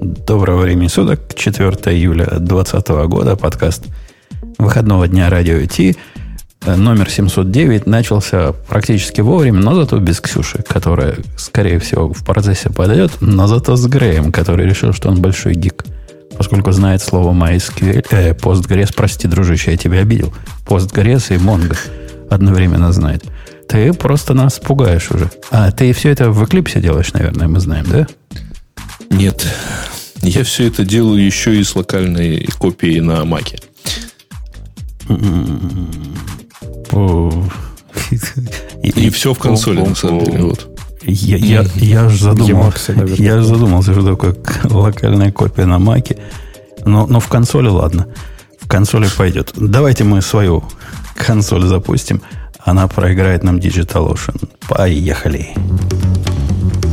Доброго времени суток, 4 июля 2020 года, подкаст выходного дня радио Ти. Номер 709 начался практически вовремя, но зато без Ксюши, которая, скорее всего, в процессе подойдет, но зато с Греем, который решил, что он большой гик, поскольку знает слово MySQL, э, Postgres, прости, дружище, я тебя обидел, Postgres и Mongo одновременно знает. Ты просто нас пугаешь уже. А ты все это в Eclipse делаешь, наверное, мы знаем, да? Нет. Я все это делаю еще и с локальной копией на Маке. И, все в консоли, на самом деле. Вот. Я, я, я аж задумал, я аж задумался, что такое локальная копия на Маке. Но, но в консоли ладно. В консоли пойдет. Давайте мы свою консоль запустим. Она проиграет нам DigitalOcean. Поехали.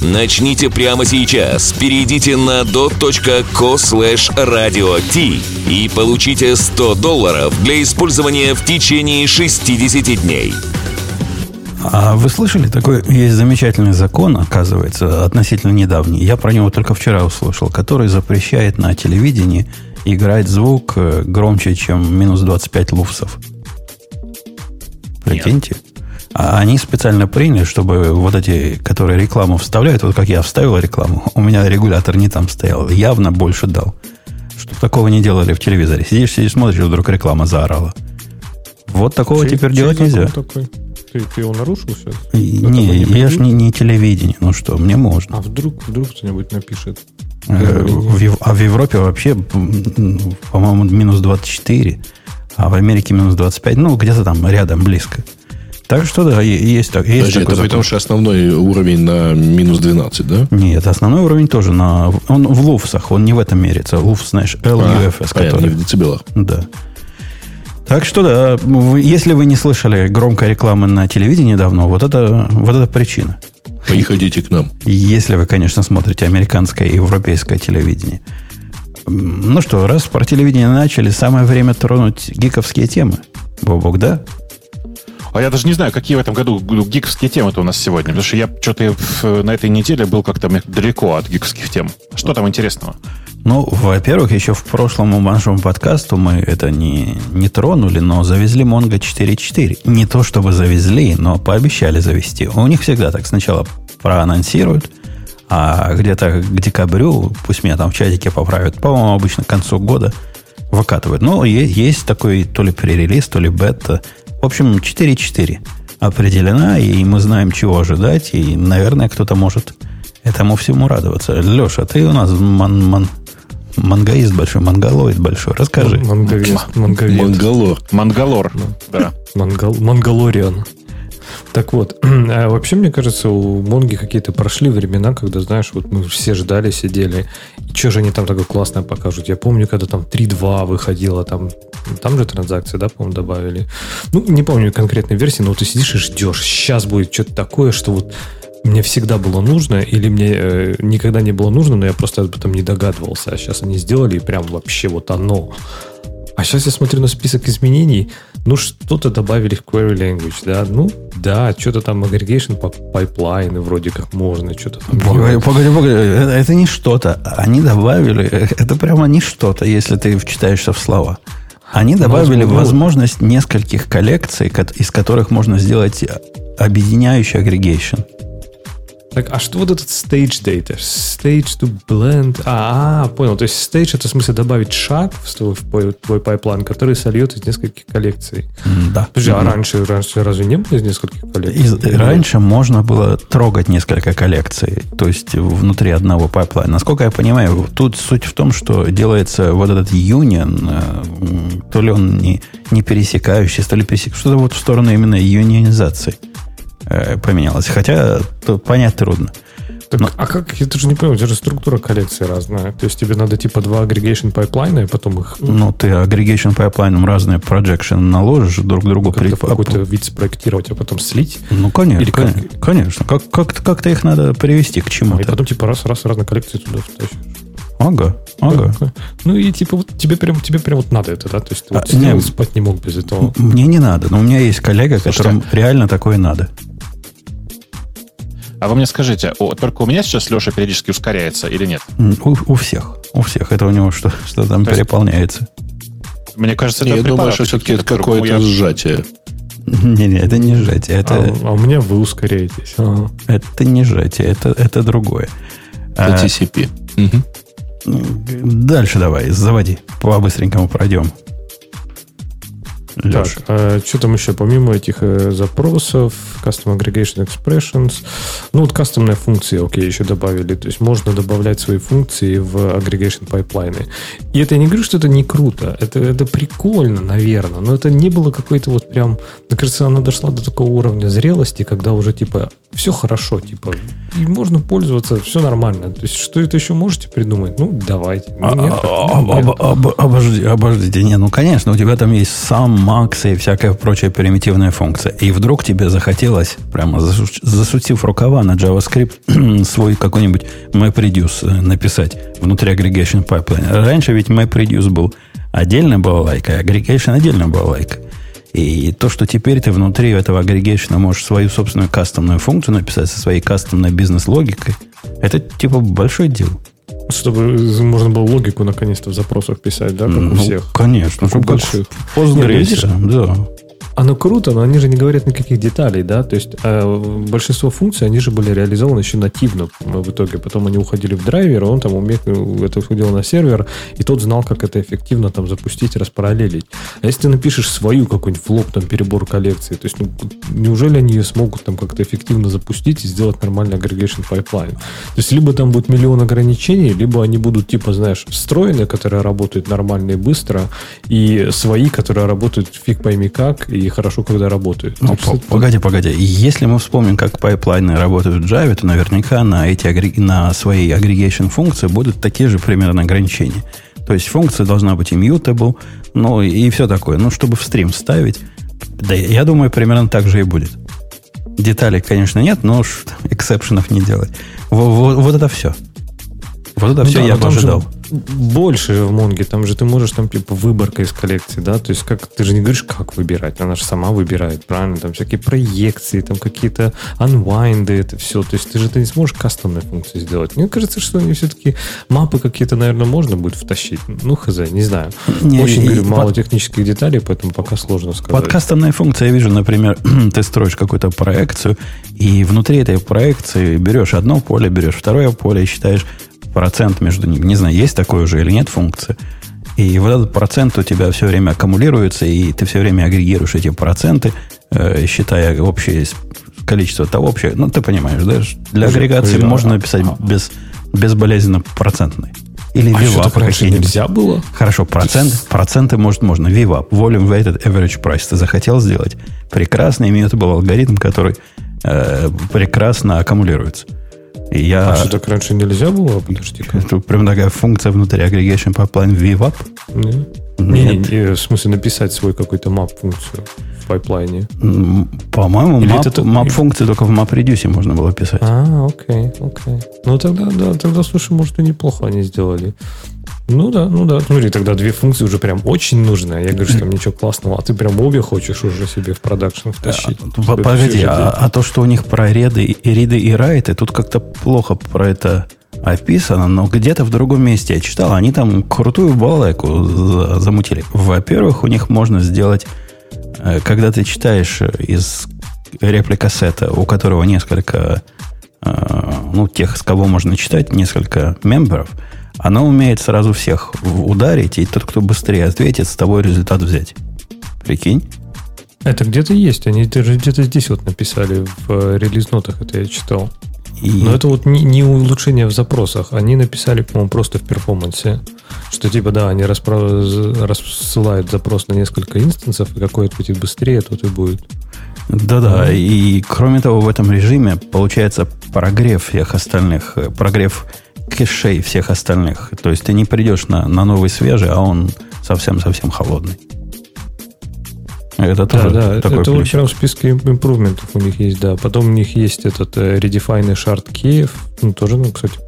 Начните прямо сейчас. Перейдите на dot.co slash radio t и получите 100 долларов для использования в течение 60 дней. А вы слышали, такой есть замечательный закон, оказывается, относительно недавний. Я про него только вчера услышал, который запрещает на телевидении играть звук э, громче, чем минус 25 луфсов. Прикиньте. Нет. А они специально приняли, чтобы вот эти, которые рекламу вставляют, вот как я вставил рекламу, у меня регулятор не там стоял, явно больше дал. Чтобы такого не делали в телевизоре. Сидишь, сидишь, смотришь, вдруг реклама заорала. Вот такого чей, теперь чей делать нельзя. Такой? Ты, ты его нарушил сейчас? не, не я же не, не телевидение. Ну что, мне можно. А вдруг, вдруг кто-нибудь напишет? Э, в, а в Европе вообще, по-моему, минус 24, а в Америке минус 25. Ну, где-то там рядом, близко. Так что да, есть, так, есть Подожди, такой это потому что основной уровень на минус 12, да? Нет, основной уровень тоже на... Он в луфсах, он не в этом мерится. Луфс, знаешь, LUFS. А, который, не в децибелах. Да. Так что да, если вы не слышали громкой рекламы на телевидении давно, вот это, вот это причина. Приходите к нам. Если вы, конечно, смотрите американское и европейское телевидение. Ну что, раз про телевидение начали, самое время тронуть гиковские темы. Бобок, да? А я даже не знаю, какие в этом году гиковские темы-то у нас сегодня. Потому что я что-то на этой неделе был как-то далеко от гиковских тем. Что там интересного? Ну, во-первых, еще в прошлом нашему подкасту мы это не, не тронули, но завезли Mongo 4.4. Не то чтобы завезли, но пообещали завести. У них всегда так сначала проанонсируют, а где-то к декабрю, пусть меня там в чатике поправят, по-моему, обычно к концу года выкатывают. Но есть, есть такой то ли пререлиз, то ли бета – в общем, 4.4 определена, и мы знаем, чего ожидать, и, наверное, кто-то может этому всему радоваться. Леша, ты у нас ман, ман, мангаист большой, мангалоид большой. Расскажи. Мангаист, мангаист. Мангалор. Мангалор. Да. Мангал, мангалориан. Так вот, а вообще, мне кажется, у Монги какие-то прошли времена, когда, знаешь, вот мы все ждали, сидели, и что же они там такое классное покажут? Я помню, когда там 3.2 выходило, там, там же транзакции, да, по-моему, добавили. Ну, не помню конкретной версии, но вот ты сидишь и ждешь, сейчас будет что-то такое, что вот мне всегда было нужно, или мне э, никогда не было нужно, но я просто об этом не догадывался. А сейчас они сделали, и прям вообще вот оно. А сейчас я смотрю на список изменений, ну, что-то добавили в query language, да, ну, да, что-то там aggregation pipeline ы вроде как можно, что-то там Погоди, погоди, погоди, это, это не что-то, они добавили, это прямо не что-то, если ты вчитаешься в слова. Они добавили ну, возможность нескольких коллекций, из которых можно сделать объединяющий aggregation. Так, а что вот этот stage data? Stage to blend. А, а понял. То есть stage это в смысле добавить шаг в твой, в твой pipeline, который сольет из нескольких коллекций. Да. Подожди, а раньше, раньше разве не было из нескольких коллекций? Из, раньше можно было трогать несколько коллекций, то есть внутри одного pipeline а. Насколько я понимаю, тут суть в том, что делается вот этот union, э, то ли он не, не пересекающий, то ли пересекающий, что-то вот в сторону именно юнионизации. Э, поменялось. Хотя тут понять трудно. Так, а как, я тоже не понял, у тебя же структура коллекции разная. То есть тебе надо типа два aggregation pipeline а, и потом их... Ну, ты aggregation pipeline ом разные projection наложишь друг другу. Как-то в какой-то вид спроектировать, а потом слить. Ну, конечно, Или как- конечно. конечно. Как, как, как-то их надо привести к А, и чему-то. потом типа раз-раз разные коллекции туда втащишь. Ага, ага. Так. Ну и типа вот тебе прям, тебе прям вот надо это, да? То есть ты вот А, сидел не. спать не мог без этого. Мне не надо, но у меня есть коллега, Слушайте. которому реально такое надо. А вы мне скажите, о, только у меня сейчас Леша периодически ускоряется или нет? У, у всех. У всех. Это у него что, что там То есть- переполняется. Мне кажется, это Я думаю, что все-таки это какое-то я- сжатие. Не-не, это не сжатие. Это, А, а у меня вы ускоряетесь. Ага. это не сжатие, это, это другое. Это А, TCP. Мгм. дальше давай, заводи. По-быстренькому пройдем. Так, а что там еще? Помимо этих э, запросов, Custom Aggregation Expressions, ну вот кастомные функции, окей, еще добавили. То есть можно добавлять свои функции в Aggregation пайплайны. И это я не говорю, что это не круто. Это, это прикольно, наверное. Но это не было какой-то вот прям... Мне кажется, она дошла до такого уровня зрелости, когда уже типа все хорошо, типа и можно пользоваться, все нормально. То есть что это еще можете придумать? Ну, давайте. Ну, нет, А, об- Обожди, обождите. Не, ну, конечно, у тебя там есть сам, макс и всякая прочая примитивная функция. И вдруг тебе захотелось, прямо засу- засутив рукава на JavaScript, свой какой-нибудь MapReduce э, написать внутри aggregation pipeline. Раньше ведь MapReduce был отдельно балалайка, а aggregation отдельно балалайка. И то, что теперь ты внутри этого агрегейшена можешь свою собственную кастомную функцию написать со своей кастомной бизнес-логикой, это типа большое дело. Чтобы можно было логику наконец-то в запросах писать, да, как у Ну, всех. Конечно, Как у больших. Postgres, да. Оно круто, но они же не говорят никаких деталей, да, то есть э, большинство функций, они же были реализованы еще нативно в итоге, потом они уходили в драйвер, он там умеет, э, это уходило на сервер, и тот знал, как это эффективно там запустить, распараллелить. А если ты напишешь свою какую-нибудь флоп, там, перебор коллекции, то есть, ну, неужели они ее смогут там как-то эффективно запустить и сделать нормальный aggregation pipeline? То есть, либо там будет миллион ограничений, либо они будут, типа, знаешь, встроенные, которые работают нормально и быстро, и свои, которые работают фиг пойми как, и хорошо, когда работают. Ну, по- погоди, погоди. Если мы вспомним, как пайплайны работают в Java, то наверняка на эти агре- на свои aggregation функции будут такие же примерно ограничения. То есть функция должна быть immutable, ну и все такое. Ну, чтобы в стрим ставить, да я думаю, примерно так же и будет. Деталей, конечно, нет, но эксепшенов не делать. Во- во- Вот, это все. Вот это Ну все да, я бы же ожидал. Больше в Монге, там же ты можешь там типа выборка из коллекции, да, то есть как ты же не говоришь, как выбирать, она же сама выбирает, правильно, там всякие проекции, там какие-то анвайнды, это все, то есть ты же ты не сможешь кастомные функции сделать. Мне кажется, что они все-таки мапы какие-то, наверное, можно будет втащить, ну хз, не знаю. Не, Очень и говорю, под- мало технических деталей, поэтому пока сложно сказать. Под кастомной функцией я вижу, например, ты строишь какую-то проекцию, и внутри этой проекции берешь одно поле, берешь второе поле и считаешь процент между ними. Не знаю, есть такое уже или нет функция. И вот этот процент у тебя все время аккумулируется, и ты все время агрегируешь эти проценты, э, считая общее количество того общее. Ну, ты понимаешь, да? Для Уже, агрегации да. можно написать без, безболезненно процентный. Или а VWAP какие-нибудь. нельзя было? Хорошо, процент, проценты, может, можно. VWAP, Volume Weighted Average Price. Ты захотел сделать? Прекрасно, имеет был алгоритм, который э, прекрасно аккумулируется. Я... А что, так раньше нельзя было? Подожди-ка. Это прям такая функция внутри Aggregation Pipeline VWAP? Не? Не, не, не, в смысле написать свой какой-то мап-функцию в пайплайне. По-моему, Или map, это так- map функции только в MapReduce можно было писать. А, окей, окей. Ну тогда, да, тогда, слушай, может, и неплохо они сделали. Ну да, ну да. Смотри, тогда две функции уже прям очень нужны. А я говорю, что там ничего классного. А ты прям обе хочешь уже себе в продакшн втащить. П- Тебе Погоди, а, а то, что у них про реды, и риды и райты, тут как-то плохо про это описано, но где-то в другом месте я читал, они там крутую балалайку за- замутили. Во-первых, у них можно сделать, э, когда ты читаешь из реплика сета, у которого несколько, э, ну, тех, с кого можно читать, несколько мемберов, оно умеет сразу всех ударить, и тот, кто быстрее ответит, с тобой результат взять. Прикинь? Это где-то есть. Они даже где-то здесь вот написали в э, релиз-нотах, это я читал. И... Но это вот не, не улучшение в запросах. Они написали, по-моему, просто в перформансе, что типа, да, они распра- рассылают запрос на несколько инстансов, и какой ответит быстрее, тот и будет. Да-да, и кроме того, в этом режиме получается прогрев всех остальных, э, прогрев кэшей всех остальных. То есть ты не придешь на, на новый свежий, а он совсем-совсем холодный. Это тоже да, да, такой это плюсик. прям в списке импрувментов у них есть, да. Потом у них есть этот э, Redefine Shard Kiev, ну, тоже, ну, кстати,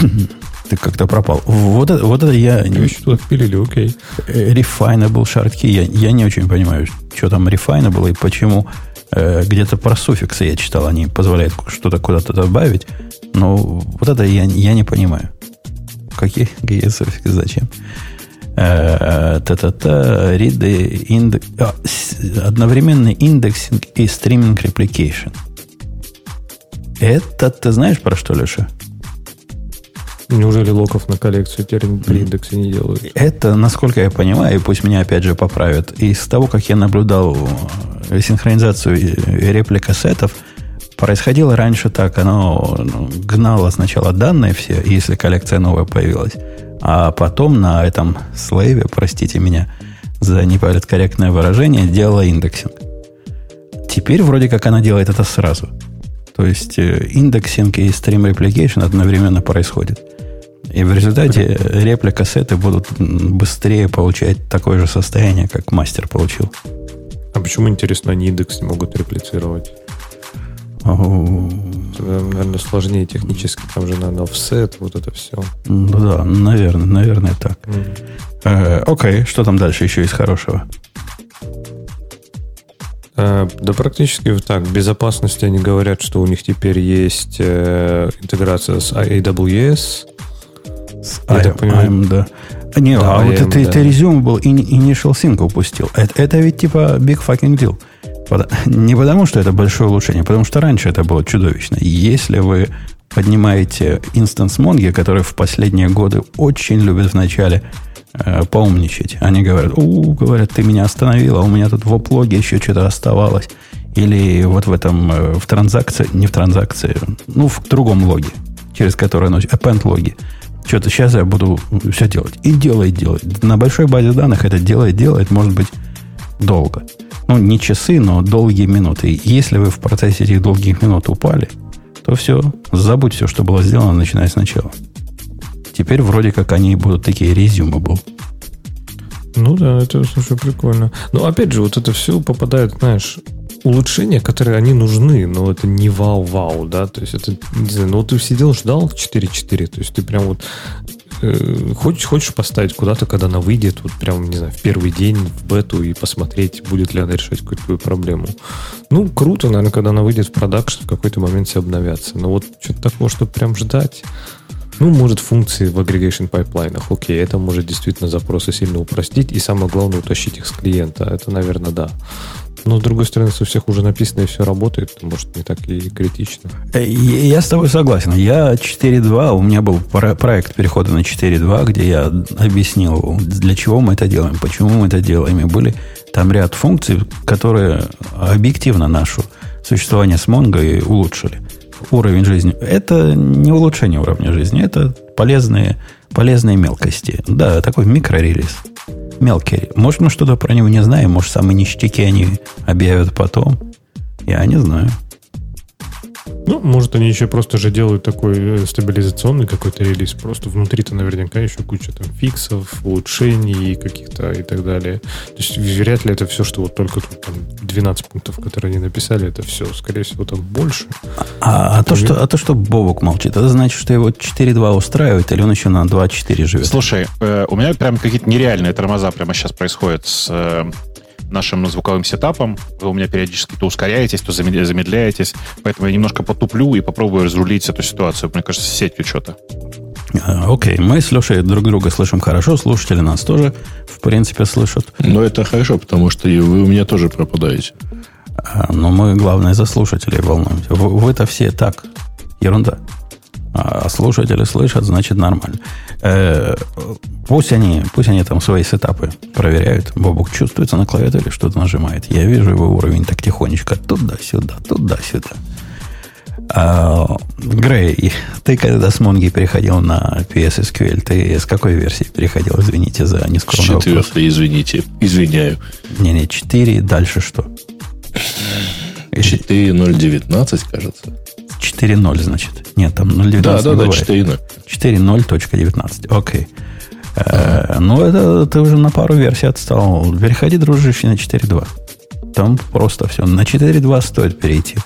Ты как-то пропал. Вот это, вот это я... вещи туда впилили, окей. э, Refinable шартки, я, я не очень понимаю, что там refinable и почему э, где-то про суффиксы я читал, они позволяют что-то куда-то добавить, но вот это я, я не понимаю. Какие, суффиксы, зачем? Э, Та-та-та, the index, а, одновременный индексинг и стриминг replication. Это ты знаешь про что, Леша? Неужели локов на коллекцию теперь при индексе не делают? Это, насколько я понимаю, и пусть меня опять же поправят, из того, как я наблюдал э, синхронизацию и реплика сетов, происходило раньше так, оно ну, гнало сначала данные все, если коллекция новая появилась, а потом на этом слейве, простите меня за неполиткорректное выражение, делала индексинг. Теперь вроде как она делает это сразу. То есть э, indexing и stream replication одновременно происходит. И в результате replica set ы будут быстрее получать такое же состояние, как мастер получил. А почему, интересно, они индекс не могут реплицировать? Это, наверное, сложнее технически. Там же надо offset, вот это все. Ну да, наверное, наверное так. Э, окей, что там дальше еще из хорошего? Э, Да практически вот так. В безопасности они говорят, что у них теперь есть э, интеграция с AWS. С Я так понимаю- IAM, да. А, Не, Да, а вот IAM, это, да. это резюм был, in- initial sync упустил. Это, это ведь типа big fucking deal. Не потому, что это большое улучшение, потому что раньше это было чудовищно. Если вы поднимаете инстанс Монги, которые в последние годы очень любят вначале э, поумничать. Они говорят, у, говорят, ты меня остановил, а у меня тут в оплоге еще что-то оставалось. Или вот в этом, э, в транзакции, не в транзакции, ну, в другом логе, через который носит, append логи. Что-то сейчас я буду все делать. И делает, делает. На большой базе данных это делает, делает, может быть, долго. Ну, не часы, но долгие минуты. И если вы в процессе этих долгих минут упали, то все, забудь все, что было сделано, начиная сначала. Теперь вроде как они будут такие резюмабл. Ну да, это, слушай, прикольно. Но опять же, вот это все попадает, знаешь, улучшения, которые они нужны, но это не вау-вау, да, то есть это, не знаю, ну вот ты сидел, ждал 4.4, то есть ты прям вот хочешь, хочешь поставить куда-то, когда она выйдет, вот прям, не знаю, в первый день в бету и посмотреть, будет ли она решать какую-то проблему. Ну, круто, наверное, когда она выйдет в продакшн, в какой-то момент все обновятся. Но вот что-то такого, чтобы прям ждать, ну, может, функции в aggregation пайплайнах. Окей, это может действительно запросы сильно упростить и самое главное, утащить их с клиента. Это, наверное, да. Но, с другой стороны, у всех уже написано и все работает, может, не так и критично. Э, Я с тобой согласен. Я 4.2, у меня был про- проект перехода на 4.2, где я объяснил, для чего мы это делаем, почему мы это делаем. И были там ряд функций, которые объективно нашу существование с Mongo улучшили. Уровень жизни. Это не улучшение уровня жизни, это полезные, полезные мелкости. Да, такой микрорелиз. Мелкий. Может, мы что-то про него не знаем, может, самые ништяки они объявят потом. Я не знаю. Ну, может, они еще просто же делают такой э, стабилизационный какой-то релиз. Просто внутри-то наверняка еще куча там фиксов, улучшений каких-то и так далее. То есть вряд ли это все, что вот только тут там 12 пунктов, которые они написали, это все. Скорее всего, там больше. А, а то, что, а то, что Бобок молчит, это значит, что его 4.2 устраивает, или он еще на 2.4 живет? Слушай, э, у меня прям какие-то нереальные тормоза прямо сейчас происходят с э, нашим звуковым сетапом. Вы у меня периодически то ускоряетесь, то замед- замедляетесь. Поэтому я немножко потуплю и попробую разрулить эту ситуацию. Мне кажется, с сетью что-то. А, окей, мы с Лешей друг друга слышим хорошо, слушатели нас тоже, в принципе, слышат. Но это хорошо, потому что и вы у меня тоже пропадаете. А, но мы, главное, за слушателей волнуемся. Вы- Вы-то все так, ерунда. А слушатели слышат, значит, нормально. Э, пусть, они, пусть они там свои сетапы проверяют. Бобук чувствуется на клавиатуре, что-то нажимает. Я вижу его уровень так тихонечко туда-сюда, туда-сюда. А, Грей, ты когда с Монги переходил на PSSQL, ты с какой версии переходил? Извините за нескромный вопрос. Четвертый, извините. Извиняю. Не-не, 4, дальше что? 4.0.19, кажется. 4.0, значит. Нет, там 0.19 Да, да, да, бывает. 4.0. 4.0.19. Окей. Э, Ну, это ты уже на пару версий отстал. Переходи, дружище, на 4.2. Там просто все. На 4.2 стоит перейти.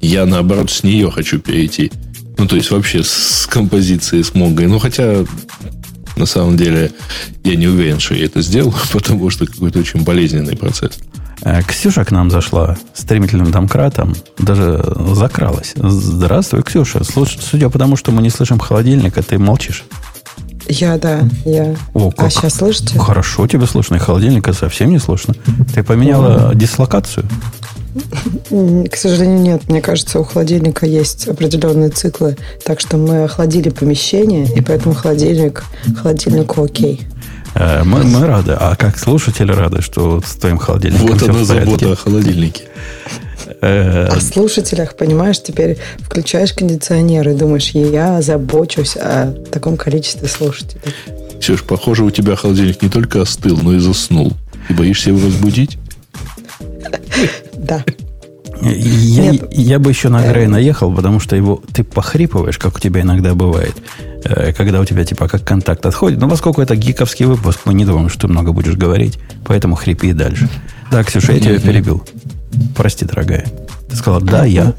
Я, наоборот, с нее хочу перейти. Ну, то есть, вообще с композиции с Монгой. Ну, хотя, на самом деле, я не уверен, что я это сделал, потому что какой-то очень болезненный процесс. Э, Ксюша к нам зашла стремительным домкратом, даже закралась. Здравствуй, Ксюша. Слуш- Судя по тому, что мы не слышим холодильника, ты молчишь. Я, да, я. О, А как сейчас слышите? Хорошо тебя слышно, и холодильника совсем не слышно. Ты поменяла дислокацию? М, К сожалению, нет. Мне кажется, у холодильника есть определенные циклы. Так что мы охладили помещение, и поэтому холодильник, холодильнику окей. Э, Мы, мы рады. А как слушатели рады, что с твоим холодильником Вот она забота о холодильнике. Э, О слушателях, понимаешь, теперь включаешь кондиционер и думаешь, я забочусь о таком количестве слушателей. Ксюш, похоже, у тебя холодильник не только остыл, но и заснул. Ты боишься его разбудить? Да. Я, Нет. я бы еще на Грей наехал, потому что его ты похрипываешь, как у тебя иногда бывает, э, когда у тебя типа как контакт отходит. Но поскольку это гиковский выпуск, мы не думаем, что ты много будешь говорить, поэтому хрипи и дальше. Да, Ксюша, я тебя перебил. Прости, дорогая. Ты сказала, да, я.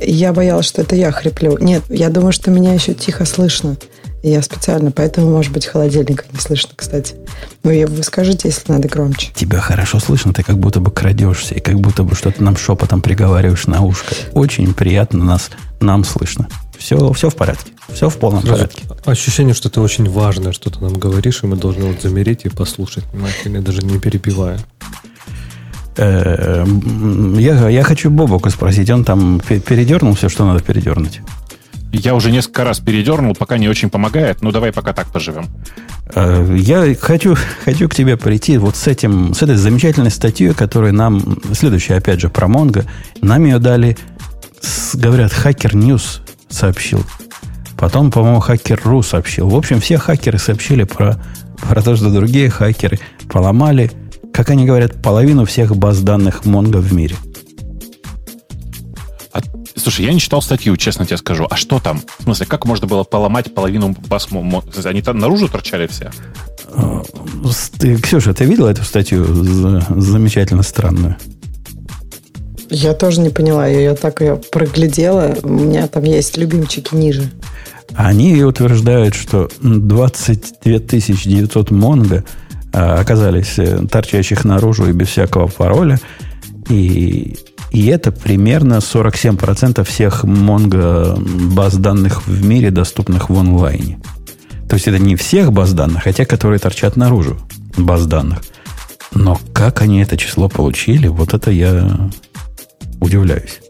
Я боялась, что это я хриплю. Нет, я думаю, что меня еще тихо слышно. Я специально, поэтому, может быть, холодильника не слышно, кстати. Ну, и вы скажите, если надо громче. Тебя хорошо слышно, ты как будто бы крадешься, и как будто бы что-то нам шепотом приговариваешь на ушко. Очень приятно нас, нам слышно. Все, все в порядке. Все в полном Сразу порядке. Ощущение, что ты очень важное что-то нам говоришь, и мы должны вот замереть и послушать внимательно, даже не перебивая. Э, Я, я хочу Бобока спросить, он там пе- передернул все, что надо передернуть? Я уже несколько раз передернул, пока не очень помогает. Ну, давай пока так поживем. Э, Я хочу, хочу к тебе прийти вот с, этим, с этой замечательной статьей, которую нам, следующая, опять же, про Монго, нам ее дали, говорят, Hacker News сообщил. Потом, по-моему, Hacker.ru сообщил. В общем, все хакеры сообщили про, про то, что другие хакеры поломали, как они говорят, половину всех баз данных Монго в мире. А, слушай, я не читал статью, честно тебе скажу. А что там? В смысле, как можно было поломать половину бас... мо- мо- Они там наружу торчали все? Э, ты- Ксюша, ты видела эту статью за- замечательно странную? Я тоже не поняла ее. Я так ее проглядела. У меня там есть любимчики ниже. Они утверждают, что 22 900 Монго а, оказались э, торчащих наружу и без всякого пароля. И, и это примерно 47% всех Монго баз данных в мире, доступных в онлайне. То есть это не всех баз данных, а те, которые торчат наружу баз данных. Но как они это число получили, вот это я удивляюсь.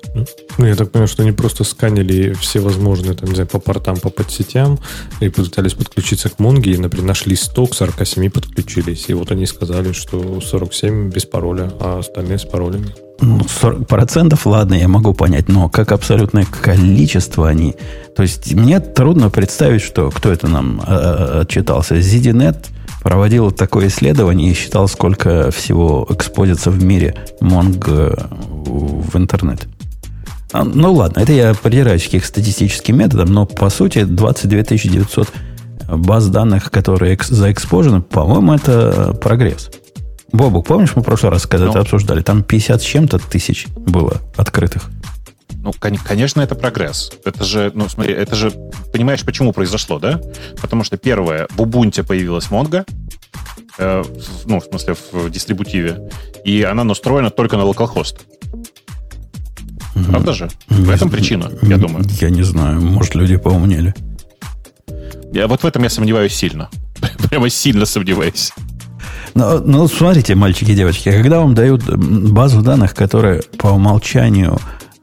Ну, я так понимаю, что они просто сканили все возможные, там, не знаю, по портам, по подсетям, и пытались подключиться к Монге, и, например, нашли 100, к 47 подключились. И вот они сказали, что 47 без пароля, а остальные с паролями. Ну, 40 процентов, ладно, я могу понять, но как абсолютное количество они... То есть мне трудно представить, что кто это нам э, отчитался. ZDNet проводил такое исследование и считал, сколько всего экспозится в мире Монг э, в интернет. А, Ну ладно, это я придираюсь к их статистическим методам, но по сути 22 900 баз данных, которые экс- заэкспожены, по-моему, это прогресс. Бобук, помнишь, мы в прошлый раз, когда Ну. это обсуждали, там 50 с чем-то тысяч было открытых. Ну, кон- конечно, это прогресс. Это же, ну, смотри, это же, понимаешь, почему произошло, да? Потому что первое, в Ubuntu появилась Mongo, э, ну, в смысле, в дистрибутиве, и она настроена только на localhost. Правда же? В этом причина, я думаю. Я не знаю, может, люди поумнели. Я, вот в этом я сомневаюсь сильно. Прямо сильно сомневаюсь. Ну, ну, смотрите, мальчики и девочки, когда вам дают базу данных, которая по умолчанию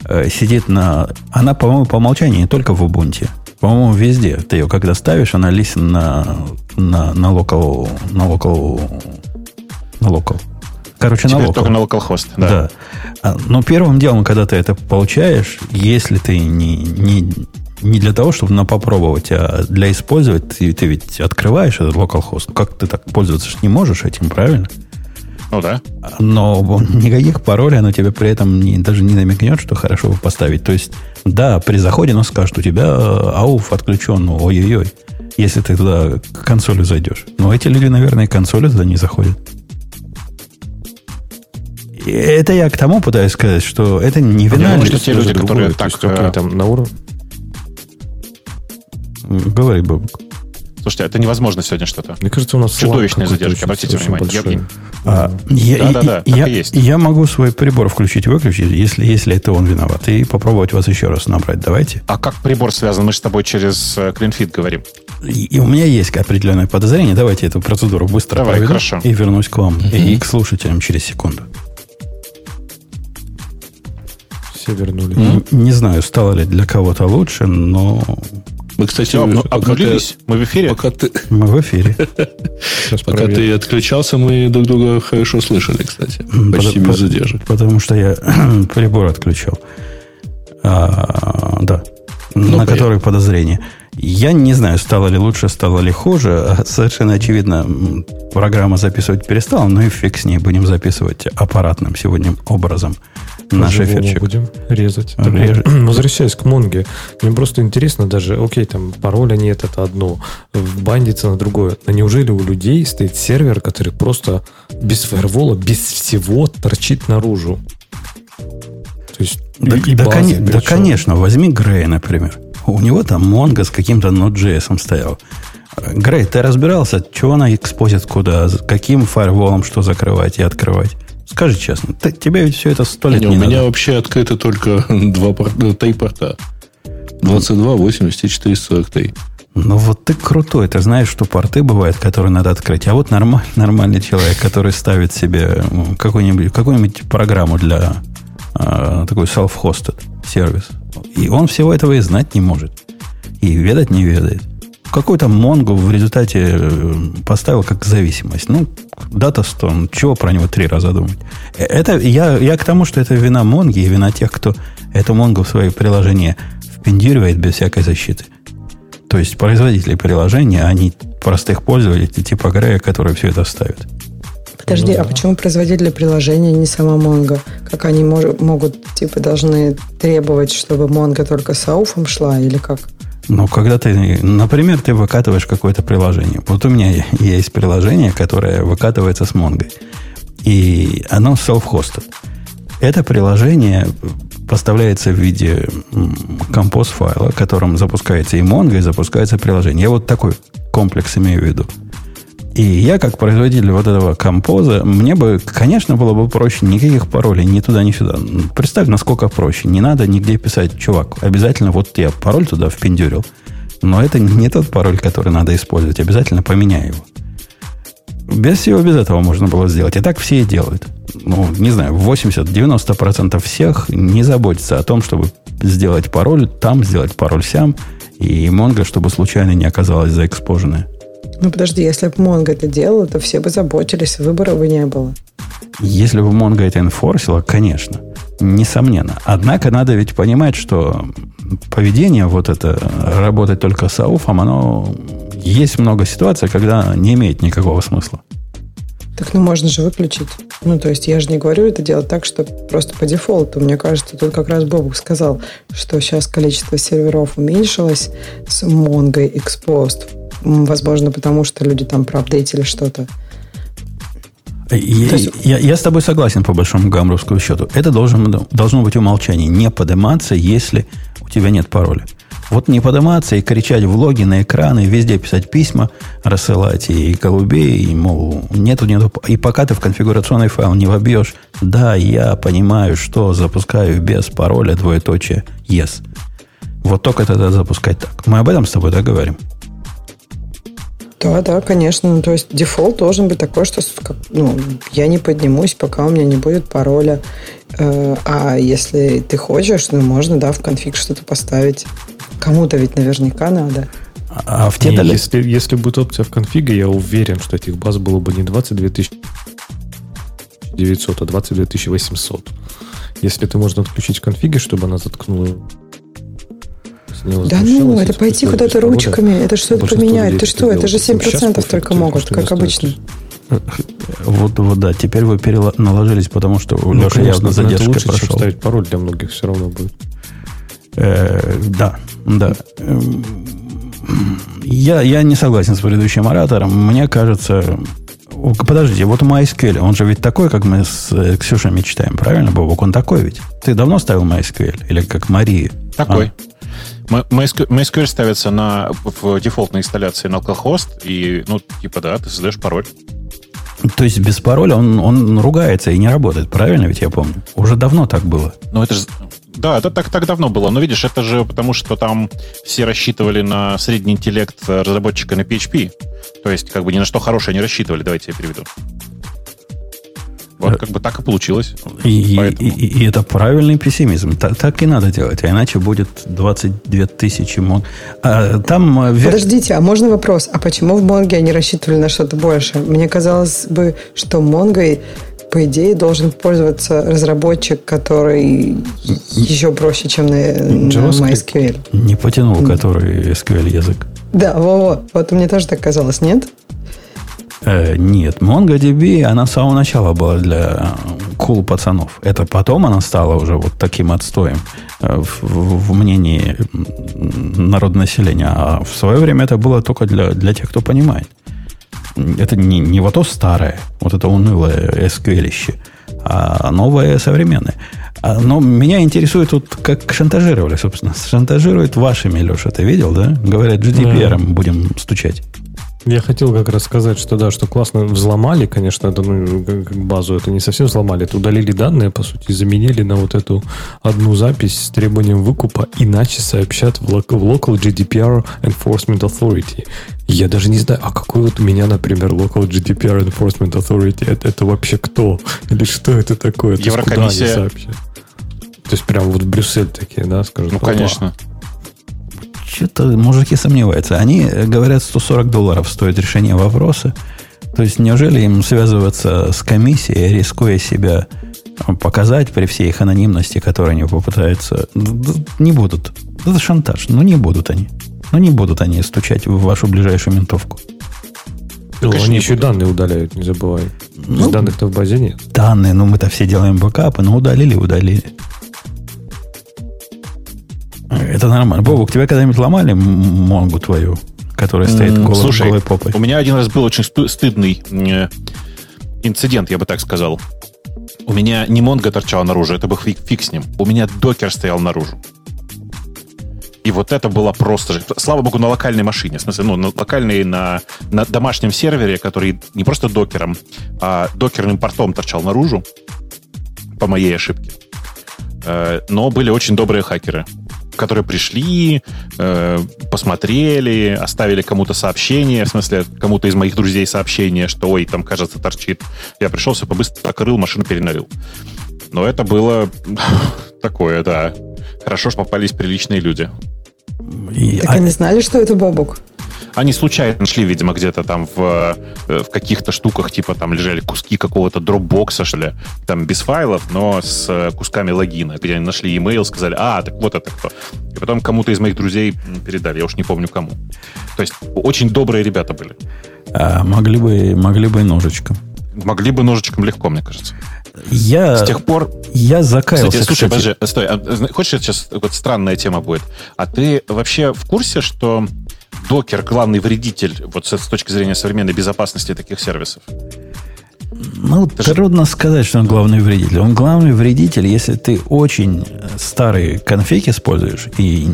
э, сидит на... Она, по-моему, по умолчанию не только в Ubuntu. По-моему, везде. Ты ее когда ставишь, она листен на, на, на local... На local... На local. короче, Теперь на только локал. на localhost, да. Да. А, Но первым делом, когда ты это получаешь, если ты не, не, не для того, чтобы на попробовать, а для использовать, ты, ты ведь открываешь этот localhost. Как ты так пользоваться не можешь этим, правильно? Ну да. Но никаких паролей оно тебе при этом не, даже не намекнет, что хорошо бы поставить. То есть, да, при заходе оно скажет, у тебя э, ауф отключен, ну, ой-ой-ой, если ты туда к консоли зайдешь. Но эти люди, наверное, к консоли туда не заходят. И это я к тому пытаюсь сказать, что это не Я вина. думаю, ли- что те люди, которые другое, то так, есть, э, там на уровне... Говори, Бобок. Слушайте, это невозможно сегодня что-то. Мне кажется, у нас Чудовищные задержки, обратите внимание. Я- большой. А, я, Да-да-да, и- так я, и есть. я могу свой прибор включить и выключить, если, если это он виноват, и попробовать вас еще раз набрать. Давайте. А как прибор связан? Мы же с тобой через э, CleanFit говорим. И, и у меня есть определенное подозрение. Давайте эту процедуру быстро Давай, проведу хорошо. и вернусь к вам и к слушателям через секунду. Все вернулись. Н- Не знаю, стало ли для кого-то лучше, но Мы, кстати, Все, обну- пока ты- обнулились? Мы в эфире? Пока ты, мы в эфире. Сейчас пока проверим. ты отключался, мы друг друга хорошо слышали, кстати. Почти Потому- без задержек. Потому что я прибор отключил. А, да. на понятно. который подозрение. Я не знаю, стало ли лучше, стало ли хуже. А Совершенно очевидно, программа записывать перестала, но и фиг с ней. Будем записывать аппаратным сегодня образом наш эфирчик. будем резать. А, режет. возвращаясь к Монге, мне просто интересно даже, окей, там пароля нет, это одно, бандится на другое. Но неужели у людей стоит сервер, который просто без фаервола, без всего торчит наружу? То есть Да, и да, базы коне- да, конечно, возьми Грея, например. У него там Монго с каким-то Node.js стоял. Грей, ты разбирался, чего она экспозит куда, каким фаерволом что закрывать и открывать? Скажи честно, ты- тебе ведь все это сто лет Не, не у меня надо. вообще открыто только два пор- ну, три порта. 22, 80 и 443. Ну вот ты крутой, ты знаешь, что порты бывают, которые надо открыть. А вот нормаль, нормальный человек, который ставит себе какую-нибудь, какую-нибудь программу для а, такой self-hosted сервис. И он всего этого и знать не может. И ведать не ведает. Какой-то Монгу в результате э, поставил как зависимость. Ну, дата 100. ну, Чего про него три раза думать? Э, Это, я, я к тому, что это вина Монги и вина тех, кто эту Монгу в свои приложения впендюривает без всякой защиты. То есть производители приложения, а не простых пользователей типа Грея, которые все это ставят. Подожди, Ну а да. почему производители приложения не сама Mongo? Как они мож- могут, типа, должны требовать, чтобы Mongo только с ауфом шла или как? Но когда ты, например, ты выкатываешь какое-то приложение. Вот у меня есть приложение, которое выкатывается с Монгой. И оно self-hosted. Это приложение поставляется в виде композ файла, которым запускается и Mongo, и запускается приложение. Я вот такой комплекс имею в виду. И я, как производитель вот этого композа, мне бы, конечно, было бы проще никаких паролей ни туда, ни сюда. Представь, насколько проще. Не надо нигде писать, чувак, обязательно вот я пароль туда впендюрил. Но это не тот пароль, который надо использовать. Обязательно поменяй его. Без всего без этого можно было сделать. И так все и делают. Ну, не знаю, 80-90% всех не заботятся о том, чтобы сделать пароль там, сделать пароль сям, и Mongo, чтобы случайно не оказалось заэкспоженное. Ну, подожди, если бы Mongo это делал, то все бы заботились, выбора бы не было. Если бы Mongo это инфорсила, конечно, несомненно. Однако надо ведь понимать, что поведение вот это, работать только с ауфом, оно... Есть много ситуаций, когда не имеет никакого смысла. Так, ну можно же выключить. Ну, то есть я же не говорю это делать так, что просто по дефолту. Мне кажется, тут как раз Бобук сказал, что сейчас количество серверов уменьшилось с Mongo Exposed. Возможно, потому что люди там проапдейтили что-то. Я, То есть- я- я с тобой согласен по большому гамбургскому счету. Это должен, должно быть умолчание. Не подниматься, если у тебя нет пароля. Вот не подниматься и кричать в логи на экраны, везде писать письма, рассылать и голубей, и, мол, нету, нету. И пока ты в конфигурационный файл не вобьешь, да, я понимаю, что запускаю без пароля двоеточие yes. Вот только тогда запускать так. Мы об этом с тобой договорим. Да, да, конечно. Ну, то есть дефолт должен быть такой, что ну, я не поднимусь, пока у меня не будет пароля. Э, А если ты хочешь, ну, можно, да, в конфиг что-то поставить. Кому-то ведь наверняка надо. А в те Не, дали- если, если будет опция в конфиге, я уверен, что этих баз было бы не 22 тысячи 900, а 22 800. Если ты можно отключить конфиги, чтобы она заткнула да ну, это пойти куда-то ручками, это что-то поменять. Ты что, это же 7% только могут, как обычно. Вот, вот, да, теперь вы наложились, потому что у ну, Леша явно задержкой лучше, прошел. Чем ставить пароль для многих все равно будет. Э, да, да. Я, я не согласен с предыдущим оратором. Мне кажется... Подождите, вот MySQL, он же ведь такой, как мы с э, Ксюшей мечтаем, правильно, Бобок? Он такой ведь. Ты давно ставил MySQL? Или как Мария? Такой. А? MySQL ставится на, в дефолтной инсталляции на localhost, и, ну, типа, да, ты создаешь пароль. То есть без пароля он, он ругается и не работает, правильно ведь я помню? Уже давно так было. Ну, это же да, это так, так давно было. Но видишь, это же потому, что там все рассчитывали на средний интеллект разработчика на PHP. То есть, как бы ни на что хорошее не рассчитывали, давайте я переведу. Вот как бы так и получилось. И, и, и, и это правильный пессимизм. Так, так и надо делать, а иначе будет 22 тысячи мон. А, там... Э, Подождите, а можно вопрос? А почему в Монге они рассчитывали на что-то больше? Мне казалось бы, что Монгой по идее, должен пользоваться разработчик, который еще проще, чем на, на MySQL. Не потянул, который SQL язык. Да, во-во. Вот мне тоже так казалось, нет? Э, нет, MongoDB, она с самого начала была для кул cool пацанов. Это потом она стала уже вот таким отстоем э, в, в, в мнении народного населения. А в свое время это было только для, для тех, кто понимает это не, не вот то старое, вот это унылое SQL, а новое современное. А, но меня интересует тут, как шантажировали, собственно. Шантажируют вашими, Леша, ты видел, да? Говорят, GDPR да. будем стучать. Я хотел как раз сказать, что да, что классно взломали, конечно, это, ну, базу это не совсем взломали, это удалили данные, по сути, заменили на вот эту одну запись с требованием выкупа, иначе сообщат в Local GDPR Enforcement Authority. Я даже не знаю, а какой вот у меня, например, Local GDPR Enforcement Authority, это, это вообще кто? Или что это такое? Это Еврокомиссия. То есть прям вот Брюссель такие, да, скажут? Ну, конечно. Что-то мужики сомневаются. Они говорят, 140 долларов стоит решение вопроса. То есть, неужели им связываться с комиссией, рискуя себя показать при всей их анонимности, которую они попытаются... Не будут. Это шантаж. Ну, не будут они. Ну, не будут они стучать в вашу ближайшую ментовку. Ну, они еще и данные удаляют, не забывай. Ну, данных-то в базе нет. Данные, ну мы-то все делаем бэкапы, но удалили, удалили. Это нормально. Бобук, тебя когда-нибудь ломали Монгу твою, которая стоит голой, Слушай, голой попой? у меня один раз был очень стыдный инцидент, я бы так сказал. У меня не Монго торчала наружу, это был фиг, фиг с ним. У меня докер стоял наружу. И вот это было просто же. Слава богу, на локальной машине. В смысле, ну, на локальной, на, на домашнем сервере, который не просто докером, а докерным портом торчал наружу, по моей ошибке. Э, но были очень добрые хакеры которые пришли, э, посмотрели, оставили кому-то сообщение, в смысле, кому-то из моих друзей сообщение, что, ой, там, кажется, торчит. Я пришел, все побыстро открыл, машину переналил. Но это было такое, да. Хорошо, что попались приличные люди. И, так а... они знали, что это Бобук? Они случайно нашли, видимо, где-то там в, э, в каких-то штуках, типа там лежали куски какого-то дропбокса, что ли, там без файлов, но с э, кусками логина, где они нашли имейл, сказали, а, так вот это кто. И потом кому-то из моих друзей передали, я уж не помню кому. То есть очень добрые ребята были. А, могли бы, могли бы и ножичком. Могли бы ножичком легко, мне кажется. Я, с тех пор... Я закаялся, кстати, слушай, кстати. подожди, стой. А, хочешь, сейчас вот странная тема будет? А ты вообще в курсе, что докер главный вредитель вот с, с точки зрения современной безопасности таких сервисов? Ну, Это трудно же... сказать, что он главный вредитель. Он главный вредитель, если ты очень старый конфиг используешь, и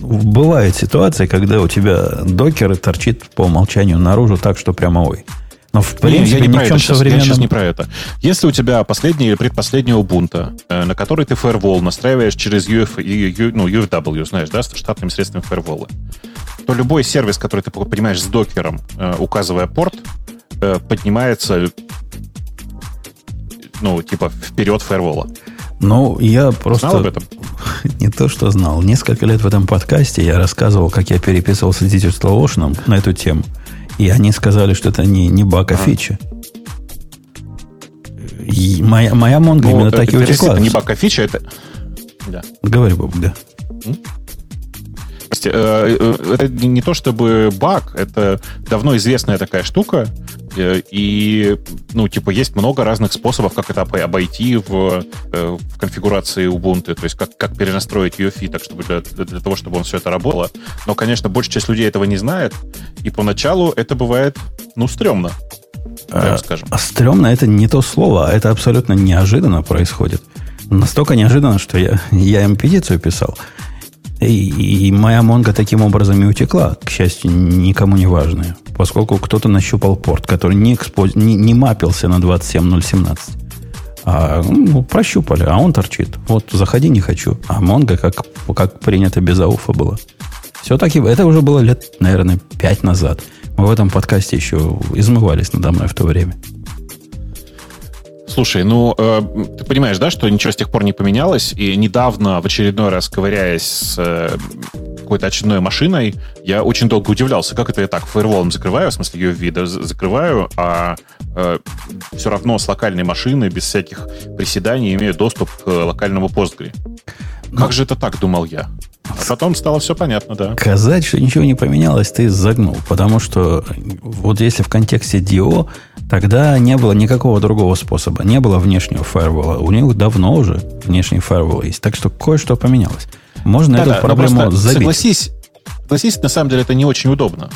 бывают ситуации, когда у тебя докер торчит по умолчанию наружу так, что прямо ой. Но в принципе, не, я не про это современном... я сейчас не про это. Если у тебя последний или предпоследний Ubuntu, э, на который ты firewall настраиваешь через UF, ну, UFW, знаешь, да, штатными средствами фаервола, то любой сервис, который ты понимаешь с докером, э, указывая порт, э, поднимается ну, типа, вперед фаервола. Ну, я просто... Знал об этом? Не то, что знал. Несколько лет в этом подкасте я рассказывал, как я переписывался с Digital Ocean на эту тему. И они сказали, что это не, не баг, а, а. фича. И моя, моя Монго Ну, именно это- так и это утекла. действительно не баг, а фича, это... Да. Говори, Боб, да. Э, э, Это не то чтобы баг, это давно известная такая штука, э, и, ну, типа, есть много разных способов, как это обо- обойти в, э, в конфигурации Ubuntu, то есть как, как перенастроить UEFI так, чтобы для, для того, чтобы он все это работало. Но, конечно, большая часть людей этого не знает, и поначалу это бывает, ну, стрёмно, прямо А, скажем. А стрёмно это не то слово, а это абсолютно неожиданно происходит. Настолько неожиданно, что я, я им петицию писал. И, и моя Монго таким образом и утекла, к счастью, никому не важная. Поскольку кто-то нащупал порт, который не, экспо- не, не мапился на 27017. А, ну, прощупали, а он торчит. Вот, заходи, не хочу. А Монго, как, как принято, без ауфа было. Все таки это уже было лет, наверное, пять назад. Мы в этом подкасте еще измывались надо мной в то время. Слушай, ну, э, ты понимаешь, да, что ничего с тех пор не поменялось, и недавно, в очередной раз ковыряясь с э, какой-то очередной машиной, я очень долго удивлялся, как это я так фаерволом закрываю, в смысле UFV да, з- закрываю, а все равно с локальной машины, без всяких приседаний, имею доступ к локальному постгре. Как же это так, думал я. А потом стало все понятно, да. Сказать, что ничего не поменялось, ты загнул. Потому что вот если в контексте DO, тогда не было никакого другого способа. Не было внешнего фаервола. У них давно уже внешний фаервол есть. Так что кое-что поменялось. Можно эту Да-да, но проблему забить. Согласись, согласись, на самом деле это не очень удобно.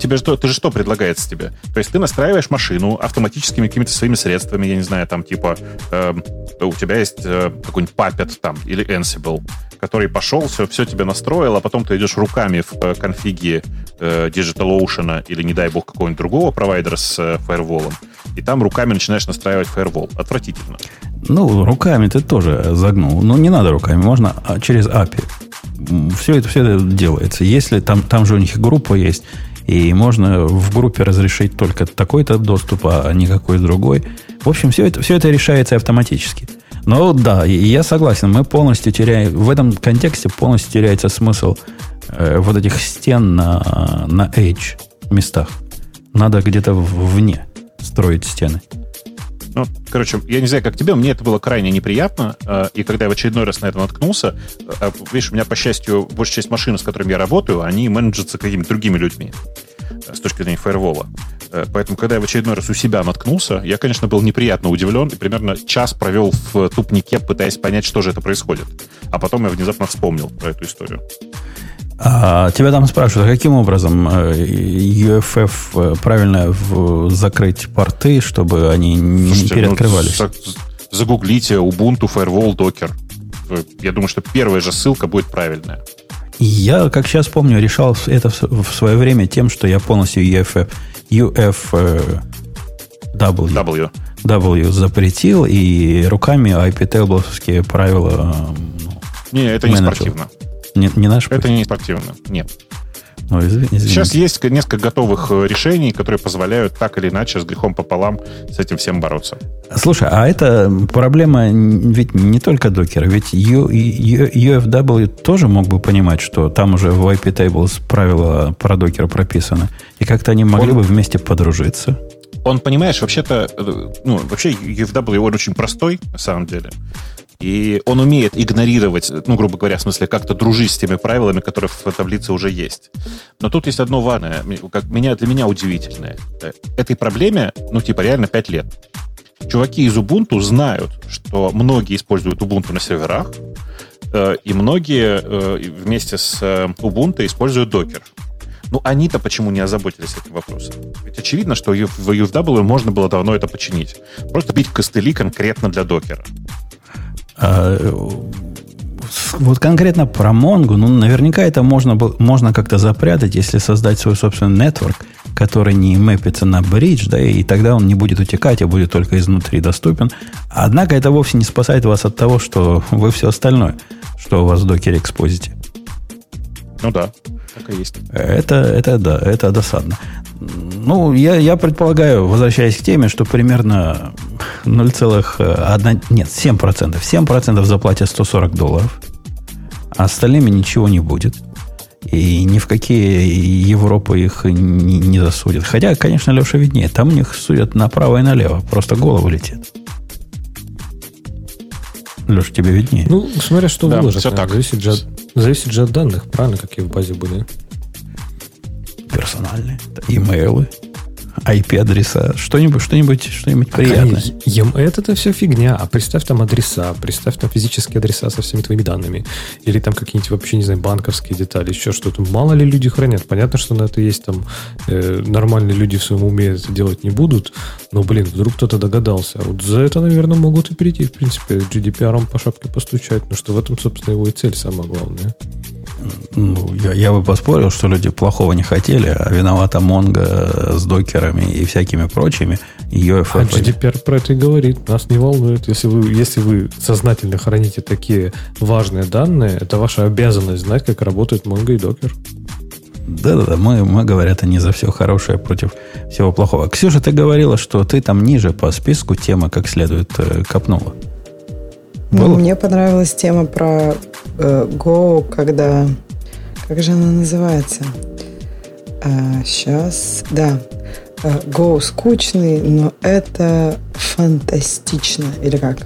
Тебе что, ты же что предлагается тебе? То есть ты настраиваешь машину автоматическими какими-то своими средствами, я не знаю, там типа эм, у тебя есть э, какой-нибудь Puppet там или Ansible, который пошел, все, все тебе настроил, а потом ты идешь руками в э, конфиге э, DigitalOcean или, не дай бог, какого-нибудь другого провайдера с э, фаерволом, и там руками начинаешь настраивать фаервол. Отвратительно. Ну, руками ты тоже загнул. Ну, не надо руками, можно а, через API. Все это, все это делается. Если там, там же у них группа есть, и можно в группе разрешить только такой-то доступ, а никакой другой. В общем, все это, все это решается автоматически. Но да, я согласен, мы полностью теряем, в этом контексте полностью теряется смысл э, вот этих стен на, на edge местах. Надо где-то вне строить стены. Ну, короче, я не знаю, как тебе, мне это было крайне неприятно, э, и когда я в очередной раз на это наткнулся, э, видишь, у меня, по счастью, большая часть машин, с которыми я работаю, они менеджатся какими-то другими людьми э, с точки зрения фаервола. Э, Поэтому, когда я в очередной раз у себя наткнулся, я, конечно, был неприятно удивлен и примерно час провел в тупнике, пытаясь понять, что же это происходит. А потом я внезапно вспомнил про эту историю. А тебя там спрашивают, а каким образом э, UFF э, правильно в- закрыть порты, чтобы они не Слушайте, ну, переоткрывались? за- загуглите Ubuntu Firewall Docker. Э, Я думаю, что первая же ссылка будет правильная. И Я, как сейчас помню, решал это в свое время тем, что я полностью UFF, UF э, W, W. W запретил и руками IP-табловские правила э, ну, Не, это не Менеджер. спортивно. не, не наш Это не спортивно. Нет. Ну, извини-. Сейчас есть несколько готовых э, решений, которые позволяют так или иначе с грехом пополам с этим всем бороться. Слушай, а это проблема ведь не только докера, ведь U- U- UFW тоже мог бы понимать, что там уже в IP Tables правила про докера прописаны, и как-то они могли Он- бы вместе подружиться. Он, понимаешь, вообще-то, э, ну, вообще UFW, он очень простой, на самом деле. И он умеет игнорировать, ну, грубо говоря, в смысле, как-то дружить с теми правилами, которые в таблице уже есть. Но тут есть одно важное, как меня, для меня удивительное. Э, Этой проблеме, ну, типа, реально 5 лет. Чуваки из Ubuntu знают, что многие используют Ubuntu на серверах, э, и многие э, вместе с Ubuntu используют Docker. Ну, они-то почему не озаботились этим вопросом? Ведь очевидно, что в UFW можно было давно это починить. Просто бить костыли конкретно для докера. А, вот конкретно про Mongo, ну, наверняка это можно, можно как-то запрятать, если создать свой собственный нетворк, который не мэпится на бридж, да, и тогда он не будет утекать, а будет только изнутри доступен. Однако это вовсе не спасает вас от того, что вы все остальное, что у вас в докере экспозите. Ну да, так есть. Это, это да, это досадно. Ну, я, я предполагаю, возвращаясь к теме, что примерно 0,1... Нет, 7%. 7% заплатят 140 долларов, а остальными ничего не будет. И ни в какие Европы их не, не засудят. Хотя, конечно, Леша виднее. Там у них судят направо и налево. Просто голову летит. Леш, тебе виднее. Ну, смотря что Да, выложат. все так. Зависит же, от, зависит же от данных, правильно, какие в базе были. Персональные. Имейлы. IP-адреса. Что-нибудь, что-нибудь, что-нибудь приятное. Это это все фигня. А представь там адреса, представь там физические адреса со всеми твоими данными. Или там какие-нибудь вообще, не знаю, банковские детали, еще что-то. Мало ли люди хранят. Понятно, что на это есть там э, нормальные люди в своем уме это делать не будут. Но, блин, вдруг кто-то догадался. Вот за это, наверное, могут и перейти, в принципе, GDPR по шапке постучать. Ну что в этом, собственно, его и цель самая главная. Ну, я, я бы поспорил, что люди плохого не хотели, а виновата Монго с докерами и всякими прочими. Ее А GDPR про это и говорит. Нас не волнует. Если вы, если вы сознательно храните такие важные данные, это ваша обязанность знать, как работает Mongo и Docker. Да-да-да, мы, мы, говорят, они за все хорошее против всего плохого. Ксюша, ты говорила, что ты там ниже по списку темы как следует э, копнула. Было? мне понравилась тема про э, Go, когда... Как же она называется? сейчас, да. Э, Go скучный, но это фантастично. Или как?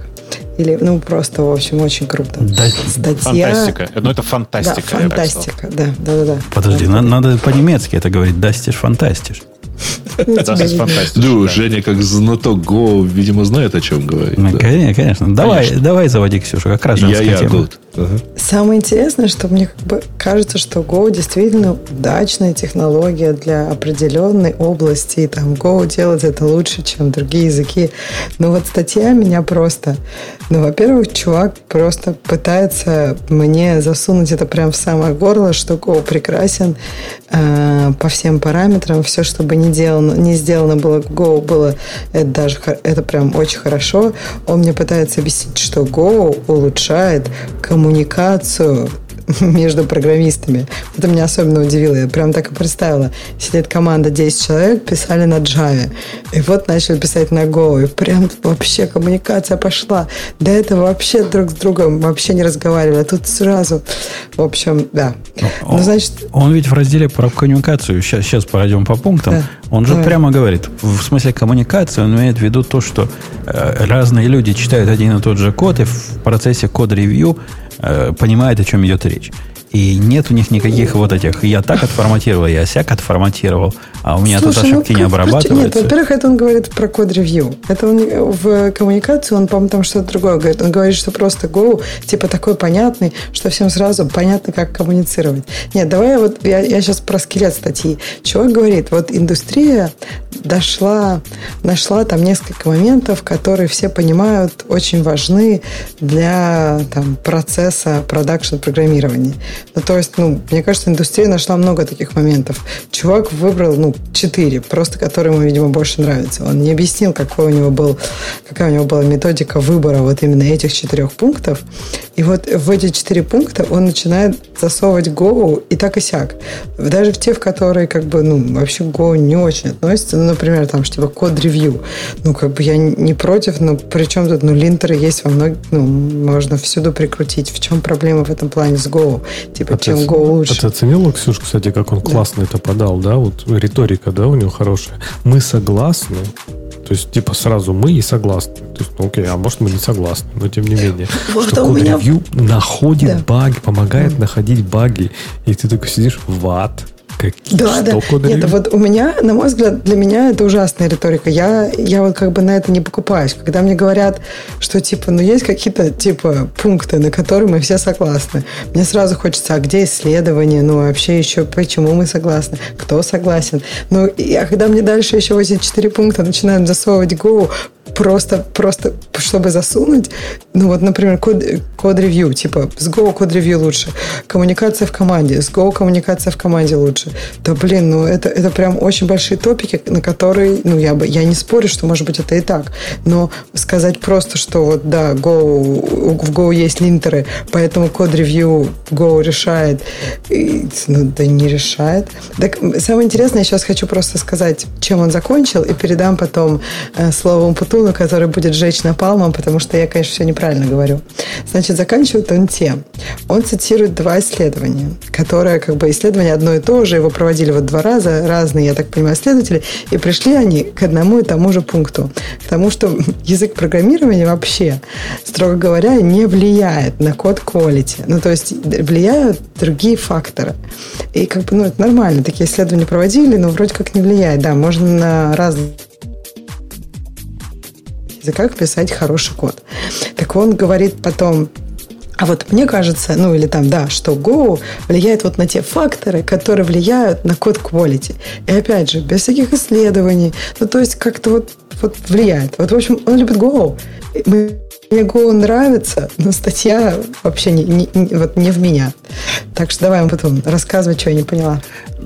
Или, ну, просто, в общем, очень круто. Да, Статья... Фантастика. Ну, это фантастика. Да, фантастика, да, да, да, да. Подожди, на- надо по-немецки это говорить. Дастишь, фантастишь. Ну, да. Женя, как знаток Go, видимо, знает, о чем говорит. Конечно, конечно. Давай, давай заводи, Ксюша, как раз женская Я-я тема. Самое интересное, что мне как бы кажется, что Go действительно удачная технология для определенной области. И там Go делает это лучше, чем другие языки. Но вот статья меня просто... Ну, во-первых, чувак просто пытается мне засунуть это прям в самое горло, что Go прекрасен э, по всем параметрам. Все, что бы не, делано, не сделано было Go, было это даже это прям очень хорошо. Он мне пытается объяснить, что Go улучшает коммуникацию между программистами. Это меня особенно удивило. Я прям так и представила. Сидит команда 10 человек, писали на Java. И вот начали писать на Go. И прям вообще коммуникация пошла. До этого вообще друг с другом вообще не разговаривали. А тут сразу. В общем, да. Ну, Он- значит, Он ведь в разделе про коммуникацию, сейчас, сейчас пройдем по пунктам, Да. он же Давай. прямо говорит, в смысле коммуникации, он имеет в виду то, что э, разные люди читают один и тот же код, и в процессе код-ревью э, понимают, о чем идет речь. И нет у них никаких вот этих, я так отформатировал, я сяк отформатировал, а у меня тут Слушай, ну, ошибки не как- Нет, обрабатываются. во-первых, это он говорит про код-ревью. Это он в коммуникации, он, по-моему, там что-то другое говорит. Он говорит, что просто Go, типа, такой понятный, что всем сразу понятно, как коммуницировать. Нет, давай я вот, я, я сейчас про скелет статьи. Чувак говорит, вот индустрия дошла, нашла там несколько моментов, которые все понимают, очень важны для там, процесса продакшн-программирования. Ну, то есть, ну, мне кажется, индустрия нашла много таких моментов. Чувак выбрал, ну, четыре, просто которые ему, видимо, больше нравятся. Он не объяснил, какой у него был, какая у него была методика выбора вот именно этих четырех пунктов. И вот в эти четыре пункта он начинает засовывать Go и так и сяк. Даже в те, в которые как бы, ну, вообще Go не очень относятся. Ну, например, там, что типа код-ревью. Ну, как бы я не против, но при чем тут, ну, линтеры есть во многих, ну, можно всюду прикрутить. В чем проблема в этом плане с Go? Типа, А ты чем оц- Go лучше? А ты оценил, Ксюш, кстати, как он классно это подал, да? Вот риторика, да, у него хорошая. Мы согласны, то есть, типа, сразу мы и согласны. То есть, ну, окей, а может, мы не согласны, но тем не менее. Вот что код меня- ревью находит Да. баги, помогает находить баги. И ты такой сидишь, ват. Какие, Да, да. код Нет, вот у меня, на мой взгляд, для меня это ужасная риторика. Я, я вот как бы на это не покупаюсь. Когда мне говорят, что типа, ну есть какие-то типа пункты, на которые мы все согласны. Мне сразу хочется, а где исследования? Ну вообще еще почему мы согласны? Кто согласен? Ну, и, а когда мне дальше еще эти четыре пункта начинают засовывать Go, просто, просто, чтобы засунуть, ну вот, например, код, код-ревью, типа, с Go код-ревью лучше, коммуникация в команде, с Go коммуникация в команде лучше. Да, блин, ну это, это прям очень большие топики, на которые, ну, я бы, я не спорю, что, может быть, это и так, но сказать просто, что вот, да, Go, в Go есть линтеры, поэтому код-ревью Go решает, и, ну, да не решает. Так, самое интересное, я сейчас хочу просто сказать, чем он закончил, и передам потом э, слово Путуну, трибуну, который будет жечь напалмом, потому что я, конечно, все неправильно говорю. Значит, заканчивает он тем. Он цитирует два исследования, которые, как бы, исследования одно и то же, его проводили вот два раза, разные, я так понимаю, исследователи, и пришли они к одному и тому же пункту. К тому, что язык программирования вообще, строго говоря, не влияет на код quality. Ну, то есть влияют другие факторы. И как бы, ну, это нормально. Такие исследования проводили, но вроде как не влияет. Да, можно на разные языках писать хороший код. Так он говорит потом, а вот мне кажется, ну или там, да, что Go влияет вот на те факторы, которые влияют на код quality. И опять же, без всяких исследований. Ну, то есть как-то вот, вот влияет. Вот, в общем, он любит Go. Мы мне Go нравится, но статья вообще не, не, не, вот не в меня. Так что давай потом рассказывай, что я не поняла.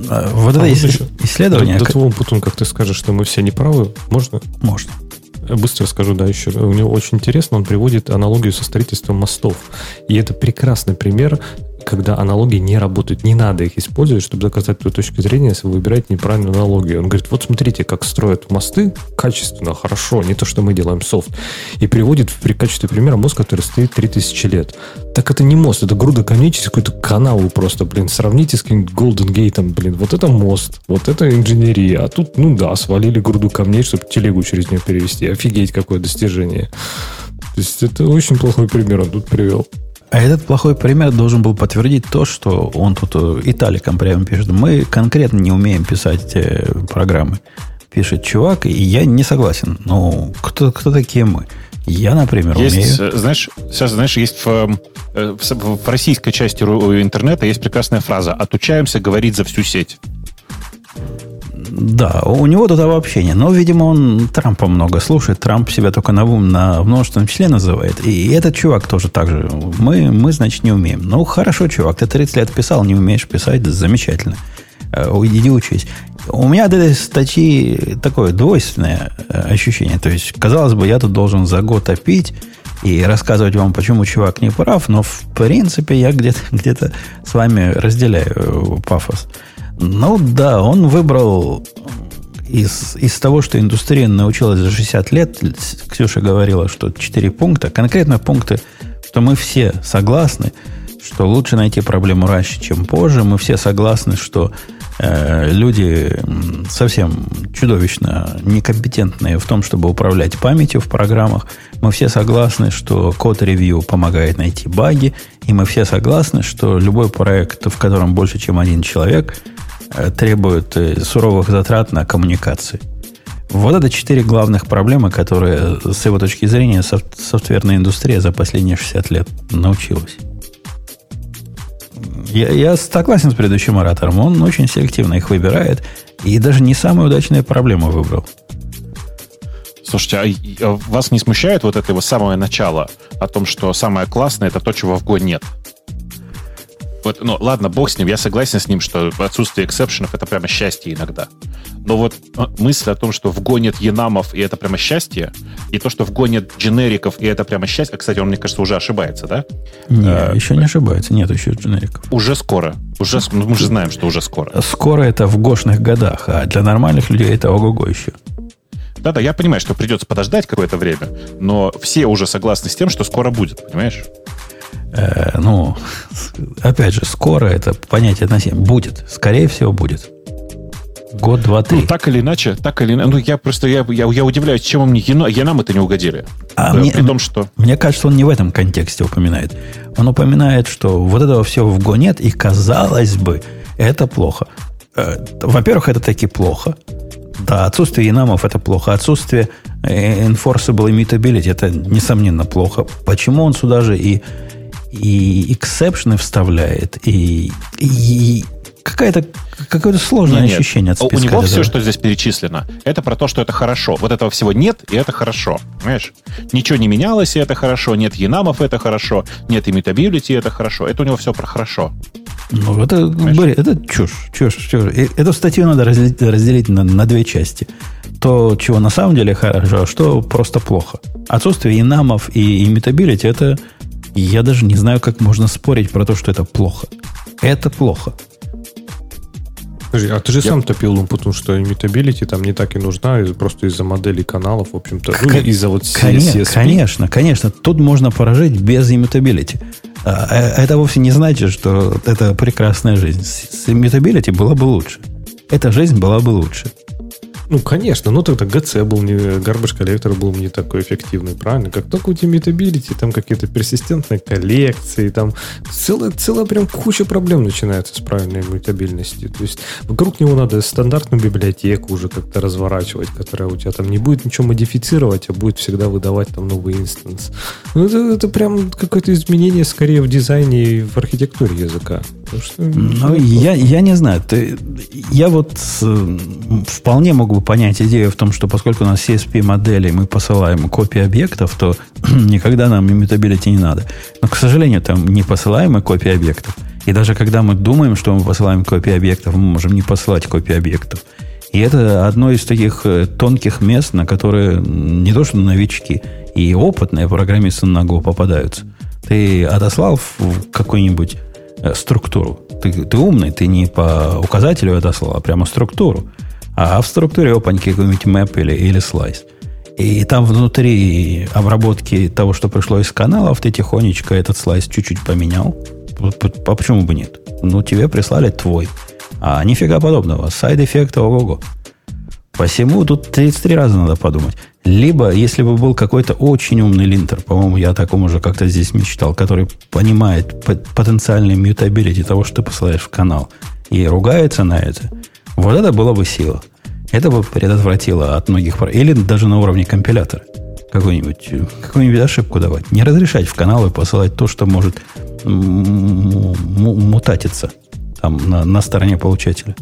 А, вот это а есть еще исследование. До, до того, потом, как ты скажешь, что мы все неправы, можно? Можно. Быстро скажу, да, еще. У него очень интересно, он приводит аналогию со строительством мостов. И это прекрасный пример когда аналогии не работают. Не надо их использовать, чтобы доказать твою точку зрения, если вы выбираете неправильную аналогию. Он говорит, вот смотрите, как строят мосты качественно, хорошо, не то, что мы делаем софт. И приводит в качестве примера мост, который стоит 3000 лет. Так это не мост, это груда камней через какую-то канаву просто, блин. Сравните с каким-нибудь Golden Gate, блин. Вот это мост, вот это инженерия. А тут, ну да, свалили груду камней, чтобы телегу через нее перевести. Офигеть, какое достижение. То есть это очень плохой пример он тут привел. А этот плохой пример должен был подтвердить то, что он тут э, италикам прямо пишет. Мы конкретно не умеем писать э, программы. Пишет чувак, и я не согласен. Ну, кто, кто такие мы? Я, например, есть, умею. Э, знаешь, сейчас, знаешь, есть в, в, в российской части интернета есть прекрасная фраза «отучаемся говорить за всю сеть». Да, у него тут общение. Но, видимо, он Трампа много слушает. Трамп себя только на, на множественном числе называет. И этот чувак тоже так же. Мы, мы, значит, не умеем. Ну, хорошо, чувак, ты 30 лет писал, не умеешь писать, замечательно. Э, иди учись. У меня от этой статьи такое двойственное э, ощущение. То есть, казалось бы, я тут должен за год топить и рассказывать вам, почему чувак не прав, но в принципе я где-то где с вами разделяю э, пафос. Ну да, он выбрал из, из того, что индустрия научилась за 60 лет, Ксюша говорила, что 4 пункта, конкретно пункты, что мы все согласны, что лучше найти проблему раньше, чем позже. Мы все согласны, что э, люди совсем чудовищно некомпетентные в том, чтобы управлять памятью в программах. Мы все согласны, что код-ревью помогает найти баги. И мы все согласны, что любой проект, в котором больше, чем один человек – Э, требуют э, суровых затрат на коммуникации. Вот это четыре главных проблемы, которые, с его точки зрения, софт- софтверная индустрия за последние 60 лет научилась. Я, я согласен с предыдущим оратором. Он очень селективно их выбирает и даже не самые удачные проблемы выбрал. Слушайте, а, а вас не смущает вот это его самое начало о том, что самое классное это то, чего в Go нет? Вот, ну, ладно, бог с ним, я согласен с ним, что отсутствие эксепшенов это прямо счастье иногда. Но вот а, мысль о том, что в Go нет енамов, и это прямо счастье, и то, что в Go нет дженериков, и это прямо счастье, а, кстати, он, мне кажется, уже ошибается, да? Не, а, еще не ошибается, нет еще дженериков. Уже скоро. Уже, ну, мы же знаем, что уже скоро. Скоро это в гошных годах, а для нормальных людей это ого-го еще. Да-да, я понимаю, что придется подождать какое-то время, но все уже согласны с тем, что скоро будет, понимаешь? Э, ну, опять же, скоро это понятие относительно. Будет. Скорее всего, будет. Год, два, три. Ну, так или иначе, так или иначе. Ну, я просто я, я, я удивляюсь, чем мне я нам это не угодили. А да, мне, при том, что... Мне кажется, он не в этом контексте упоминает. Он упоминает, что вот этого всего в Go нет, и казалось бы, это плохо. Э, во-первых, это таки плохо. Да, отсутствие инамов это плохо. Отсутствие э, enforceable immutability это несомненно плохо. Почему он сюда же и и эксепшены вставляет, и, и какая-то какое-то сложное нет, ощущение от списка. У него все, что здесь перечислено, это про то, что это хорошо. Вот этого всего нет, и это хорошо. Понимаешь? Ничего не менялось, и это хорошо. Нет енамов, это хорошо. Нет иммутабилити, это хорошо. Это у него все про хорошо. Ну, это, Боря, это чушь, чушь, чушь. И эту статью надо разделить, разделить на, на две части. То, чего на самом деле хорошо, а что просто плохо. Отсутствие инамов и иммутабилити – это я даже не знаю, как можно спорить про то, что это плохо. Это плохо. Подожди, а ты же сам топил потому что immutability там не так и нужна, просто из-за моделей каналов, в общем-то, ну, из-за вот конечно, CSP. Конечно, конечно, тут можно прожить без immutability. А, э, это вовсе не значит, что это прекрасная жизнь. С immutability было бы лучше. Эта жизнь была бы лучше. Ну, конечно, но тогда GC был не, Garbage Collector был не такой эффективный, правильно? Как только у тебя immutability, там какие-то персистентные коллекции, там целая, целая прям куча проблем начинается с правильной мутабильностью. То есть вокруг него надо стандартную библиотеку уже как-то разворачивать, которая у тебя там не будет ничего модифицировать, а будет всегда выдавать там новый инстанс. Ну, это, это прям какое-то изменение скорее в дизайне и в архитектуре языка. Что, ну, я, я не знаю. Ты, я вот э, вполне могу бы понять идею в том, что поскольку у нас CSP-модели, мы посылаем копии объектов, то никогда нам immutability не надо. Но, к сожалению, там не посылаемые копии объектов. И даже когда мы думаем, что мы посылаем копии объектов, мы можем не посылать копии объектов. И это одно из таких э, тонких мест, на которые не то что новички, и опытные программисты на Go попадаются. Ты отослал в какую-нибудь э, структуру. Ты, ты умный, ты не по указателю отослал, а прямо структуру. А в структуре опаньки какой-нибудь мэп или, или слайс. И там внутри обработки того, что пришло из каналов, ты тихонечко этот слайс чуть-чуть поменял. А почему бы нет? Ну, тебе прислали твой. А нифига подобного. Сайд-эффекта ого-го. Посему тут 33 раза надо подумать. Либо, если бы был какой-то очень умный линтер, по-моему, я о таком уже как-то здесь мечтал, который понимает потенциальный mutability того, что ты посылаешь в канал, и ругается на это – вот это было бы сила. Это бы предотвратило от многих... Или даже на уровне компилятора. Какую-нибудь какую ошибку давать. Не разрешать в каналы посылать то, что может мутатиться там на, на стороне получателя.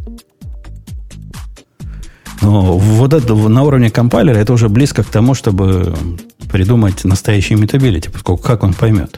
Но вот это на уровне компайлера это уже близко к тому, чтобы придумать настоящий мутабилити, поскольку как он поймет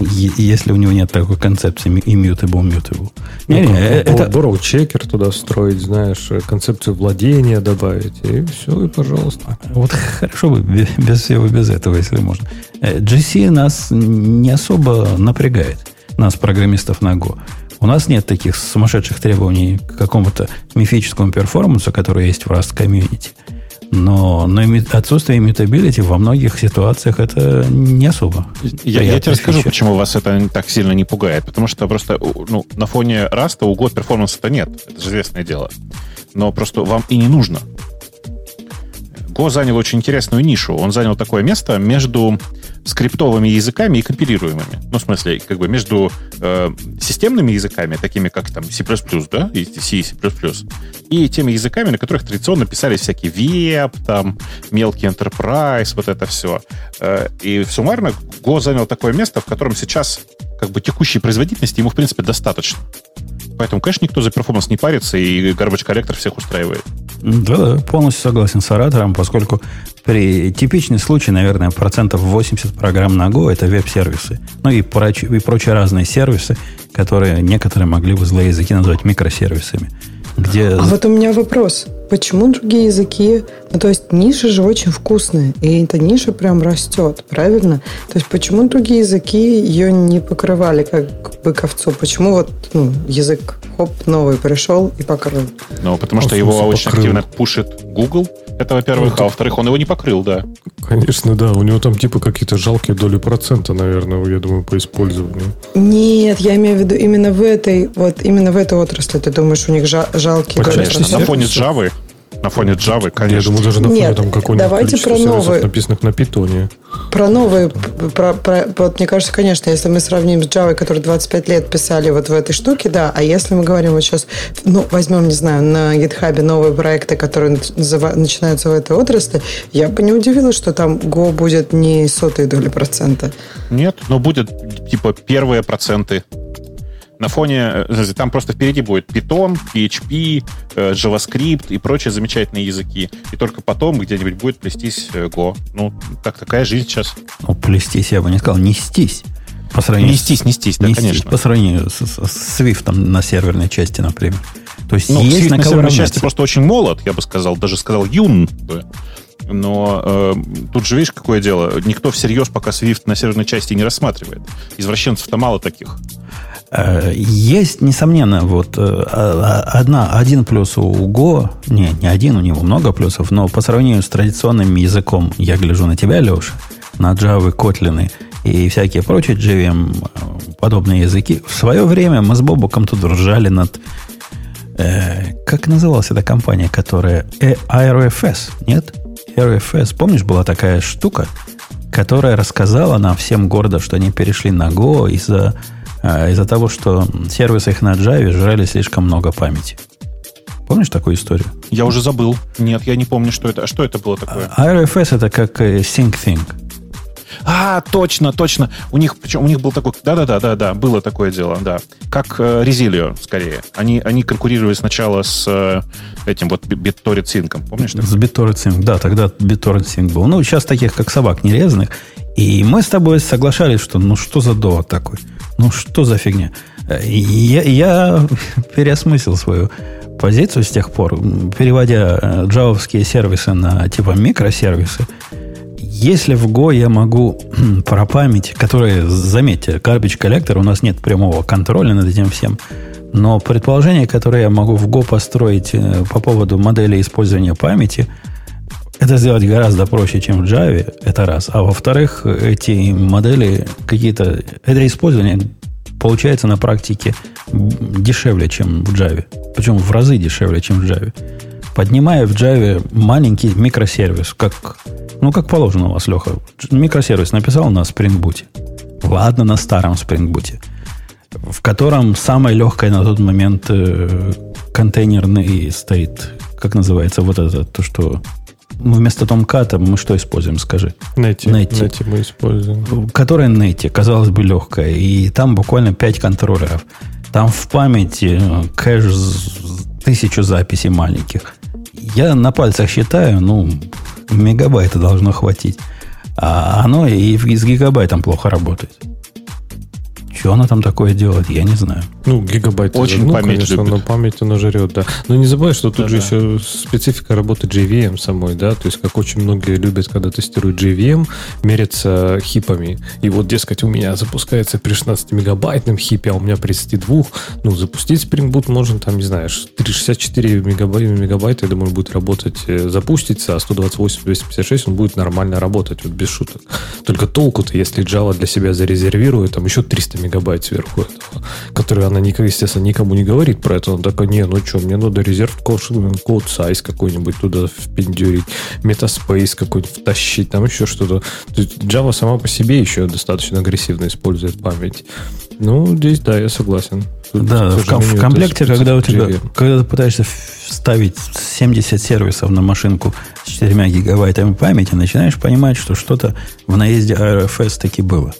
если у него нет такой концепции immutable, mutable. Не, ну, не, это... Borrow checker туда строить, знаешь, концепцию владения добавить, и все, и пожалуйста. Вот хорошо бы без всего без этого, если можно. Э, GC нас не особо напрягает, нас, программистов на Go. У нас нет таких сумасшедших требований к какому-то мифическому перформансу, который есть в Rust комьюнити. Но, но отсутствие иммутабилити во многих ситуациях это не особо. Я, я тебе расскажу, фича. почему вас это так сильно не пугает. Потому что просто ну, на фоне раста угла перформанса-то нет. Это же известное дело. Но просто вам и не нужно. Go занял очень интересную нишу. Он занял такое место между скриптовыми языками и компилируемыми. Ну, в смысле, как бы между э, системными языками, такими как там C++, да, и C и теми языками, на которых традиционно писались всякие веб, там, мелкий enterprise, вот это все. Э, и суммарно Go занял такое место, в котором сейчас как бы текущей производительности ему, в принципе, достаточно. Поэтому, конечно, никто за performance не парится, и garbage collector всех устраивает. Да, да, полностью согласен с оратором, поскольку при типичный случай, наверное, процентов 80 программ на Go это веб-сервисы. Ну и, проч, и прочие разные сервисы, которые некоторые могли бы злые языки назвать микросервисами. Где... А вот у меня вопрос. Почему другие языки... Ну, то есть ниша же очень вкусная, и эта ниша прям растет, правильно? То есть почему другие языки ее не покрывали как бы ковцу? Почему вот ну, язык хоп, новый пришел и покрыл? Ну, потому что его очень покрыл. активно пушит Google, это, во-первых. Ну, а во-вторых, он его не покрыл, да. Конечно, да. У него там типа какие-то жалкие доли процента, наверное, я думаю, по использованию. Нет, я имею в виду именно в этой, вот именно в этой отрасли. Ты думаешь, у них жалкие доли процента? На фоне Java на фоне Java, конечно. Я думаю, даже на фоне Нет, там какого-нибудь давайте про новые, написанных на питоне. Про новые, про, про, вот мне кажется, конечно, если мы сравним с Java, который 25 лет писали вот в этой штуке, да, а если мы говорим вот сейчас, ну, возьмем, не знаю, на GitHub новые проекты, которые начинаются в этой отрасли, я бы не удивилась, что там Go будет не сотой доли процента. Нет, но будет типа первые проценты на фоне, э, там просто впереди будет Python, PHP, э, JavaScript и прочие замечательные языки. И только потом где-нибудь будет плестись э, Go. Ну, так такая жизнь сейчас. Ну, плестись я бы не сказал, нестись. По сравнению нестись, нестись, да, нестись, конечно. По сравнению с, с, с Swift на серверной части, например. То есть ну, есть Swift на, на серверной части просто очень молод, я бы сказал, даже сказал юн. Но э, тут же видишь, какое дело. Никто всерьез пока Swift на серверной части не рассматривает. Извращенцев-то мало таких. Э, есть, несомненно, вот э, одна, один плюс у Go, не, не один, у него много плюсов, но по сравнению с традиционным языком, я гляжу на тебя, Леша, на Java, Kotlin и всякие прочие JVM э, подобные языки, в свое время мы с Бобуком тут ржали над э, как называлась эта компания, которая э, RFS, нет? RFS, помнишь, была такая штука, которая рассказала нам всем гордо, что они перешли на Go из-за э, из того, что сервисы их на Java жрали слишком много памяти. Помнишь такую историю? Я уже забыл. Нет, я не помню, что это. А что это было такое? RFS это как э, SyncThing. А, точно, точно. У них, причем у них был такой, да-да-да, да, да, было такое дело, да. Как э, Resilio, скорее. Они, они конкурировали сначала с э, этим вот BitTorrent Sync, помнишь? С BitTorrent Sync, да, тогда BitTorrent Sync был. Ну, сейчас таких, как собак нерезанных. И мы с тобой соглашались, что ну что за довод такой? Ну что за фигня? Я, я переосмыслил свою позицию с тех пор, переводя э, джавовские сервисы на типа микросервисы. Если в Go я могу про память, которая, заметьте, garbage коллектор, у нас нет прямого контроля над этим всем, но предположение, которое я могу в Go построить э, по поводу модели использования памяти, это сделать гораздо проще, чем в Java, это раз. А во-вторых, эти модели какие-то... Это использование получается на практике дешевле, чем в Java. Причем в разы дешевле, чем в Java. Поднимая в Java маленький микросервис, как ну, как положено у вас, Леха. Микросервис написал на Spring Boot. Ладно, на старом Spring Boot. В котором самое легкое на тот момент э, контейнерный стоит. Как называется вот это, то, что вместо Tomcat мы что используем, скажи? Нети. Нети мы используем. Которое Нети, казалось бы, легкое. И там буквально 5 контроллеров. Там в памяти э, кэш тысячу записей маленьких. Я на пальцах считаю, ну, мегабайта должно хватить. А оно и с гигабайтом плохо работает. Что она там такое делает, я не знаю. Ну, гигабайт. Очень ну, память конечно, любит. но память она жрет, да. Но не забывай, что тут да, же да. еще специфика работы JVM самой, да, то есть как очень многие любят, когда тестируют JVM, мерятся хипами. И вот, дескать, у меня запускается при 16-мегабайтном хипе, а у меня при 32. Ну, запустить Spring Boot можно там, не знаю, 364 мегабайта, мегабайта, я думаю, будет работать, э, запустится, а 128-256 он будет нормально работать, вот без шуток. Только толку-то, если Java для себя зарезервирует, там еще 300 мегабайт сверху этого, которые она, естественно, никому не говорит про это. Он такой, не, ну что, мне надо резерв код size какой-нибудь туда впендюрить, метаспейс какой-нибудь втащить, там еще что-то. Java сама по себе еще достаточно агрессивно использует память. Ну, здесь, да, я согласен. Тут, да, в, в комплекте, когда у тебя, когда ты пытаешься вставить 70 сервисов на машинку с 4 гигабайтами памяти, начинаешь понимать, что что-то в наезде RFS таки было.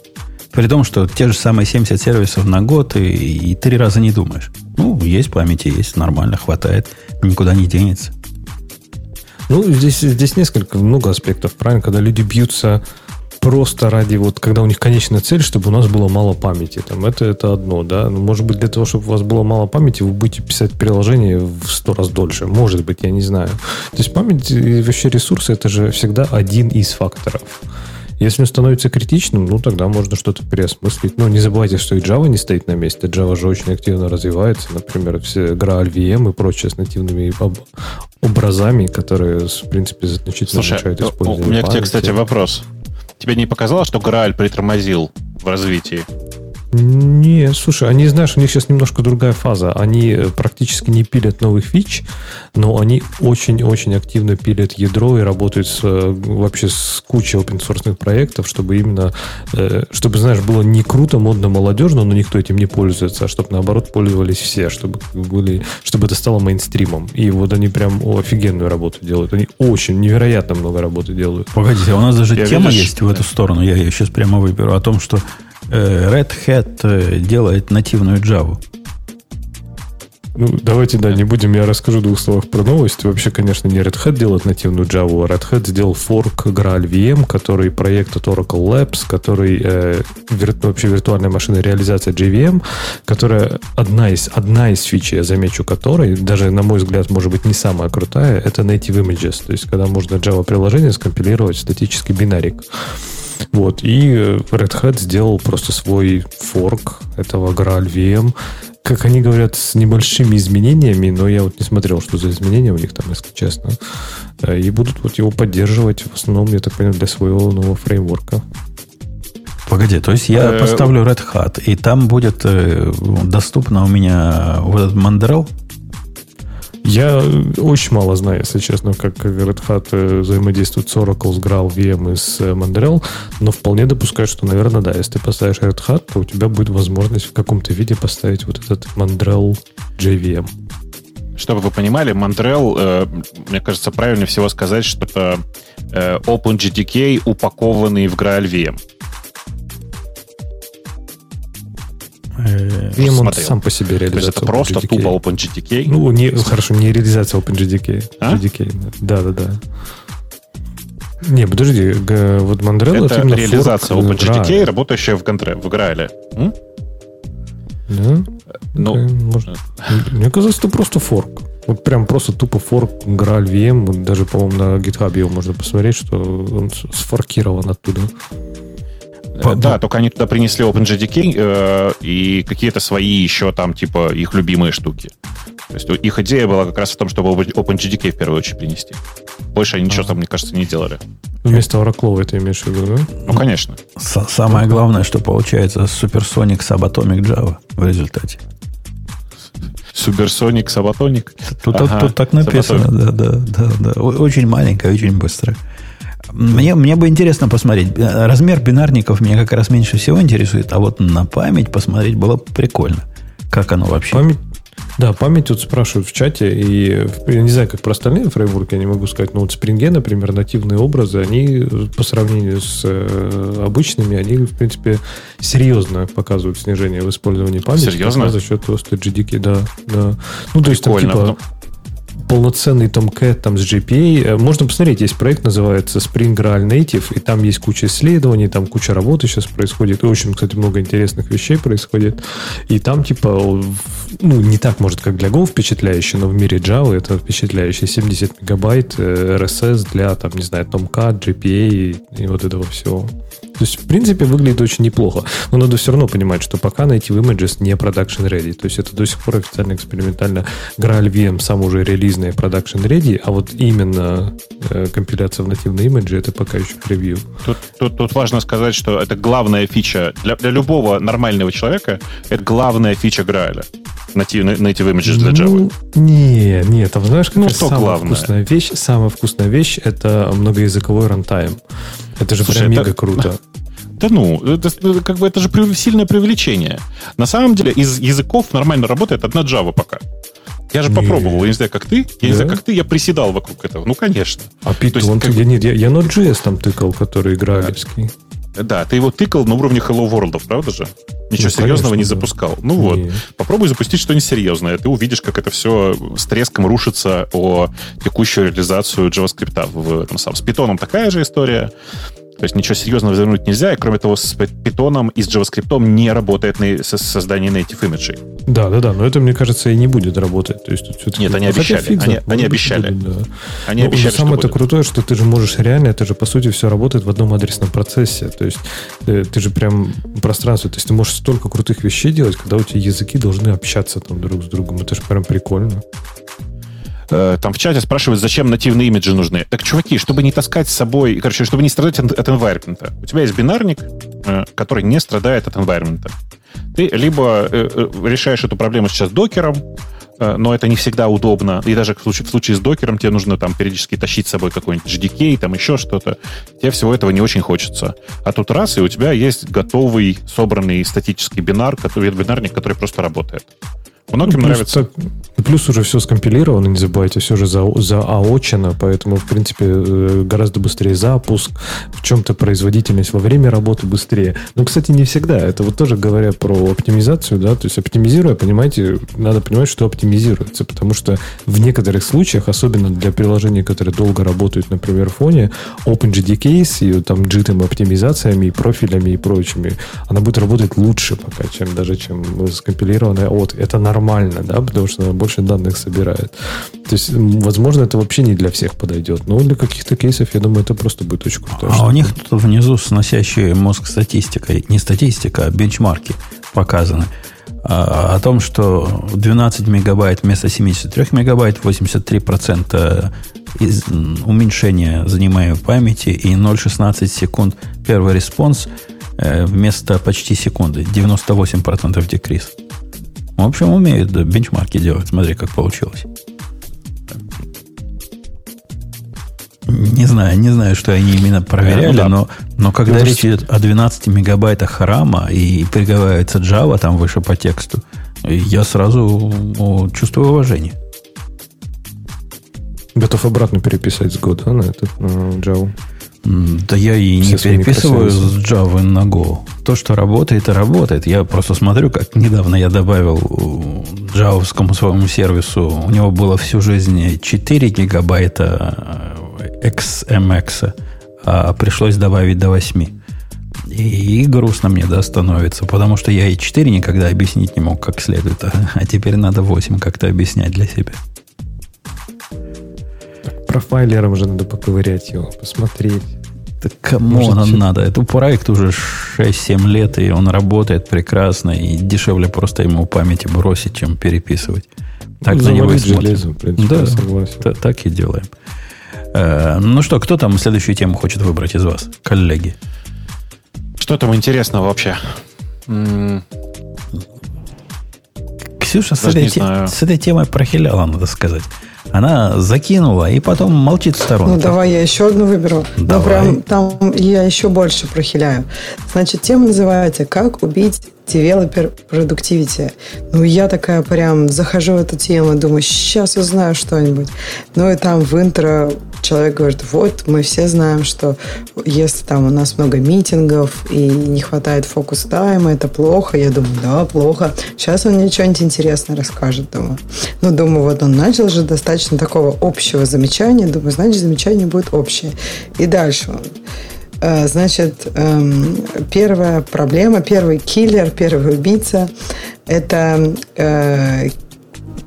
При том, что те же самые 70 сервисов на год и, и три раза не думаешь. Ну, есть памяти, есть, нормально, хватает, никуда не денется. Ну, здесь, здесь несколько, много аспектов, правильно? Когда люди бьются просто ради, вот, когда у них конечная цель, чтобы у нас было мало памяти. Там, это, это одно, да. Ну, может быть, для того, чтобы у вас было мало памяти, вы будете писать приложение в сто раз дольше. Может быть, я не знаю. То есть память и вообще ресурсы, это же всегда один из факторов. Если он становится критичным, ну, тогда можно что-то переосмыслить. Но не забывайте, что и Java не стоит на месте. Java же очень активно развивается. Например, все Graal VM и прочее с нативными образами, которые, в принципе, значительно Слушай, улучшают использование у меня к тебе, кстати, вопрос. Тебе не показалось, что Graal притормозил в развитии? Не, слушай, они, знаешь, у них сейчас немножко другая фаза. Они э, практически не пилят новых фич, но они очень-очень активно пилят ядро и работают с, э, вообще с кучей open source проектов, чтобы именно, э, чтобы, знаешь, было не круто, модно, молодежно, но никто этим не пользуется, а чтобы, наоборот, пользовались все, чтобы, были, чтобы это стало мейнстримом. И вот они прям офигенную работу делают. Они очень, невероятно много работы делают. Погодите, а у нас даже Я тема видишь, есть в эту сторону, я ее сейчас прямо выберу, о том, что Red Hat э, делает нативную Java. Ну, давайте, да, не будем, я расскажу в двух словах про новость. Вообще, конечно, не Red Hat делает нативную Java, а Red Hat сделал форк Graal VM, который проект от Oracle Labs, который э, вир, вообще виртуальная машина реализация JVM, которая одна из, одна из фич, я замечу, которой, даже, на мой взгляд, может быть, не самая крутая, это Native Images, то есть, когда можно Java-приложение скомпилировать в статический бинарик. Вот, и Red Hat сделал просто свой форк этого Graal VM, как они говорят, с небольшими изменениями, но я вот не смотрел, что за изменения у них там, если честно. И будут вот его поддерживать в основном, я так понимаю, для своего нового фреймворка. Погоди, то есть я поставлю Red Hat, и там будет э, доступно у меня вот этот Mandrel? Я очень мало знаю, если честно, как Red Hat э, взаимодействует с Oracle, с Graal, VM и с Mandrel, но вполне допускаю, что, наверное, да, если ты поставишь Red Hat, то у тебя будет возможность в каком-то виде поставить вот этот Mandrel JVM. Чтобы вы понимали, Mandrel, э, мне кажется, правильнее всего сказать, что это э, OpenGDK, упакованный в Graal VM. Он сам по себе реализация. То есть это просто GDK. тупо OpenGDK? Ну, не, хорошо, не реализация OpenGDK. А? GDK. Да, да, да. Не, подожди, вот Mandrel это, это реализация OpenGDK, Graal. работающая в, Гантре, в Graal. Да? Ну, okay, может. Мне казалось, это просто форк. Вот прям просто тупо форк Graal VM. Даже, по-моему, на GitHub его можно посмотреть, что он сфоркирован оттуда. По, да, только они туда принесли OpenJDK э, и какие-то свои еще там, типа, их любимые штуки. То есть их идея была как раз в том, чтобы OpenJDK в первую очередь принести. Больше они ничего а. там, мне кажется, не делали. Вместо Oracle это имеешь в виду, да? Ну, конечно. С Самое главное, что получается Supersonic Subatomic Java в результате. Supersonic Subatomic? Тут, ага, тут так написано, да, да, да, да. Очень маленькое, очень быстро. Мне, мне бы интересно посмотреть. Размер бинарников меня как раз меньше всего интересует, а вот на память посмотреть было бы прикольно. Как оно вообще? Память, да, память тут спрашивают в чате, и я не знаю, как про остальные фреймворки, я не могу сказать, но вот Spring, например, нативные образы, они по сравнению с э, обычными, они, в принципе, серьезно показывают снижение в использовании памяти. Серьезно? За счет просто GDK, да. да. Ну, то есть там типа полноценный Tomcat там с GPA. Э, можно посмотреть, есть проект, называется Spring Graal Native, и там есть куча исследований, там куча работы сейчас происходит, и очень, кстати, много интересных вещей происходит. И там, типа, ну, не так, может, как для Go впечатляюще, но в мире Java это впечатляюще. 70 мегабайт RSS э, для, там, не знаю, Tomcat, GPA и вот этого всего. То есть, в принципе, выглядит очень неплохо. Но надо все равно понимать, что пока Native Images не production ready. То есть, это до сих пор официально экспериментально Graal VM сам уже релизный production ready, а вот именно э, компиляция в нативные имиджи это пока еще превью. Тут, тут, тут важно сказать, что это главная фича для, для любого нормального человека, это главная фича Graal. Native, native Images для Java. Ну, не, не, там знаешь, какая ну, самая главное? вкусная вещь? Самая вкусная вещь это многоязыковой рантайм. Это же Слушай, прям это... мега круто. Да ну, это, как бы это же сильное преувеличение. На самом деле из языков нормально работает одна Java пока. Я же не. попробовал, я не знаю, как ты. Я да? не знаю, как ты, я приседал вокруг этого. Ну, конечно. А Python, как... я, нет, я, я Node.js там тыкал, который игралевский. Да, ты его тыкал на уровне Hello World, правда же? Ничего ну, серьезного конечно, не да. запускал. Ну вот, попробуй запустить что-нибудь серьезное. Ты увидишь, как это все с треском рушится о текущую реализацию JavaScript в этом самом. С питоном такая же история. То есть ничего серьезного вернуть нельзя, и кроме того, с Python и с JavaScript не работает на, создание native имиджей. Да, да, да, но это, мне кажется, и не будет работать. То есть, тут Нет, они обещали. Фиг, они, они обещали. Будет, да. Они но обещали, самое это крутое, что ты же можешь реально, это же по сути все работает в одном адресном процессе. То есть ты, э, ты же прям пространство, то есть ты можешь столько крутых вещей делать, когда у тебя языки должны общаться там друг с другом. Это же прям прикольно. Э, там в чате спрашивают, зачем нативные имиджи нужны. Так, чуваки, чтобы не таскать с собой, короче, чтобы не страдать от, от environment. У тебя есть бинарник, э, который не страдает от environment. Ты либо э, решаешь эту проблему сейчас докером, но это не всегда удобно. И даже в случае, в случае с докером тебе нужно там периодически тащить с собой какой-нибудь JDK, там еще что-то. Тебе всего этого не очень хочется. А тут раз, и у тебя есть готовый, собранный статический бинар, который, бинарник, который просто работает. Многим ну, нравится. Так, плюс уже все скомпилировано, не забывайте, все же за, заочено, поэтому, в принципе, э, гораздо быстрее запуск, в чем-то производительность во время работы быстрее. Но, кстати, не всегда. Это вот тоже говоря про оптимизацию, да, то есть оптимизируя, понимаете, надо понимать, что оптимизируется, потому что в некоторых случаях, особенно для приложений, которые долго работают, например, в фоне, OpenGDK и там JIT оптимизациями, и профилями и прочими, она будет работать лучше пока, чем даже чем скомпилированная от. Это нормально нормально, да, потому что она больше данных собирает. То есть, возможно, это вообще не для всех подойдет. Но для каких-то кейсов, я думаю, это просто будет очень круто. А у них тут внизу сносящие мозг статистикой, не статистика, а бенчмарки показаны. А, о том, что 12 мегабайт вместо 73 мегабайт, 83% из, уменьшения занимаемой памяти и 0,16 секунд первый response э, вместо почти секунды. 98% decrease. В общем, умеют бенчмарки делать. Смотри, как получилось. Не знаю, не знаю, что они именно проверяли, ну, да. но, но когда ну, речь идет о 12 мегабайтах рама и приговаривается Java там выше по тексту, я сразу чувствую уважение. Готов обратно переписать с года на этот на Java. Да я и Все не переписываю с Java на Go. То, что работает, и работает. Я просто смотрю, как недавно я добавил джавовскому своему сервису, у него было всю жизнь 4 гигабайта XMX, а пришлось добавить до 8. И, и грустно мне да, становится, потому что я и 4 никогда объяснить не мог как следует, а, а теперь надо 8 как-то объяснять для себя. Так, профайлером уже надо поковырять его, посмотреть. Да кому он надо? Это проект уже 6-7 лет, и он работает прекрасно, и дешевле просто ему памяти бросить, чем переписывать. Так ну, за него и железо, в принципе, да, согласен. так и делаем. Э, ну что, кто там следующую тему хочет выбрать из вас, коллеги? Что там интересного вообще? Ксюша с этой, те, с этой темой прохиляла, надо сказать. Она закинула и потом молчит в сторону. Ну, давай я еще одну выберу. Ну, давай. Ну, прям там я еще больше прохиляю. Значит, тема называется «Как убить девелопер продуктивити. Ну, я такая прям захожу в эту тему, думаю, сейчас узнаю что-нибудь. Ну, и там в интро человек говорит, вот, мы все знаем, что если там у нас много митингов и не хватает фокус-тайма, это плохо. Я думаю, да, плохо. Сейчас он мне что-нибудь интересное расскажет, думаю. Ну, думаю, вот он начал же достаточно такого общего замечания. Думаю, значит, замечание будет общее. И дальше он Э, значит, эм, первая проблема, первый киллер, первый убийца – это э,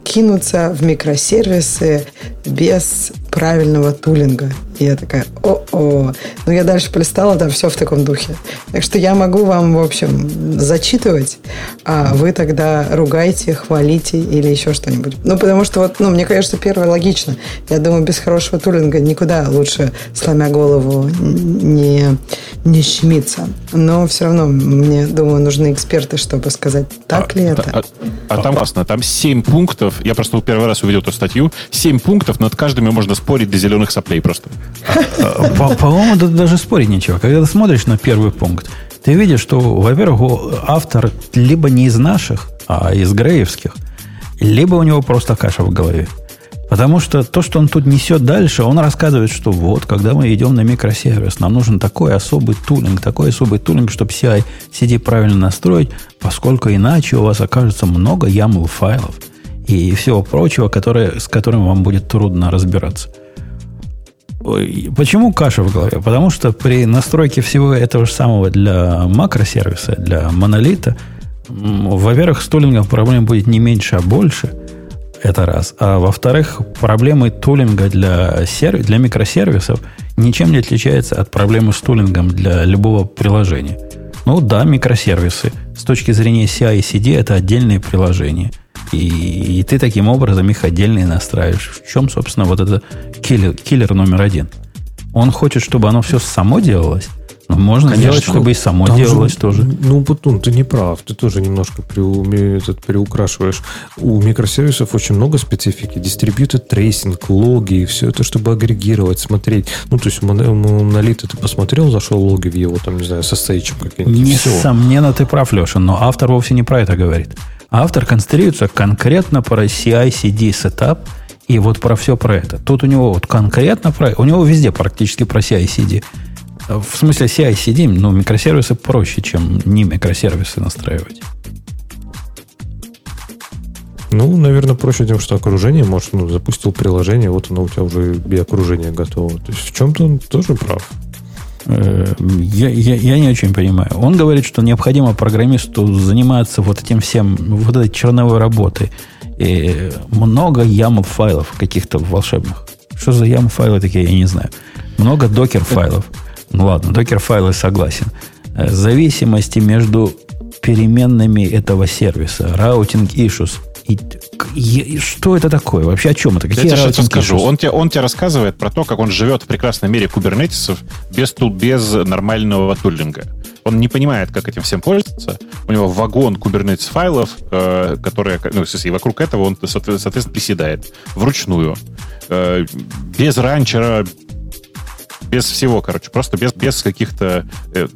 кинуться в микросервисы без правильного тулинга. И я такая, о-о. Ну, я дальше полистала, там все в таком духе. Так что я могу вам, в общем, зачитывать, а вы тогда ругайте, хвалите или еще что-нибудь. Ну, потому что вот, ну, мне кажется, первое логично. Я думаю, без хорошего тулинга никуда лучше, сломя голову, не, не щемиться. Но все равно, мне, думаю, нужны эксперты, чтобы сказать, так а, ли это. А, а, а там классно, там 7 пунктов. Я просто первый раз увидел эту статью. 7 пунктов, над каждыми можно спорить до зеленых соплей просто. По-моему, тут даже спорить нечего. Когда ты смотришь на первый пункт, ты видишь, что, во-первых, автор либо не из наших, а из греевских, либо у него просто каша в голове. Потому что то, что он тут несет дальше, он рассказывает, что вот, когда мы идем на микросервис, нам нужен такой особый тулинг, такой особый тулинг, чтобы CI CD правильно настроить, поскольку иначе у вас окажется много YAML файлов и всего прочего, которое, с которым вам будет трудно разбираться. Почему каша в голове? Потому что при настройке всего этого же самого для макросервиса, для монолита, во-первых, с тулингом проблем будет не меньше, а больше. Это раз. А во-вторых, проблемы тулинга для, серв... для микросервисов ничем не отличаются от проблемы с тулингом для любого приложения. Ну да, микросервисы. С точки зрения CI и CD это отдельные приложения – и, и ты таким образом их отдельно и настраиваешь. В чем, собственно, вот это киллер, киллер номер один. Он хочет, чтобы оно все само делалось, но можно Конечно, сделать, чтобы и само Там делалось же, тоже. Ну, Бутун, ты не прав. Ты тоже немножко при, этот, переукрашиваешь. У микросервисов очень много специфики. Distributed tracing, логи, и все это, чтобы агрегировать, смотреть. Ну, то есть, монолита ты посмотрел, зашел логи в его, там, не знаю, со стейчем каким-нибудь. Несомненно, ты прав, Леша, но автор вовсе не про это говорит. Автор концентрируется конкретно про CI-CD сетап и вот про все про это. Тут у него вот конкретно про... У него везде практически про CI-CD. В смысле CI-CD, ну, микросервисы проще, чем не микросервисы настраивать. Ну, наверное, проще тем, что окружение, может, ну, запустил приложение, вот оно у тебя уже и окружение готово. То есть в чем-то он тоже прав. Э, я, я, я не очень понимаю. Он говорит, что необходимо программисту заниматься вот этим всем, вот этой черновой работой. И много YAML файлов каких-то волшебных. Что за YAML файлы такие, я не знаю. Много докер файлов. Ну ладно, докер файлы согласен. Э, зависимости между переменными этого сервиса, routing issues. И, что это такое? Вообще о чем это? Какие я тебе сейчас расскажу. Он тебе, он тебе рассказывает про то, как он живет в прекрасном мире кубернетисов без, без нормального тулинга. Он не понимает, как этим всем пользоваться. У него вагон кубернетис файлов, э, которые, ну, и вокруг этого он, соответственно, приседает вручную. Э, без ранчера, без всего, короче, просто без, без каких-то э,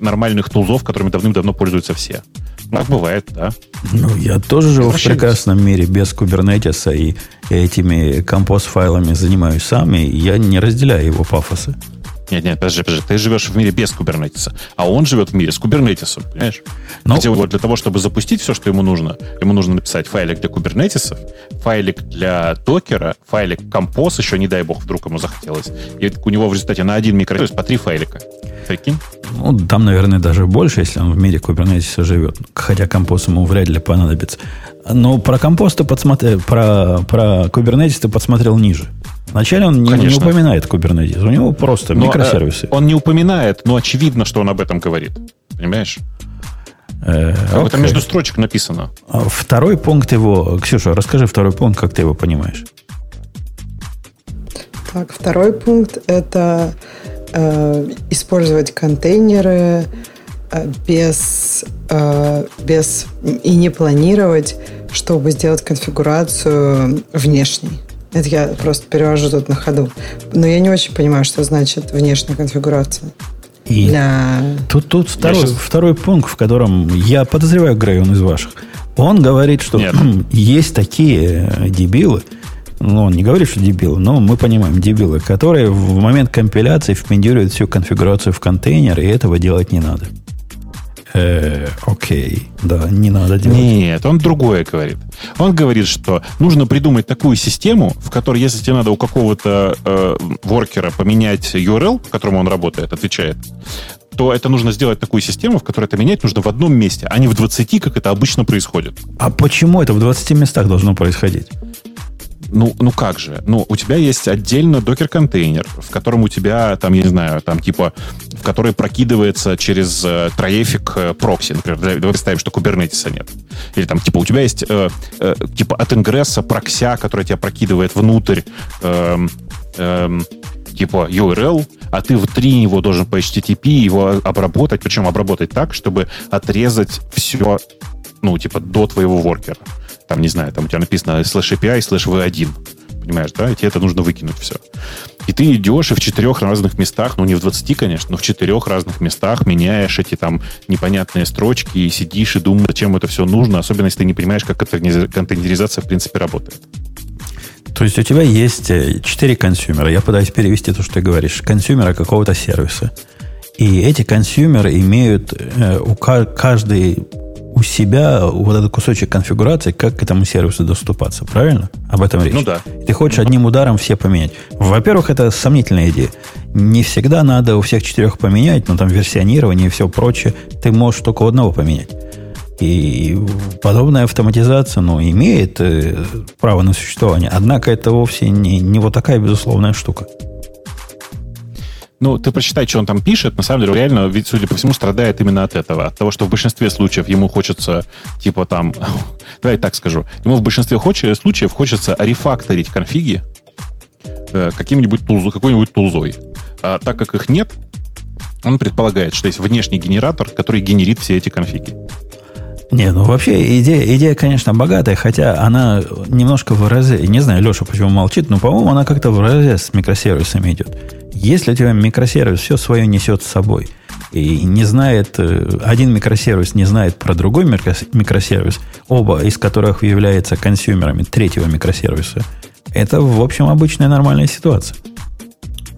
нормальных тулзов, которыми давным-давно пользуются все. Так бывает, да. Ну, я тоже живу в прекрасном мире без кубернетиса и этими компост-файлами занимаюсь сам, и я не разделяю его пафосы. Нет, нет, подожди, подожди. Ты живешь в мире без кубернетиса, а он живет в мире с кубернетисом, понимаешь? Но... Хотя вот для того, чтобы запустить все, что ему нужно, ему нужно написать файлик для кубернетисов, файлик для докера, файлик композ, еще не дай бог, вдруг ему захотелось. И у него в результате на один микросервис по три файлика. Прикинь? Ну, там, наверное, даже больше, если он в мире кубернетиса живет. Хотя композ ему вряд ли понадобится. Но про компост ты подсмотрел, про, про Kubernetes ты подсмотрел ниже. Вначале он не, не упоминает Kubernetes, у него просто но, микросервисы. Э, он не упоминает, но очевидно, что он об этом говорит. Понимаешь? Э, это между строчек написано. А второй пункт его... Ксюша, расскажи второй пункт, как ты его понимаешь. Так, второй пункт – это э, использовать контейнеры э, без, э, без и не планировать, чтобы сделать конфигурацию внешней. Это я просто перевожу тут на ходу. Но я не очень понимаю, что значит внешняя конфигурация. И для... тут, тут второй, сейчас... второй пункт, в котором я подозреваю Грей, он из ваших. Он говорит, что Нет. есть такие дебилы, ну, он не говорит, что дебилы, но мы понимаем, дебилы, которые в момент компиляции впендируют всю конфигурацию в контейнер, и этого делать не надо. Э, окей, да, не надо делать. Нет, он другое говорит. Он говорит, что нужно придумать такую систему, в которой, если тебе надо у какого-то э, воркера поменять URL, по которому он работает, отвечает, то это нужно сделать такую систему, в которой это менять нужно в одном месте, а не в 20, как это обычно происходит. А почему это в 20 местах должно происходить? Ну, ну как же? Ну, у тебя есть отдельно докер-контейнер, в котором у тебя, там, я не знаю, там типа, в который прокидывается через э, троефик э, прокси. Например, давай представим, что кубернетиса нет. Или там, типа, у тебя есть э, э, типа от ингресса прокся, который тебя прокидывает внутрь э, э, типа URL, а ты внутри него должен по HTTP его обработать, причем обработать так, чтобы отрезать все, ну, типа, до твоего воркера там, не знаю, там у тебя написано slash API, slash V1. Понимаешь, да? И тебе это нужно выкинуть все. И ты идешь и в четырех разных местах, ну не в 20, конечно, но в четырех разных местах меняешь эти там непонятные строчки и сидишь и думаешь, зачем это все нужно, особенно если ты не понимаешь, как контейнеризация в принципе работает. То есть у тебя есть э, четыре консюмера. Я пытаюсь перевести то, что ты говоришь. Консюмера какого-то сервиса. И эти консюмеры имеют э, у каждый у себя вот этот кусочек конфигурации, как к этому сервису доступаться. Правильно? Об этом речь. Ну да. Ты хочешь одним ударом все поменять. Во-первых, это сомнительная идея. Не всегда надо у всех четырех поменять, но там версионирование и все прочее. Ты можешь только одного поменять. И подобная автоматизация, ну, имеет э, право на существование. Однако это вовсе не, не вот такая безусловная штука. Ну, ты прочитай, что он там пишет. На самом деле, реально, ведь, судя по всему, страдает именно от этого. От того, что в большинстве случаев ему хочется, типа там... Давай так скажу. Ему в большинстве случаев хочется рефакторить конфиги э, каким-нибудь тулзу, какой-нибудь тулзой. А так как их нет, он предполагает, что есть внешний генератор, который генерит все эти конфиги. Не, ну вообще идея, идея, конечно, богатая, хотя она немножко в разы, не знаю, Леша почему молчит, но, по-моему, она как-то в разы с микросервисами идет. Если у тебя микросервис все свое несет с собой, и не знает, э, один микросервис не знает про другой микросервис, оба из которых являются консюмерами третьего микросервиса, это, в общем, обычная нормальная ситуация.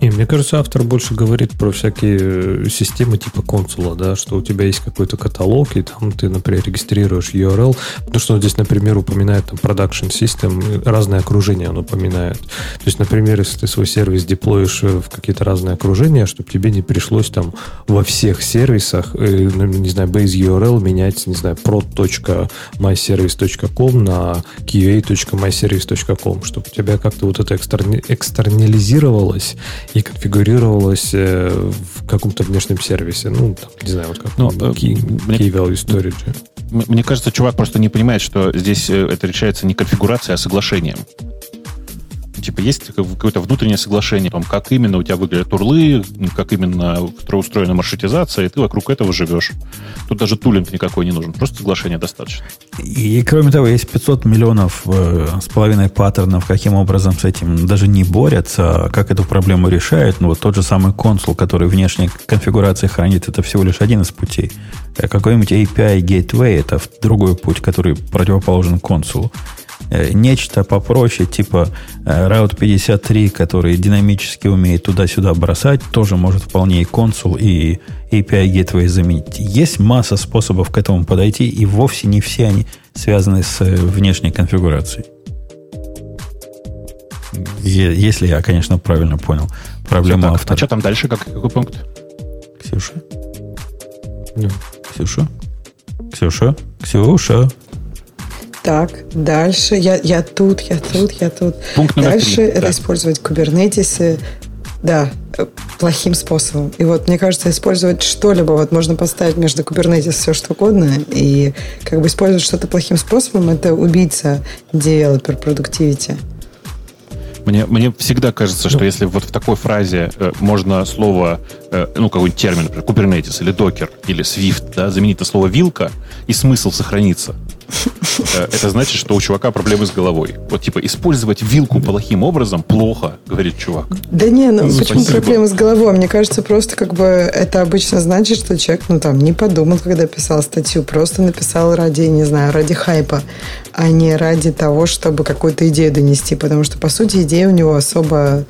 И мне кажется, автор больше говорит про всякие э, системы типа консула, да, что у тебя есть какой-то каталог, и там ты, например, регистрируешь URL, потому что он здесь, например, упоминает там production system, разные окружения он упоминает. То есть, например, если ты свой сервис деплоишь э, в какие-то разные окружения, чтобы тебе не пришлось там во всех сервисах, э, ну, не знаю, base URL менять, не знаю, prod.myservice.com на qa.myservice.com, чтобы у тебя как-то вот это экстернализировалось и конфигурировалось э, в каком-то внешнем сервисе. Ну, там, не знаю, вот как ну, key, мне, key value storage. Мне кажется, чувак просто не понимает, что здесь э, это решается не конфигурацией, а соглашением. Типа есть какое-то внутреннее соглашение, там, как именно у тебя выглядят урлы, как именно устроена маршрутизация, и ты вокруг этого живешь. Тут даже тулинг никакой не нужен, просто соглашение достаточно. И, кроме того, есть 500 миллионов э, с половиной паттернов, каким образом с этим даже не борются, а как эту проблему решают. Ну, вот тот же самый консул, который внешней конфигурации хранит, это всего лишь один из путей. А какой-нибудь API Gateway – это другой путь, который противоположен консулу. Э, нечто попроще, типа э, Route 53, который динамически умеет туда-сюда бросать, тоже может вполне и консул, и API Gateway заменить. Есть масса способов к этому подойти, и вовсе не все они связаны с э, внешней конфигурацией. Если я, конечно, правильно понял проблему так, автора. А что там дальше? Как, какой пункт? Ксюша? Yeah. Ксюша? Ксюша? Ксюша? Так, дальше. Я, я тут, я тут, я тут. Пункт номер дальше три. это да. использовать кубернетисы, да, э, плохим способом. И вот мне кажется, использовать что-либо, вот можно поставить между кубернетис все что угодно, и как бы использовать что-то плохим способом, это убийца developer productivity. Мне, мне всегда кажется, что если вот в такой фразе э, можно слово, э, ну, какой-нибудь термин, например, Kubernetes или Docker или Swift, да, заменить на слово вилка, и смысл сохранится. Э, это значит, что у чувака проблемы с головой. Вот типа использовать вилку плохим образом плохо, говорит чувак. Да не, ну Спасибо. почему проблемы с головой? Мне кажется, просто как бы это обычно значит, что человек, ну там, не подумал, когда писал статью, просто написал ради, не знаю, ради хайпа, а не ради того, чтобы какую-то идею донести, потому что, по сути, идеи у него особо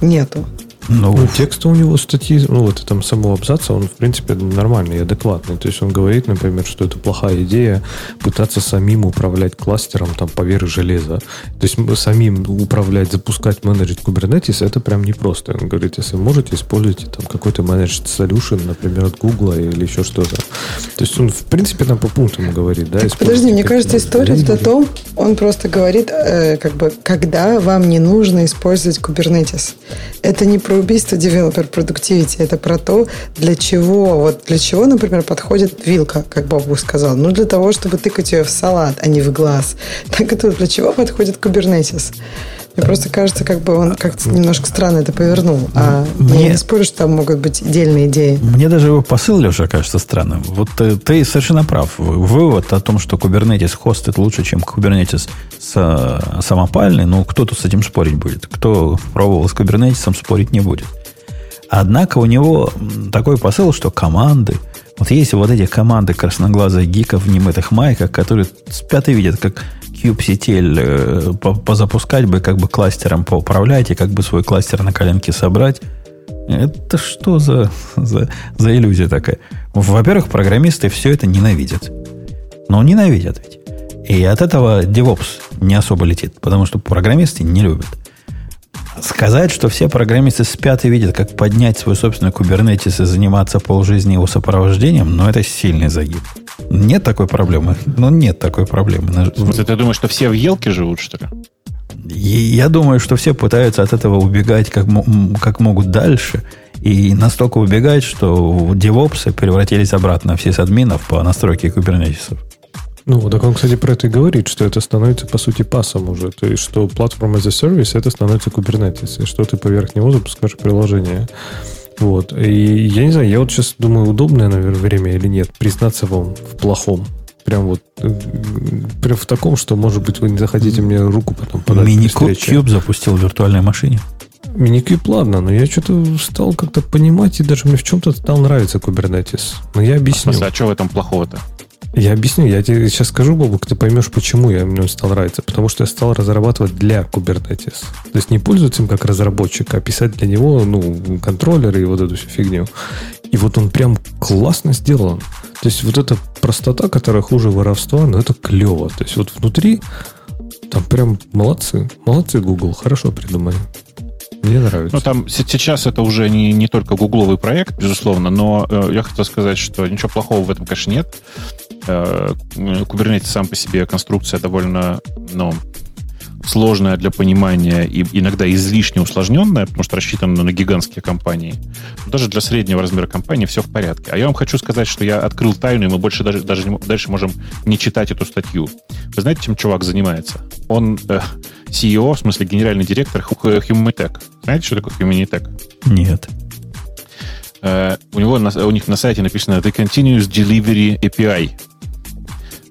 нету. Ну, ну текст у него статьи, ну, вот там самого абзаца, он, в принципе, нормальный и адекватный. То есть он говорит, например, что это плохая идея пытаться самим управлять кластером там поверх железа. То есть самим управлять, запускать, менеджить Kubernetes, это прям непросто. Он говорит, если можете, используйте там какой-то managed solution, например, от Google или еще что-то. То есть он, в принципе, там по пунктам говорит, да? Подожди, мне кажется, история в том, он просто говорит, э, как бы, когда вам не нужно использовать Kubernetes. Это не про убийство developer productivity. Это про то, для чего, вот для чего, например, подходит вилка, как Бобу сказал. Ну, для того, чтобы тыкать ее в салат, а не в глаз. Так это для чего подходит Kubernetes? Мне просто кажется, как бы он как-то немножко странно это повернул. А Мне... я не спорю, что там могут быть отдельные идеи. Мне даже его посыл, Леша, кажется странным. Вот ты, ты совершенно прав. Вывод о том, что Kubernetes хостит лучше, чем Kubernetes самопальный, ну, кто тут с этим спорить будет? Кто пробовал с Kubernetes, спорить не будет. Однако у него такой посыл, что команды, вот есть вот эти команды красноглазых гиков в немытых майках, которые спят и видят, как kubectl э, позапускать бы, как бы кластером поуправлять и как бы свой кластер на коленке собрать. Это что за, за, за иллюзия такая? Во-первых, программисты все это ненавидят. Но ненавидят ведь. И от этого DevOps не особо летит, потому что программисты не любят. Сказать, что все программисты спят и видят, как поднять свой собственный Kubernetes и заниматься полжизни его сопровождением, но это сильный загиб. Нет такой проблемы. Ну, нет такой проблемы. Ты думаешь, что все в елке живут, что ли? И я думаю, что все пытаются от этого убегать как, как могут дальше. И настолько убегать, что девопсы превратились обратно в сисадминов по настройке кубернетисов. Ну, так он, кстати, про это и говорит, что это становится, по сути, пасом уже. То есть, что платформа as a service это становится Kubernetes, и что ты поверх него запускаешь приложение. Вот. И я не знаю, я вот сейчас думаю, удобное, наверное, время или нет, признаться вам в плохом. Прям вот прям в таком, что, может быть, вы не захотите мне руку потом подать. Mini-Cube запустил в виртуальной машине. Minikube, ладно, но я что-то стал как-то понимать, и даже мне в чем-то стал нравиться Kubernetes. Но я объясню. А, смысле, а что в этом плохого-то? Я объясню, я тебе сейчас скажу, Бобук, ты поймешь, почему я мне стал нравиться. Потому что я стал разрабатывать для Kubernetes. То есть не пользоваться им как разработчик, а писать для него ну, контроллеры и вот эту всю фигню. И вот он прям классно сделан. То есть вот эта простота, которая хуже воровства, ну это клево. То есть вот внутри там прям молодцы. Молодцы, Google. Хорошо придумали. Мне нравится. Ну, там сейчас это уже не, не только гугловый проект, безусловно, но э, я хотел сказать, что ничего плохого в этом, конечно, нет. Э, Kubernetes сам по себе конструкция довольно, ну, сложная для понимания и иногда излишне усложненная, потому что рассчитана на гигантские компании. Но даже для среднего размера компании все в порядке. А я вам хочу сказать, что я открыл тайну, и мы больше даже, даже не, дальше можем не читать эту статью. Вы знаете, чем чувак занимается? Он э, CEO, в смысле генеральный директор Humanitech. Знаете, что такое Humanitech? Нет. Э, у, него у них на сайте написано The Continuous Delivery API.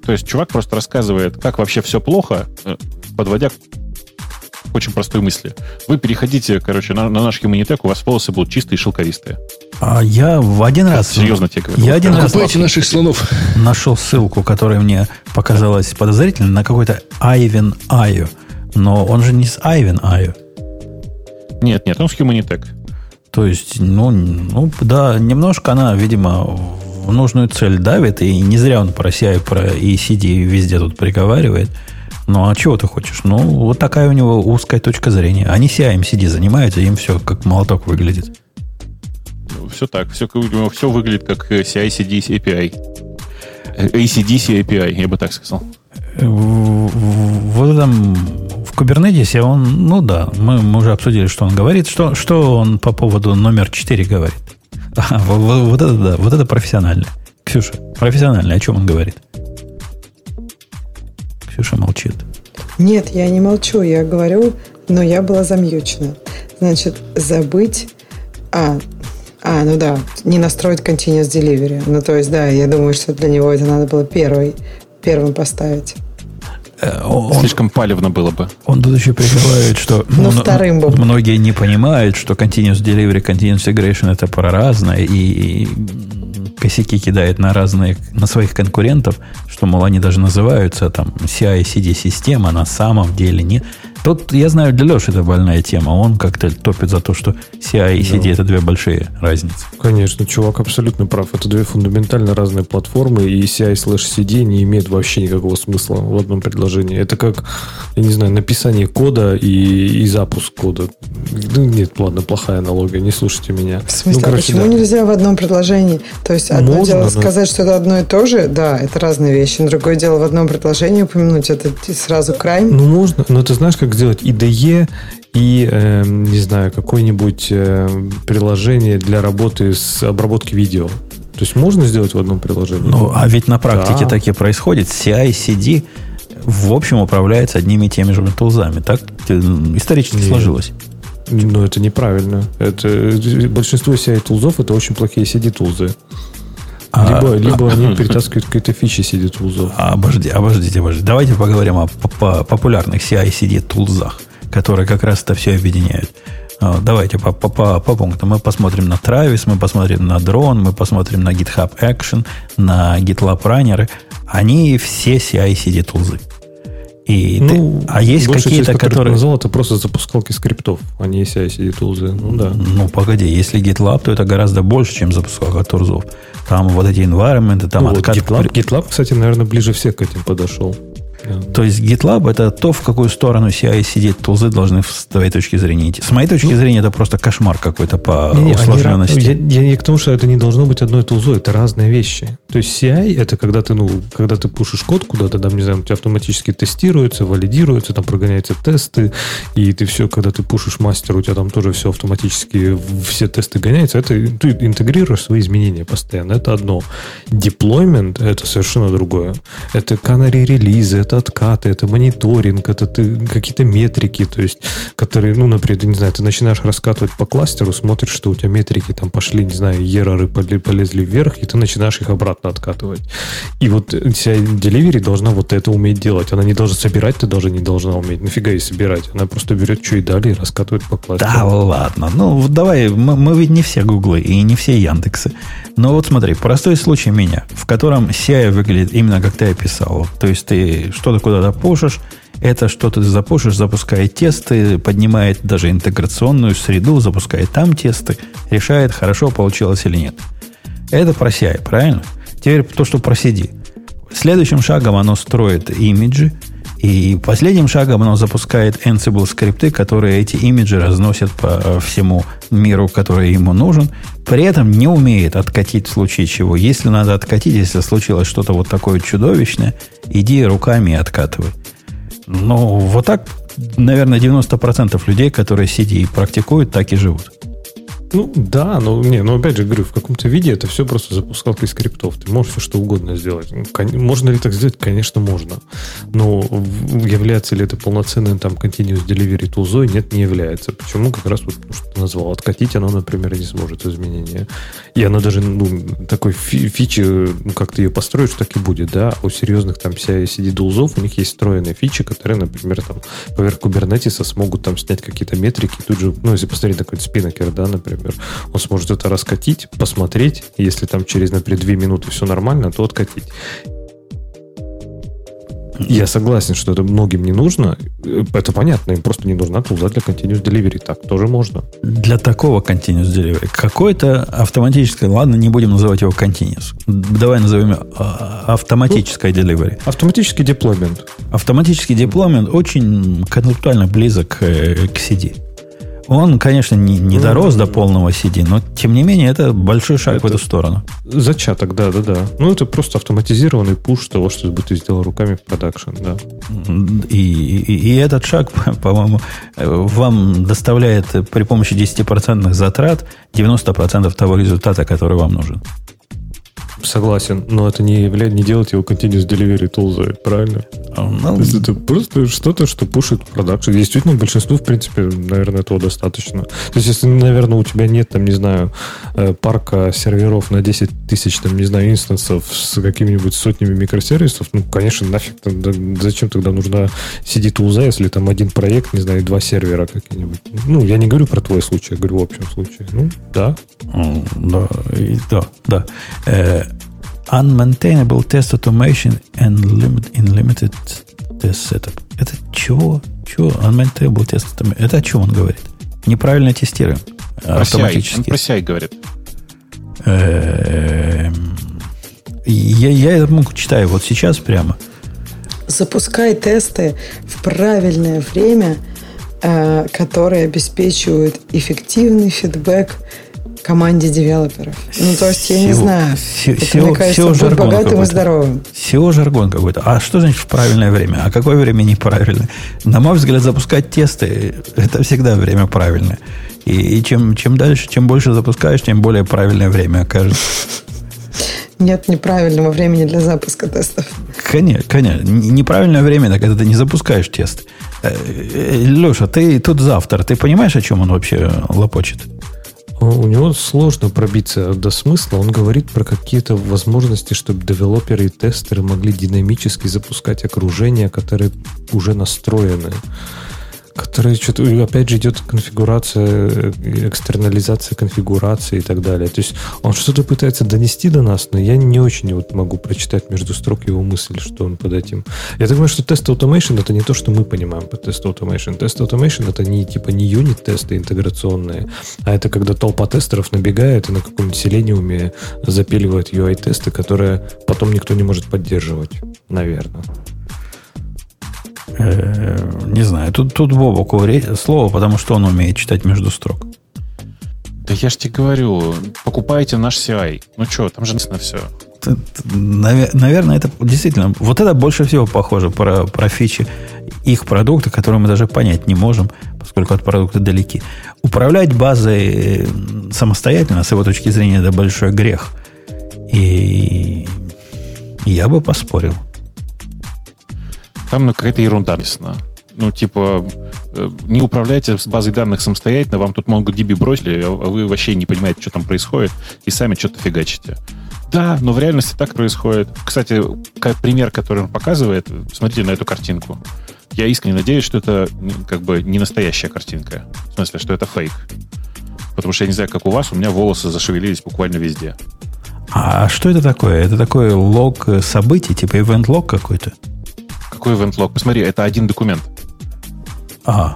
То есть чувак просто рассказывает, как вообще все плохо, э, подводя к очень простой мысли. Вы переходите, короче, на, на наш Humanitech, у вас волосы будут чистые и шелковистые. А я в один раз... Серьезно тебе говорю. Я один раз Покупайте наших слонов. нашел ссылку, которая мне показалась подозрительной, на какой-то Айвен Айо. Но он же не с Айвен Айо. Нет, нет, он с Humanitech. То есть, ну, ну, да, немножко она, видимо, в нужную цель давит, и не зря он про CI, про ECD везде тут приговаривает. Ну, а чего ты хочешь? Ну, вот такая у него узкая точка зрения. Они CI, MCD занимаются, им все как молоток выглядит. Ну, все так. Все, все выглядит как CI-CD API. Э, ACDC API, я бы так сказал. В, в- вот этом в Кубернетисе он, ну да, мы, мы уже обсудили, что он говорит. Что, что он по поводу номер 4 говорит? А, вот, вот- это да, вот это профессионально. Ксюша, профессионально, о чем он говорит? Ксюша молчит. Нет, я не молчу, я говорю, но я была замьючена. Значит, забыть... А, а, ну да, не настроить continuous delivery. Ну, то есть, да, я думаю, что для него это надо было первый, первым поставить. Э, Он, Слишком палевно было бы. он тут еще приговаривает, что Ну, вторым был. многие не понимают, что continuous delivery, continuous integration это про разное, и, и косяки кидает на разные, на своих конкурентов, что, мол, они даже называются там CI-CD система, на самом деле не. Тут, я знаю, для Леши это больная тема. Он как-то топит за то, что CI и CD это две большие разницы. Конечно, чувак абсолютно прав. Это две фундаментально разные платформы, и CI слэш CD не имеет вообще никакого смысла в одном предложении. Это как, я не знаю, написание кода и, и запуск кода. Ну, нет, ладно, плохая аналогия, не слушайте меня. В смысле, Ну, а короче, почему да. нельзя в одном предложении? То есть одно Можно, дело но- сказать, что это одно и то же, да, это разные вещи. Другое дело в одном предложении упомянуть, это сразу крайм. Ну, можно, но ты знаешь, как сделать IDE и, эм, не знаю, какое-нибудь эм, приложение для работы с обработки видео. То есть можно сделать в одном приложении? Ну, а ведь на практике Да. так и происходит. CI, CD в общем управляется одними и теми же тулзами. Так э, исторически Нет. сложилось. Ну, это неправильно. Это, большинство CI-тулзов это очень плохие CD-тулзы. А- либо, либо они перетаскивают какие-то фичи CD-тулзов. А, Обожди, обождите, обождите. Давайте поговорим о по- по- популярных CI-CD тулзах, которые как раз это все объединяют. А, Давайте по, по, по, по пунктам. Мы посмотрим на Travis, мы посмотрим на Drone, мы посмотрим на GitHub Action, на GitLab Runner. Они все CI-CD тулзы. И ты- а есть часть, какие-то, ты которые... назвал, это просто запускалки скриптов, а не CI-CD-тулзы. Ну да. Ну, погоди, если GitLab, то это гораздо больше, чем запускалка тулзов. Там вот эти environment, там Ну вот, откат- GitLab, GitLab, кстати, наверное, ближе всех к этим подошел. То есть GitLab это то, в какую сторону CI-CD тулзы должны с твоей точки зрения идти. С моей точки зрения это просто кошмар какой-то по они усложненности. ра- я, я не к тому, что это не должно быть одной тулзой, это разные вещи. То есть CI это когда ты, ну, когда ты пушишь код куда-то, там, не знаю, у тебя автоматически тестируется, валидируется, там прогоняются тесты, и ты все, когда ты пушишь мастер, у тебя там тоже все автоматически, все тесты гоняются. Это ты интегрируешь свои изменения постоянно. Это одно. Deployment это совершенно другое. Это canary релизы, это это откаты, это мониторинг, это ты, какие-то метрики, то есть, которые, ну, например, не знаю, ты начинаешь раскатывать по кластеру, смотришь, что у тебя метрики там пошли, не знаю, ероры полезли вверх, и ты начинаешь их обратно откатывать. И вот вся delivery должна вот это уметь делать. Она не должна собирать, ты даже не должна уметь. Нафига ей собирать? Она просто берет, что и дали, и раскатывает по кластеру. Да ладно. Ну, давай, мы, мы ведь не все Гуглы и не все Яндексы. Но вот смотри, простой случай меня, в котором CI выглядит именно как ты описал. То есть ты что-то куда-то пушишь, это что-то ты запушишь, запускает тесты, поднимает даже интеграционную среду, запускает там тесты, решает, хорошо получилось или нет. Это про CI, правильно? Теперь то, что про CD. Следующим шагом оно строит имиджи, и последним шагом оно запускает Ansible скрипты, которые эти имиджи разносят по всему миру, который ему нужен. При этом не умеет откатить в случае чего. Если надо откатить, если случилось что-то вот такое чудовищное, иди руками и откатывай. Ну, вот так, наверное, 90% людей, которые сидят и практикуют, так и живут. Ну, да, но, не, но опять же, говорю, в каком-то виде это все просто запускалка из скриптов. Ты можешь все что угодно сделать. Можно ли так сделать? Конечно, можно. Но является ли это полноценным там continuous delivery тулзой? Нет, не является. Почему? Как раз вот, что ты назвал. Откатить оно, например, не сможет изменения. И оно даже, ну, такой фи фичи, ну, как ты ее построишь, так и будет, да. У серьезных там CI-CD тулзов у них есть встроенные фичи, которые, например, там поверх кубернетиса смогут там снять какие-то метрики. Тут же, ну, если посмотреть такой спиннокер, да, например, например, он сможет это раскатить, посмотреть, если там через, например, 2 минуты все нормально, то откатить. Я согласен, что это многим не нужно. Это понятно, им просто не нужна тулза для Continuous Delivery. Так тоже можно. Для такого Continuous Delivery. Какое-то автоматическое, ладно, не будем называть его Continuous. Давай назовем а, автоматическое ну, Delivery. Автоматический деплоймент. Автоматический деплоймент очень концептуально близок к, к CD. Он, конечно, не, не дорос до полного CD, но тем не менее это большой шаг это в эту сторону. Зачаток, да, да, да. Ну, это просто автоматизированный пуш того, что ты сделал руками в продакшн, да. И, и, и этот шаг, по-моему, вам доставляет при помощи 10% затрат 90% того результата, который вам нужен. Согласен, но это не, являет, не делает его continuous delivery tool, правильно? Ну, То есть это просто что-то, что пушит продакшн. Действительно, большинству, в принципе, наверное, этого достаточно. То есть, если, наверное, у тебя нет, там, не знаю, э, парка серверов на 10 тысяч, там, не знаю, инстансов с какими-нибудь сотнями микросервисов, ну, конечно, нафиг, зачем тогда нужна CD тулза, если там один проект, не знаю, два сервера какие-нибудь. Ну, я не говорю про твой случай, я говорю в общем случае. Ну, да. Да, да, да. Э, Unmaintainable Test Automation and limit, in Limited Test Setup. Это чего? Чего? Unmaintainable Test Automation. Это о чем он говорит? Неправильно тестируем. Про автоматически. CI. Он про CI говорит. Эм, я, я это читаю вот сейчас прямо. Запускай тесты в правильное время, э, которые обеспечивают эффективный фидбэк команде девелоперов. Ну, то есть, я не знаю. это, мне кажется, богатым и здоровым. SEO жаргон какой-то. А что значит в правильное время? А какое время неправильное? На мой взгляд, запускать тесты – это всегда время правильное. И, и чем, чем дальше, чем больше запускаешь, тем более правильное время окажется. Нет неправильного времени для запуска тестов. Конечно, конечно. Неправильное время, это ты не запускаешь тест. Э, э, Леша, ты тут завтра. Ты понимаешь, о чем он вообще лопочет? У него сложно пробиться до смысла. Он говорит про какие-то возможности, чтобы девелоперы и тестеры могли динамически запускать окружения, которые уже настроены которая что-то, опять же, идет конфигурация, экстернализация конфигурации и так далее. То есть он что-то пытается донести до нас, но я не очень вот могу прочитать между строк его мысль, что он под этим. Я думаю, что тест automation это не то, что мы понимаем под тест automation. Тест automation это не типа не юнит-тесты интеграционные, а это когда толпа тестеров набегает и на каком-нибудь селениуме запиливает UI-тесты, которые потом никто не может поддерживать, наверное. Э, не знаю, тут, тут Бобоку слово, потому что он умеет читать между строк. Да я ж тебе говорю, покупайте наш CI. Ну что, там же на все. Наверное, это действительно, вот это больше всего похоже про, про фичи их продукта, которые мы даже понять не можем, поскольку от продукта далеки. Управлять базой самостоятельно, с его точки зрения, это большой грех. И я бы поспорил. Там какая-то ерунда написана. Ну, типа, э, не управляйте с базой данных самостоятельно, вам тут MongoDB бросили, а вы вообще не понимаете, что там происходит, и сами что-то фигачите. Да, но в реальности так происходит. Кстати, пример, который он показывает, смотрите на эту картинку. Я искренне надеюсь, что это как бы не настоящая картинка. В смысле, что это фейк. Потому что я не знаю, как у вас, у меня волосы зашевелились буквально везде. А что это такое? Это такой лог событий, типа event лог какой-то? Какой event лог? Посмотри, это один документ. А,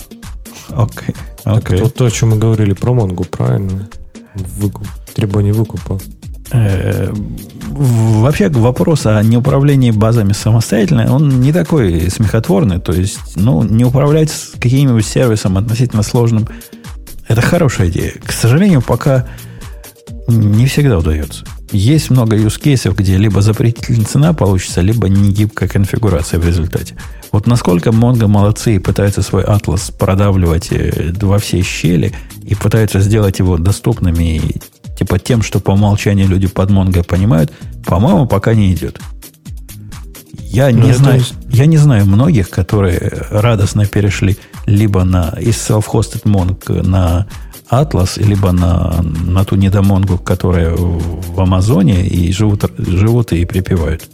окей. окей. Это то, о чем мы говорили про Монгу, правильно? Выкуп, требование выкупа. Э, вообще вопрос о неуправлении базами самостоятельно, он не такой смехотворный. То есть, ну, не управлять каким-нибудь сервисом относительно сложным, это хорошая идея. К сожалению, пока не всегда удается. Есть много cases, где либо запретительная цена получится, либо негибкая конфигурация в результате. Вот насколько Mongo молодцы и пытаются свой атлас продавливать э, во все щели и пытаются сделать его доступными типа тем, что по умолчанию люди под Mongo понимают, по-моему, пока не идет. Я ну, не, знаю, есть... я не знаю многих, которые радостно перешли либо на из self-hosted Mongo на Atlas, либо на, на ту недомонгу, которая в Амазоне, и живут, живут и припевают.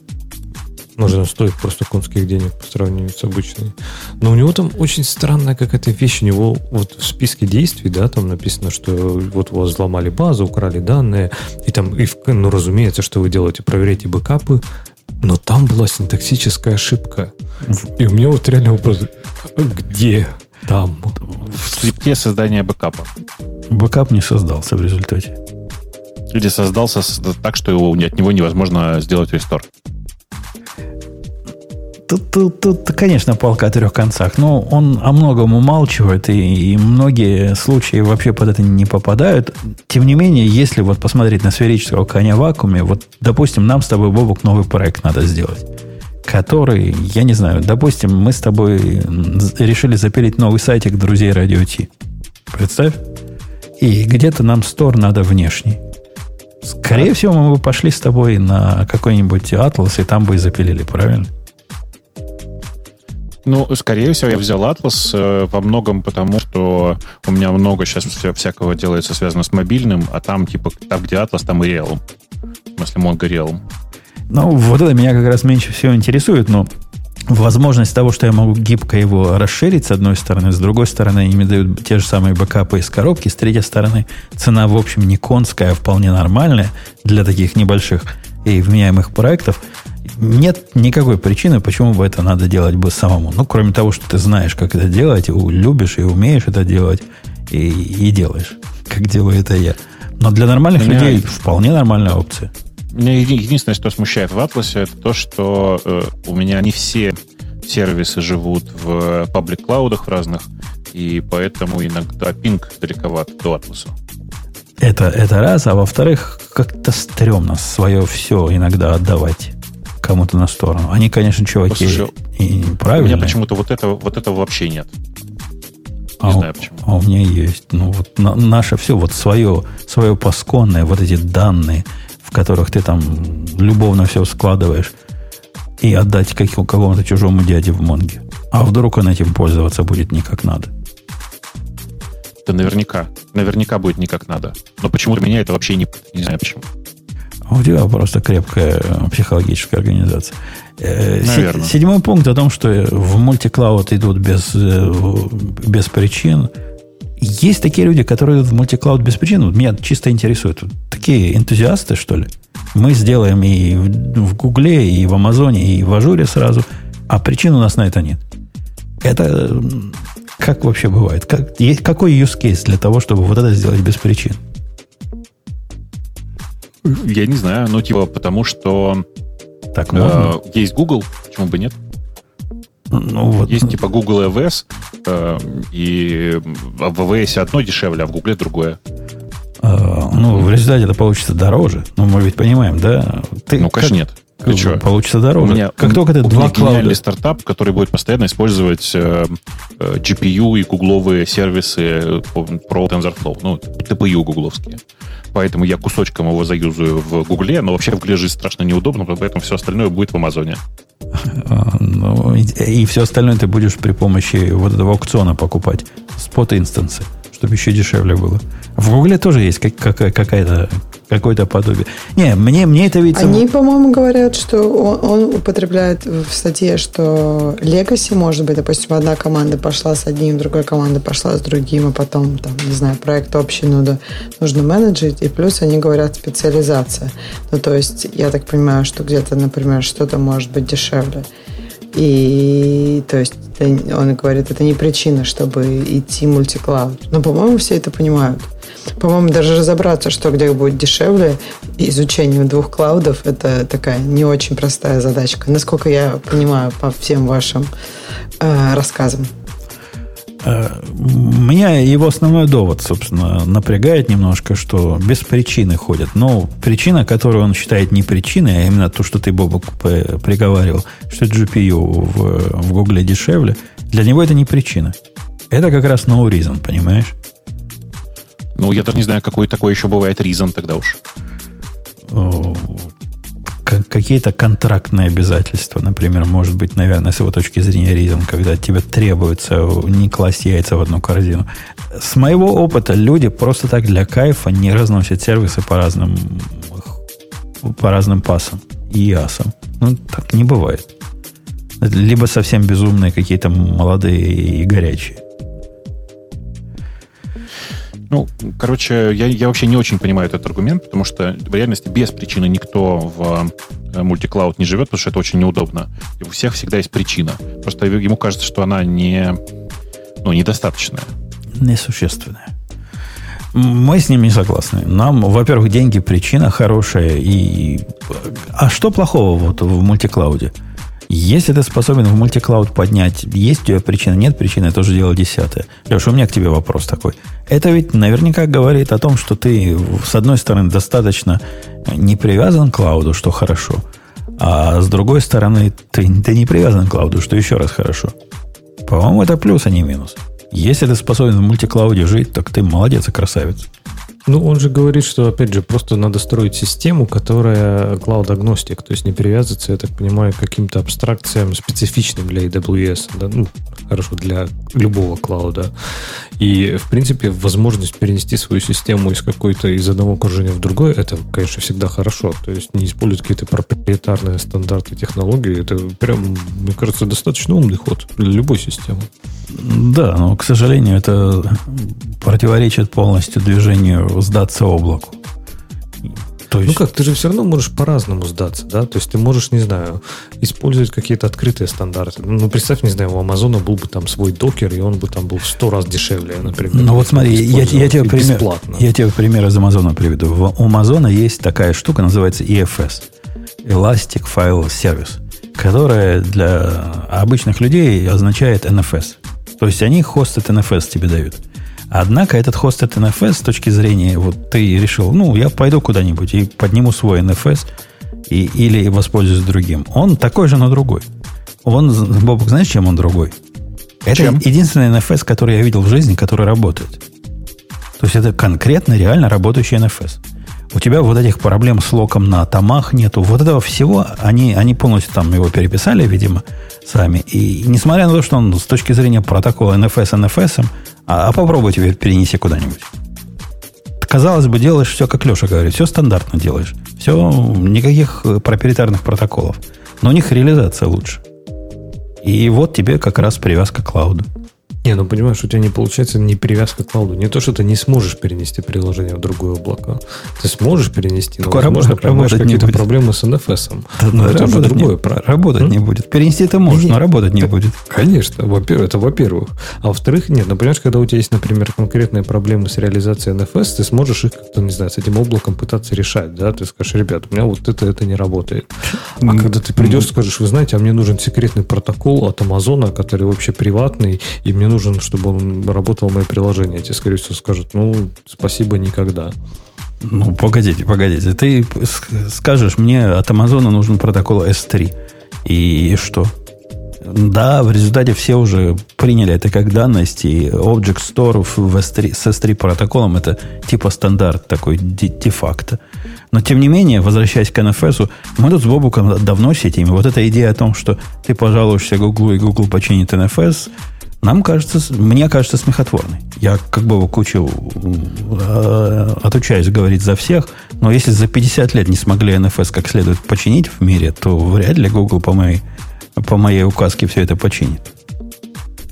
Может, он стоит просто конских денег по сравнению с обычной. Но у него там очень странная какая-то вещь. У него вот в списке действий, да, там написано, что вот у вас взломали базу, украли данные, и там, и, ну, разумеется, что вы делаете, проверяете бэкапы, но там была синтаксическая ошибка. И у меня вот реально вопрос, где там? В скрипте создания бэкапа. Бэкап не создался в результате. Или создался так, что его, от него невозможно сделать рестор. Тут, тут, тут, конечно, палка о трех концах. Но он о многом умалчивает, и, и многие случаи вообще под это не попадают. Тем не менее, если вот посмотреть на сферического коня в вакууме, вот, допустим, нам с тобой, Бобук, новый проект надо сделать который, я не знаю, допустим, мы с тобой решили запилить новый сайтик друзей Радио Ти. Представь. И где-то нам стор надо внешний. Скорее да. всего, мы бы пошли с тобой на какой-нибудь Atlas и там бы и запилили, правильно? Ну, скорее всего, я взял Atlas э, во многом потому, что у меня много сейчас вся, всякого делается связано с мобильным, а там, типа, там, где Atlas, там и Realm. В смысле, Mongo Realm. Ну, вот это меня как раз меньше всего интересует, но возможность того, что я могу гибко его расширить, с одной стороны, с другой стороны, мне дают те же самые бэкапы из коробки, с третьей стороны, цена, в общем, не конская, а вполне нормальная для таких небольших и вменяемых проектов – нет никакой причины, почему бы это надо делать бы самому. Ну, кроме того, что ты знаешь, как это делать, и любишь, и умеешь это делать, и, и делаешь, как делаю это я. Но для нормальных меня, людей вполне нормальная опция. Меня единственное, что смущает в Атласе, это то, что э, у меня не все сервисы живут в паблик-клаудах разных, и поэтому иногда пинг далековат до Атласа. Это, это раз, а во-вторых, как-то стрёмно свое все иногда отдавать кому-то на сторону. Они, конечно, чуваки Послушай, и правильно. У меня почему-то вот этого, вот этого вообще нет. Не а знаю почему. А у меня есть. Ну, вот на, наше все, вот свое, свое пасконное, вот эти данные, в которых ты там любовно все складываешь, и отдать как, какому-то чужому дяде в Монге. А вдруг он этим пользоваться будет не как надо? Да наверняка. Наверняка будет не как надо. Но почему-то меня это вообще не... Не знаю почему. У тебя просто крепкая э, психологическая организация. Э, Наверное. Седьмой пункт о том, что в multi-cloud идут без, э, без причин. Есть такие люди, которые идут в multi-cloud без причин. Меня чисто интересует. Такие энтузиасты, что ли? Мы сделаем и в Гугле, и в Амазоне, и в Ажуре сразу, а причин у нас на это нет. Это как вообще бывает? Как, есть, какой use case для того, чтобы вот это сделать без причин? Я не знаю, ну типа потому что так можно? Э, есть Google, почему бы нет? Ну, вот. Есть типа Google AWS, э, и в AWS одно дешевле, а в Google другое. Э, ну, в результате это получится дороже. Ну, мы ведь понимаем, да? Ты ну, конечно, нет. Ты что? Получится дороже. У меня, как только ты у два клауда... стартап, который будет постоянно использовать э, э, GPU и гугловые сервисы про TensorFlow. Ну, TPU гугловские поэтому я кусочком его заюзаю в Гугле, но вообще в Гугле жизнь страшно неудобно, поэтому все остальное будет в Амазоне. А, ну, и, и все остальное ты будешь при помощи вот этого аукциона покупать. Спот инстансы, чтобы еще дешевле было. В Гугле тоже есть как, какая, какая-то какое-то подобие. Не, мне, мне это видится... Они, по-моему, говорят, что он, он употребляет в статье, что Legacy, может быть, допустим, одна команда пошла с одним, другая команда пошла с другим, а потом, там, не знаю, проект общий нужно, нужно менеджить, и плюс они говорят специализация. Ну, то есть, я так понимаю, что где-то, например, что-то может быть дешевле. И то есть он говорит, это не причина, чтобы идти мультиклауд. Но, по-моему, все это понимают. По-моему, даже разобраться, что где будет дешевле, изучение двух клаудов, это такая не очень простая задачка, насколько я понимаю по всем вашим э, рассказам. Э, меня его основной довод, собственно, напрягает немножко, что без причины ходят. Но причина, которую он считает не причиной, а именно то, что ты, Бобок, приговаривал, что GPU в, в Гугле дешевле, для него это не причина. Это как раз no reason, понимаешь? Ну, я даже не знаю, какой такой еще бывает reason тогда уж. Какие-то контрактные обязательства, например, может быть, наверное, с его точки зрения reason, когда тебе требуется не класть яйца в одну корзину. С моего опыта люди просто так для кайфа не разносят сервисы по разным по разным пасам и ясам. Ну, так не бывает. Либо совсем безумные какие-то молодые и горячие. Ну, короче, я, я вообще не очень понимаю этот аргумент, потому что в реальности без причины никто в э, мультиклауд не живет, потому что это очень неудобно. И у всех всегда есть причина. Просто ему кажется, что она не, ну, недостаточная. Несущественная. Мы с ним не согласны. Нам, во-первых, деньги причина хорошая. И... А что плохого вот в мультиклауде? Если ты способен в мультиклауд поднять, есть у тебя причина, нет причины, это уже дело десятое. Леша, у меня к тебе вопрос такой. Это ведь наверняка говорит о том, что ты, с одной стороны, достаточно не привязан к клауду, что хорошо, а с другой стороны, ты, ты не привязан к клауду, что еще раз хорошо. По-моему, это плюс, а не минус. Если ты способен в мультиклауде жить, так ты молодец и красавец. Ну, он же говорит, что, опять же, просто надо строить систему, которая cloud-агностик, то есть не привязываться, я так понимаю, к каким-то абстракциям, специфичным для AWS, да, ну, хорошо, для любого клауда. И, в принципе, возможность перенести свою систему из какой-то, из одного окружения в другое, это, конечно, всегда хорошо. То есть не использовать какие-то проприетарные стандарты технологии, это прям, мне кажется, достаточно умный ход для любой системы. Да, но, к сожалению, это противоречит полностью движению сдаться облаку. То ну есть... Ну как, ты же все равно можешь по-разному сдаться, да? То есть ты можешь, не знаю, использовать какие-то открытые стандарты. Ну, представь, не знаю, у Амазона был бы там свой докер, и он бы там был в сто раз дешевле, например. Ну вот смотри, я, я, тебе пример, я тебе пример из Амазона приведу. У Амазона есть такая штука, называется EFS. Elastic File Service, которая для обычных людей означает NFS. То есть они хостят NFS тебе дают. Однако этот хостед NFS с точки зрения, вот ты решил, ну, я пойду куда-нибудь и подниму свой NFS и, или воспользуюсь другим. Он такой же, но другой. Он, Бобок, знаешь, чем он другой? Это чем? единственный NFS, который я видел в жизни, который работает. То есть это конкретно, реально работающий NFS. У тебя вот этих проблем с локом на томах нету. Вот этого всего, они, они полностью там его переписали, видимо, сами. И несмотря на то, что он с точки зрения протокола NFS NFS, а, а попробуй теперь перенеси куда-нибудь. Казалось бы, делаешь все, как Леша говорит, все стандартно делаешь. Все, никаких э, проприетарных протоколов. Но у них реализация лучше. И вот тебе как раз привязка к клауду. Не, ну понимаешь, у тебя не получается не привязка к клауду. Не то, что ты не сможешь перенести приложение в другое облако. Ты сможешь перенести, но, Такое возможно, работать какие-то проблемы с NFS. Да, но это уже другое. Не, работать М? не будет. Перенести это можно, но работать не будет. Конечно, во-первых, это во-первых. А во-вторых, нет, ну понимаешь, когда у тебя есть, например, конкретные проблемы с реализацией NFS, ты сможешь их как-то, не знаю, с этим облаком пытаться решать, да? Ты скажешь, ребят, у меня вот это, это не работает. А когда ты придешь, скажешь, вы знаете, а мне нужен секретный протокол от Амазона, который вообще приватный, и мне нужен, чтобы он работал мое приложение. Тебе, скорее всего, скажут, ну, спасибо, никогда. Ну, погодите, погодите. Ты скажешь, мне от Амазона нужен протокол S3. И что? Да, в результате все уже приняли это как данность, и Object Store в S3, с S3 протоколом это типа стандарт такой де-факто. Но, тем не менее, возвращаясь к NFS, мы тут с Бобуком давно сидим. И вот эта идея о том, что ты пожалуешься Google, и Google починит NFS, нам кажется, мне кажется смехотворной. Я как бы кучу э, отучаюсь говорить за всех, но если за 50 лет не смогли NFS как следует починить в мире, то вряд ли Google по моей, по моей указке все это починит.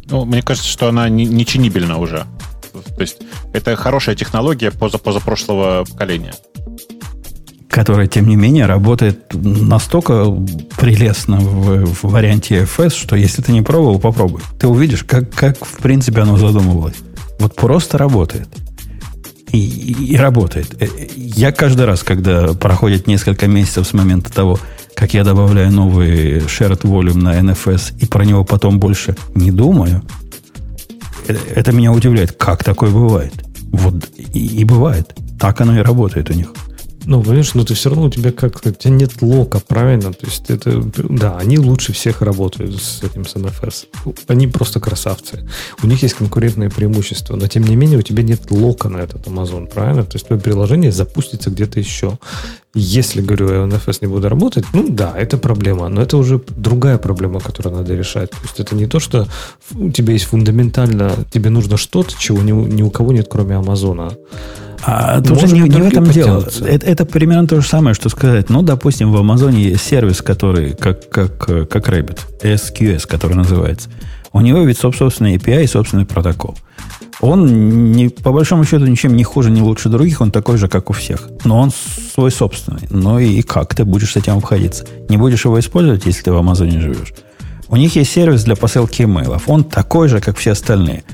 Ну, мне кажется, что она не, не чинибельна уже. То есть это хорошая технология поза, позапрошлого поколения которая, тем не менее, работает настолько прелестно в, в варианте FS, что если ты не пробовал, попробуй. Ты увидишь, как, как в принципе оно задумывалось. Вот просто работает. И, и, работает. Э, я каждый раз, когда проходит несколько месяцев с момента того, как я добавляю новый shared volume на NFS и про него потом больше не думаю, это, это меня удивляет, как такое бывает. Вот и, и бывает. Так оно и работает у них. Ну, понимаешь, но ты все равно у тебя как-то, у тебя нет лока, правильно? То есть это, да, они лучше всех работают с этим с NFS. Они просто красавцы. У них есть конкурентное преимущество, но тем не менее у тебя нет лока на этот Amazon, правильно? То есть твое приложение запустится где-то еще. Если, говорю, NFS не будет работать, ну да, это проблема, но это уже другая проблема, которую надо решать. То есть это не то, что у тебя есть фундаментально, тебе нужно что-то, чего ни, ни у кого нет, кроме Амазона. А тут же не, не в этом дело. Это, это примерно то же самое, что сказать. Ну, допустим, в Амазоне есть сервис, который как, как, как Rabbit, SQS, который называется. У него ведь собственный API и собственный протокол. Он не, по большому счету ничем не хуже, не лучше других, он такой же, как у всех. Но он свой собственный. Ну и как ты будешь с этим обходиться? Не будешь его использовать, если ты в Амазоне живешь. У них есть сервис для посылки имейлов. Он такой же, как все остальные –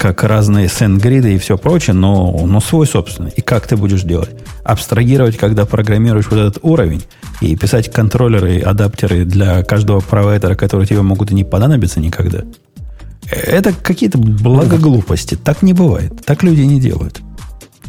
как разные сенгриды и все прочее, но, но свой собственный. И как ты будешь делать? Абстрагировать, когда программируешь вот этот уровень, и писать контроллеры, адаптеры для каждого провайдера, которые тебе могут и не понадобиться никогда. Это какие-то благоглупости. Так не бывает. Так люди не делают.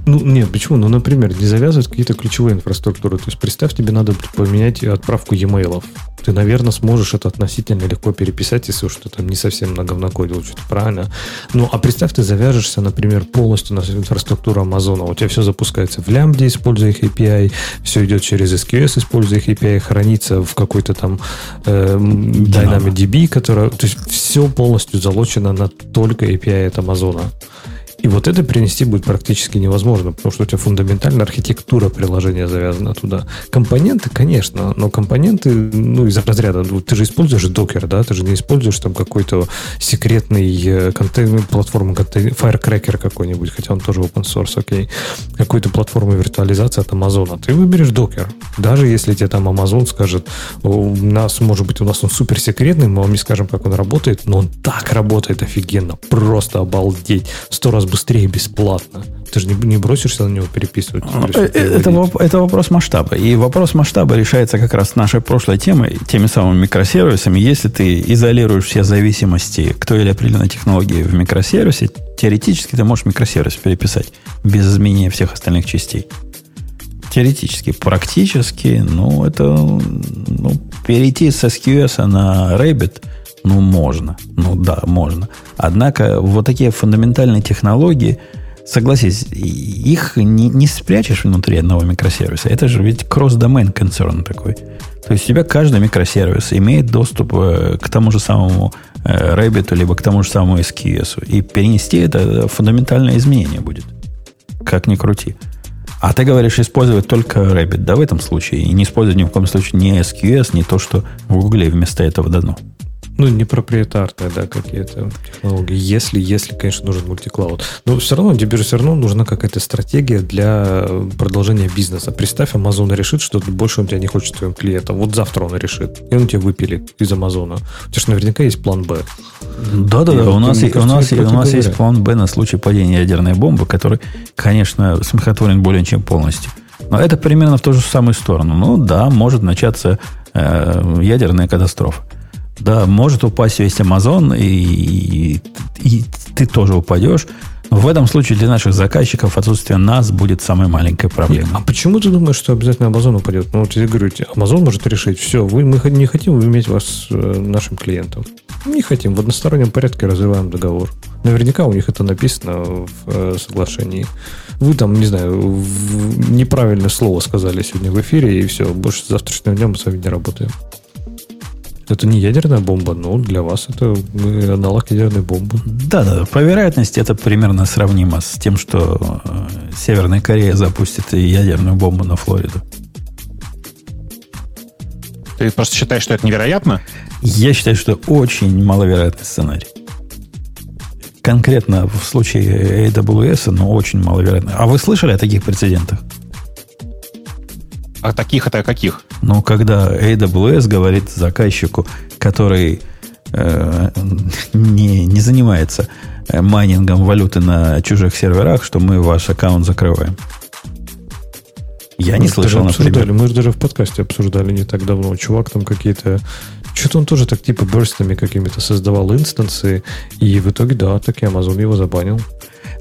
Ну, нет, почему? Ну, например, не завязывать какие-то ключевые инфраструктуры. То есть, представь, тебе надо поменять отправку e-mail. Ты, наверное, сможешь это относительно легко переписать, если уж ты там не совсем на говнокодил, что-то правильно. Ну, а представь, ты завяжешься, например, полностью на инфраструктуру Амазона. У тебя все запускается в Lambda, используя их API, все идет через SQS, используя их API, хранится в какой-то там э, DynamoDB, которая... То есть, все полностью залочено на только API от Амазона. И вот это перенести будет практически невозможно, потому что у тебя фундаментальная архитектура приложения завязана туда. Компоненты, конечно, но компоненты, ну, из разряда, ну, ты же используешь докер, да, ты же не используешь там какой-то секретный э, контейнер, платформу, контейнер, Firecracker какой-нибудь, хотя он тоже open source, окей, какую-то платформу виртуализации от Амазона. Ты выберешь докер. Даже если тебе там Amazon скажет, у нас, может быть, у нас он супер секретный, мы вам не скажем, как он работает, но он так работает офигенно, просто обалдеть. Сто раз быстрее бесплатно. Ты же не, не бросишься на него переписывать. Э, это, это вопрос масштаба. И вопрос масштаба решается как раз нашей прошлой темой, теми самыми микросервисами. Если ты изолируешь все зависимости к той или определенной технологии в микросервисе, теоретически ты можешь микросервис переписать без изменения всех остальных частей. Теоретически. Практически, ну, это ну, перейти с SQS на Rabbit – ну, можно. Ну, да, можно. Однако вот такие фундаментальные технологии, согласись, их не, не спрячешь внутри одного микросервиса. Это же ведь кросс-домен концерн такой. То есть у тебя каждый микросервис имеет доступ э, к тому же самому э, Rabbit, либо к тому же самому SQS. И перенести это фундаментальное изменение будет. Как ни крути. А ты говоришь использовать только Rabbit, да, в этом случае? И не использовать ни в коем случае ни SQS, ни то, что в Google вместо этого дано. Ну, не проприетарные, да, какие-то технологии. Если, если, конечно, нужен мультиклауд. Но все равно, тебе же все равно нужна какая-то стратегия для продолжения бизнеса. Представь, Amazon решит, что больше он тебя не хочет твоим клиентам. Вот завтра он решит. И он тебя выпилит из Амазона. У тебя же наверняка есть план Б. Да-да-да, у нас, и, у нас, у нас есть план Б на случай падения ядерной бомбы, который, конечно, смехотворен более чем полностью. Но это примерно в ту же самую сторону. Ну да, может начаться э, ядерная катастрофа. Да, может упасть весь Amazon, и, и, и ты тоже упадешь. В этом случае для наших заказчиков отсутствие нас будет самой маленькой проблемой. А почему ты думаешь, что обязательно Amazon упадет? Ну, вот я говорю, Amazon может решить, все, вы, мы не хотим иметь вас э, нашим клиентом. Не хотим, в одностороннем порядке разрываем договор. Наверняка у них это написано в э, соглашении. Вы там, не знаю, неправильное слово сказали сегодня в эфире, и все, больше завтрашнего дня мы с вами не работаем. Это не ядерная бомба, но для вас это аналог ядерной бомбы. Да, да, по вероятности это примерно сравнимо с тем, что э, Северная Корея запустит ядерную бомбу на Флориду. Ты просто считаешь, что это невероятно? Я считаю, что очень маловероятный сценарий. Конкретно в случае AWS, но очень маловероятно. А вы слышали о таких прецедентах? А таких это каких? Ну, когда AWS говорит заказчику, который э, не, не занимается э, майнингом валюты на чужих серверах, что мы ваш аккаунт закрываем. Я мы не слышал, например. Мы же даже в подкасте обсуждали не так давно. Чувак там какие-то... Что-то он тоже так типа бёрстами какими-то создавал инстанции, и в итоге, да, так и Amazon его забанил.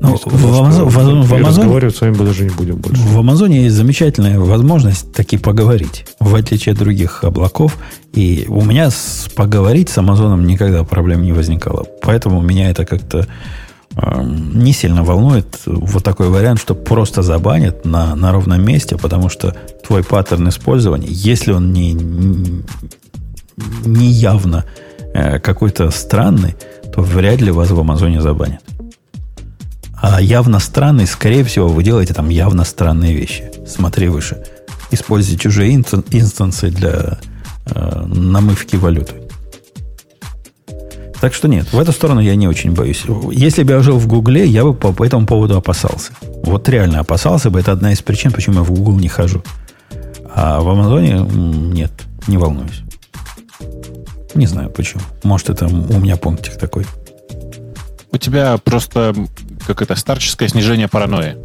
Ну, в, Амазон, в, Амазон, в Амазон, разговаривать с вами даже не будем больше. В Амазоне есть замечательная возможность таки поговорить, в отличие от других облаков. И у меня с, поговорить с Амазоном никогда проблем не возникало. Поэтому меня это как-то э, не сильно волнует вот такой вариант, что просто забанят на, на ровном месте, потому что твой паттерн использования, если он не, не явно э, какой-то странный, то вряд ли вас в Амазоне забанят. А явно странный, скорее всего, вы делаете там явно странные вещи. Смотри выше. Используйте чужие инстансы для э, намывки валюты. Так что нет, в эту сторону я не очень боюсь. Если бы я жил в Гугле, я бы по, по этому поводу опасался. Вот реально опасался бы. Это одна из причин, почему я в Google не хожу. А в Амазоне нет, не волнуюсь. Не знаю почему. Может, это у меня пунктик такой. У тебя просто как это старческое снижение паранойи.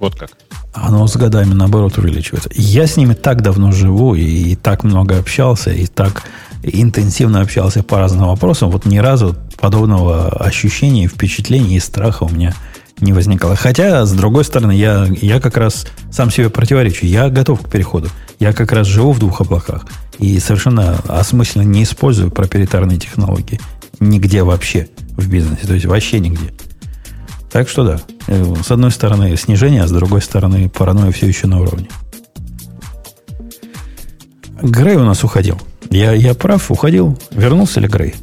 Вот как. Оно с годами, наоборот, увеличивается. Я с ними так давно живу и, и так много общался, и так интенсивно общался по разным вопросам. Вот ни разу подобного ощущения, впечатления и страха у меня не возникало. Хотя, с другой стороны, я, я как раз сам себе противоречу. Я готов к переходу. Я как раз живу в двух облаках. И совершенно осмысленно не использую проприетарные технологии. Нигде вообще в бизнесе. То есть вообще нигде. Так что да, с одной стороны снижение, а с другой стороны паранойя все еще на уровне. Грей у нас уходил. Я, я прав, уходил. Вернулся ли Грей?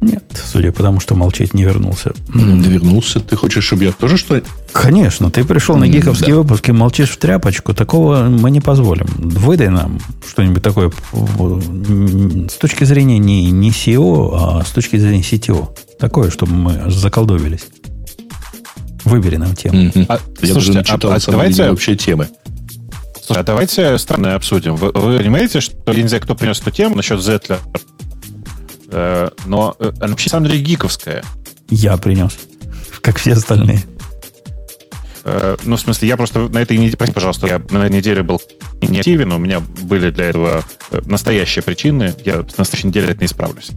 Нет, судя по тому, что молчать не вернулся. Да вернулся. Ты хочешь, чтобы я тоже что Конечно. Ты пришел на гиковский да. выпуск и молчишь в тряпочку. Такого мы не позволим. Выдай нам что-нибудь такое с точки зрения не, не SEO, а с точки зрения CTO. Такое, чтобы мы заколдовились. Выбери нам тему. А, Я слушайте, даже а, а давайте вообще темы. Слушай, а давайте странное обсудим. Вы, вы понимаете, что я не знаю, кто принес эту тему насчет Зетля, э, но э, она вообще, на самом деле, гиковская. Я принес. Как все остальные. Э, ну, в смысле, я просто на этой неделе, прости, пожалуйста, я на этой неделе был не активен, у меня были для этого э, настоящие причины, я на следующей неделе это не справлюсь.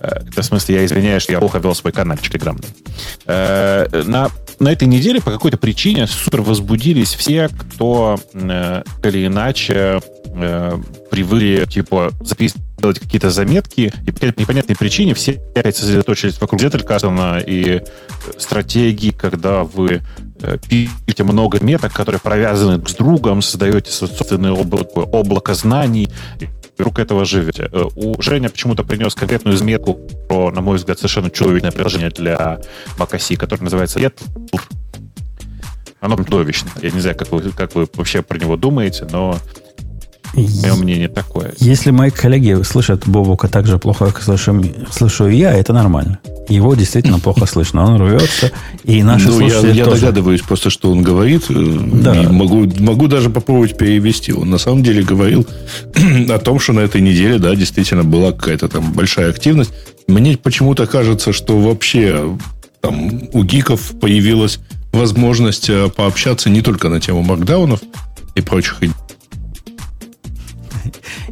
Э, в смысле, я извиняюсь, что я плохо вел свой каналчик телеграммный. Э, на, на этой неделе по какой-то причине супер возбудились все, кто э, или иначе привыкли, типа, записывать делать какие-то заметки, и по непонятной причине все опять сосредоточились вокруг Зетелькастона и стратегии, когда вы пишете много меток, которые провязаны друг с другом, создаете собственное облако, облако знаний, вокруг этого живете. Э, у Женя почему-то принес конкретную изметку про, на мой взгляд, совершенно чудовищное приложение для macOS, которое называется Yetl. Оно чудовищное. Я не знаю, как вы, как вы вообще про него думаете, но Мое мнение такое. Если мои коллеги слышат Бобука так же плохо, как слышу, слышу я, это нормально. Его действительно плохо слышно. Он рвется, и наши ну, слушатели я, я тоже. догадываюсь просто, что он говорит. Э, да. И могу, могу даже попробовать перевести. Он на самом деле говорил о том, что на этой неделе, да, действительно была какая-то там большая активность. Мне почему-то кажется, что вообще там у гиков появилась возможность э, пообщаться не только на тему маркдаунов и прочих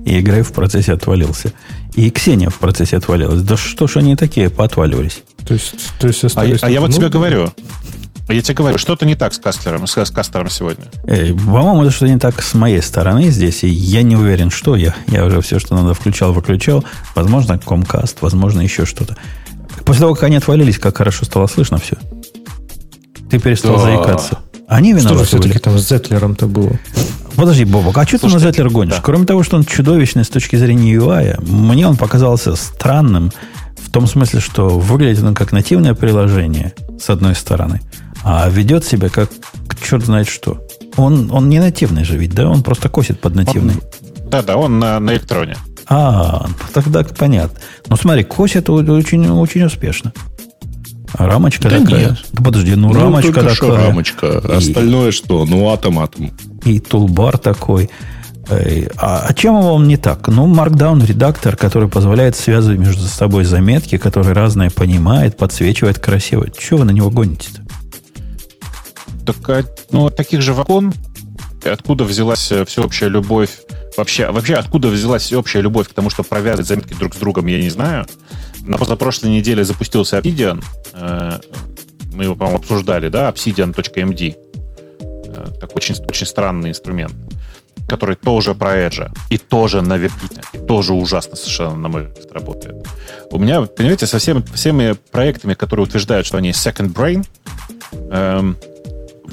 и Грей в процессе отвалился. И Ксения в процессе отвалилась. Да что ж они такие поотваливались? То есть, то есть а, а я вот тебе говорю, я тебе говорю, что-то не так с Кастлером, с, с Кастлером сегодня. Эй, по-моему, это что-то не так с моей стороны здесь, и я не уверен, что я. Я уже все, что надо, включал, выключал. Возможно, Комкаст, возможно, еще что-то. После того, как они отвалились, как хорошо стало слышно все. Ты перестал да. заикаться. Они виноваты. Что же все-таки там с Зетлером-то было? Подожди, Бобок, а что ты на Зетлер гонишь? Да. Кроме того, что он чудовищный с точки зрения UI, мне он показался странным в том смысле, что выглядит он как нативное приложение, с одной стороны – а ведет себя как черт знает что. Он, он не нативный же ведь, да? Он просто косит под нативный. Да-да, он на, на электроне. А, тогда понятно. Ну смотри, косит очень, очень успешно. А рамочка да такая. Нет. Да подожди, ну, ну рамочка такая. Что рамочка. И, Остальное что? Ну, атом, атом. И тулбар такой. А, а чем он не так? Ну, Markdown редактор, который позволяет связывать между собой заметки, который разные понимает, подсвечивает красиво. Чего вы на него гоните-то? Так, а, ну, таких же вакон, откуда взялась э, всеобщая любовь Вообще, вообще, откуда взялась всеобщая любовь к тому, чтобы провязывать заметки друг с другом, я не знаю. На позапрошлой неделе запустился Obsidian. Э, мы его, по-моему, обсуждали, да, obsidian.md. Такой очень, очень странный инструмент, который тоже про Edge, и тоже на Верките, и тоже ужасно совершенно, на мой взгляд, работает. У меня, понимаете, со всеми, всеми проектами, которые утверждают, что они second brain, эм,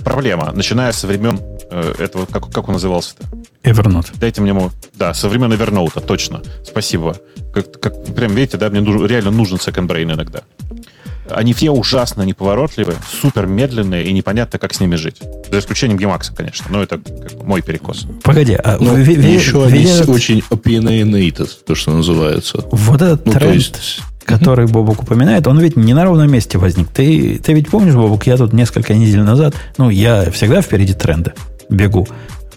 проблема, начиная со времен э, этого, как, как он назывался-то? Evernote. Дайте мне ему, да, со времен Evernote, точно. Спасибо. Как, как, прям, видите, да, мне нужен, реально нужен second brain иногда. Они все ужасно неповоротливые, супер медленные и непонятно, как с ними жить. За исключением Emacs, конечно, но это как мой перекос. Погоди, а ну, ви, ви, еще ви, они ви, очень opinionated, то, что называется. Вот этот ну, тренд, есть который Бобок упоминает, он ведь не на ровном месте возник. Ты, ты ведь помнишь, Бобок, я тут несколько недель назад, ну, я всегда впереди тренда бегу,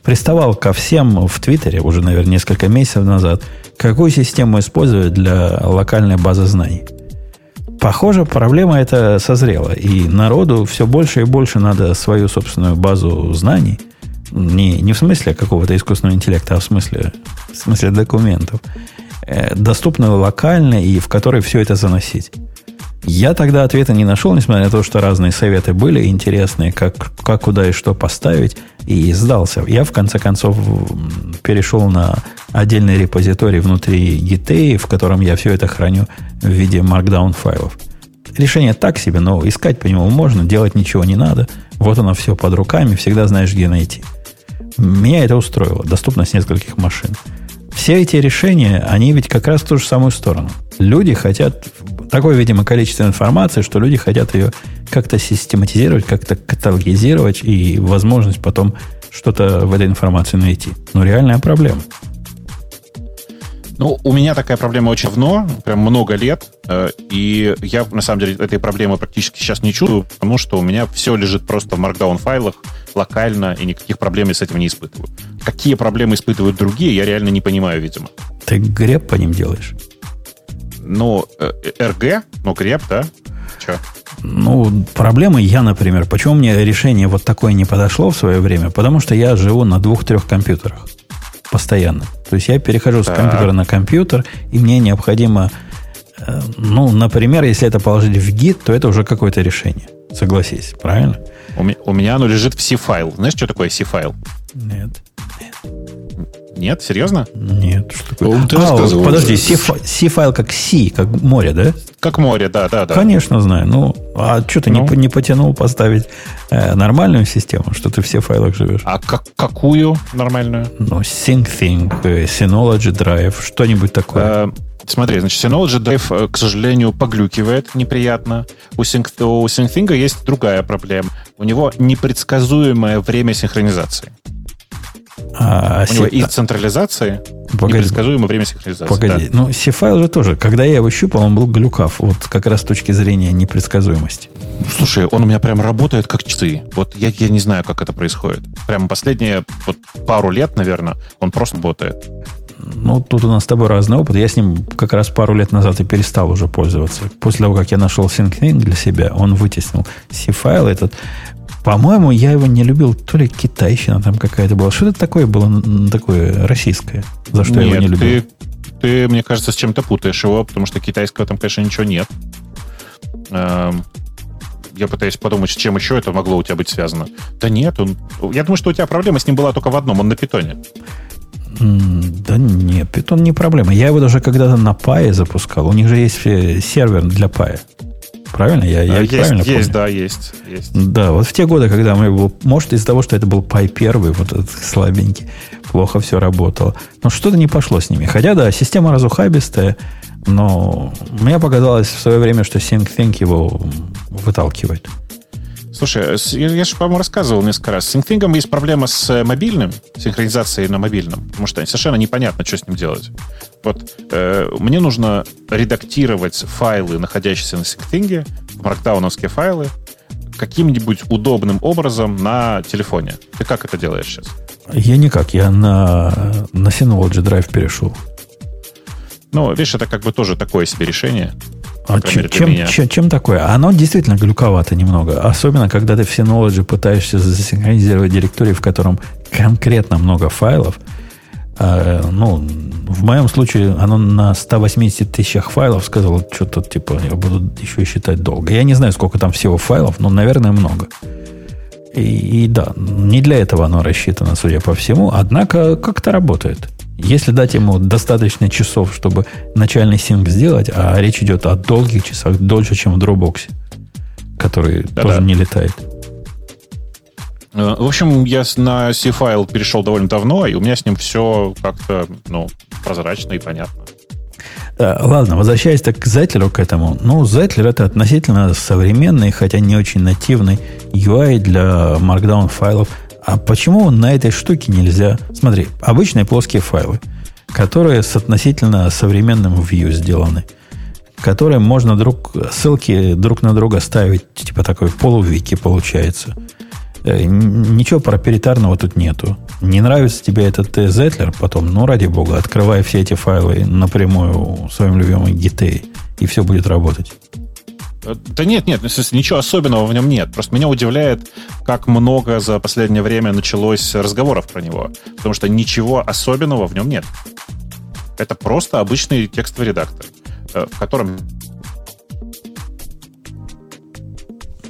приставал ко всем в Твиттере уже, наверное, несколько месяцев назад, какую систему использовать для локальной базы знаний. Похоже, проблема эта созрела, и народу все больше и больше надо свою собственную базу знаний, не, не в смысле какого-то искусственного интеллекта, а в смысле, в смысле документов, Э, доступную локально и в которой все это заносить. Я тогда ответа не нашел, несмотря на то, что разные советы были интересные, как, как куда и что поставить, и сдался. Я, в конце концов, перешел на отдельный репозиторий внутри GitHub, в котором я все это храню в виде markdown файлов. Решение так себе, но искать по нему можно, делать ничего не надо. Вот оно все под руками, всегда знаешь, где найти. Меня это устроило. Доступность нескольких машин. Все эти решения, они ведь как раз в ту же самую сторону. Люди хотят, такое, видимо, количество информации, что люди хотят ее как-то систематизировать, как-то каталогизировать и возможность потом что-то в этой информации найти. Но реальная проблема. Ну, у меня такая проблема очень давно, прям много лет, и я, на самом деле, этой проблемы практически сейчас не чувствую, потому что у меня все лежит просто в Markdown файлах, локально, и никаких проблем я с этим не испытываю. Какие проблемы испытывают другие, я реально не понимаю, видимо. Ты греб по ним делаешь? Ну, э, РГ, ну, греб, да? Че? Ну, проблемы я, например, почему мне решение вот такое не подошло в свое время? Потому что я живу на двух-трех компьютерах постоянно. То есть я перехожу так. с компьютера на компьютер, и мне необходимо, э, ну, например, если это положить в гид, то это уже какое-то решение. Согласись, правильно? У, меня, у меня оно лежит в C-файл. Знаешь, что такое C-файл? Нет. Нет, серьезно? Нет. Что такое? А, подожди, C-файл как C, как море, да? Как море, да, да, да. Конечно, знаю. Ну, а что ты ну? не, не потянул поставить э, нормальную систему, что ты все файлах живешь? А как, какую нормальную? Ну, SyncThing, э, Synology Drive, что-нибудь такое. Э, смотри, значит, Synology Drive, э, к сожалению, поглюкивает неприятно. У, Sync, у SyncThing есть другая проблема. У него непредсказуемое время синхронизации. А, У него и централизации, погоди, непредсказуемое время синхронизации. Погоди, да. ну C-файл же тоже, когда я его щупал, он был глюкав, вот как раз с точки зрения непредсказуемости. Слушай, он у меня прям работает как часы. Вот я, я не знаю, как это происходит. Прямо последние вот, пару лет, наверное, он просто работает. Ну, тут у нас с тобой разный опыт. Я с ним как раз пару лет назад и перестал уже пользоваться. После того, как я нашел SyncThing для себя, он вытеснил C-файл этот. По-моему, я его не любил. То ли китайщина там какая-то была. Что это такое было такое российское? За что нет, я его не любил? Ты, ты, мне кажется, с чем-то путаешь его, потому что китайского там, конечно, ничего нет. Эм, я пытаюсь подумать, с чем еще это могло у тебя быть связано. Да нет, он... Я думаю, что у тебя проблема с ним была только в одном, он на питоне. Да нет, питон не проблема. Я его даже когда-то на Пае запускал. У них же есть сервер для Пая. Правильно? Я, я есть, правильно есть, помню? да, есть, есть. Да, вот в те годы, когда мы его... Может, из-за того, что это был Пай первый, вот этот слабенький, плохо все работало. Но что-то не пошло с ними. Хотя, да, система разухабистая, но мне показалось в свое время, что SyncThink его выталкивает. Слушай, я, я же, по-моему, рассказывал несколько раз. С SyncThing есть проблема с э, мобильным, синхронизацией на мобильном, потому что совершенно непонятно, что с ним делать. Вот э, мне нужно редактировать файлы, находящиеся на SyncThing, маркдауновские файлы, каким-нибудь удобным образом на телефоне. Ты как это делаешь сейчас? Я никак, я на, на Synology Drive перешел. Ну, видишь, это как бы тоже такое себе решение. А чем, чем, чем, чем такое? Оно действительно глюковато немного. Особенно, когда ты в Synology пытаешься засинхронизировать директорию, в котором конкретно много файлов. А, ну, в моем случае оно на 180 тысячах файлов сказало, что тут, типа, я буду еще считать долго. Я не знаю, сколько там всего файлов, но, наверное, много. И, и да, не для этого оно рассчитано, судя по всему. Однако как-то работает. Если дать ему достаточно часов, чтобы начальный синк сделать, а речь идет о долгих часах, дольше, чем в Dropbox, который Да-да. тоже не летает. Э, в общем, я на C-файл перешел довольно давно, и у меня с ним все как-то ну, прозрачно и понятно. Да, ладно, возвращаясь так к Zettler, к этому. Ну, Zettler это относительно современный, хотя не очень нативный UI для Markdown файлов – а почему на этой штуке нельзя... Смотри, обычные плоские файлы, которые с относительно современным view сделаны, которые можно друг, ссылки друг на друга ставить, типа такой полувики получается. Э, ничего проприетарного тут нету. Не нравится тебе этот Zettler, потом, ну, ради бога, открывай все эти файлы напрямую в своем любимом Git, и все будет работать. Да нет, нет, ничего особенного в нем нет. Просто меня удивляет, как много за последнее время началось разговоров про него. Потому что ничего особенного в нем нет. Это просто обычный текстовый редактор, э, в котором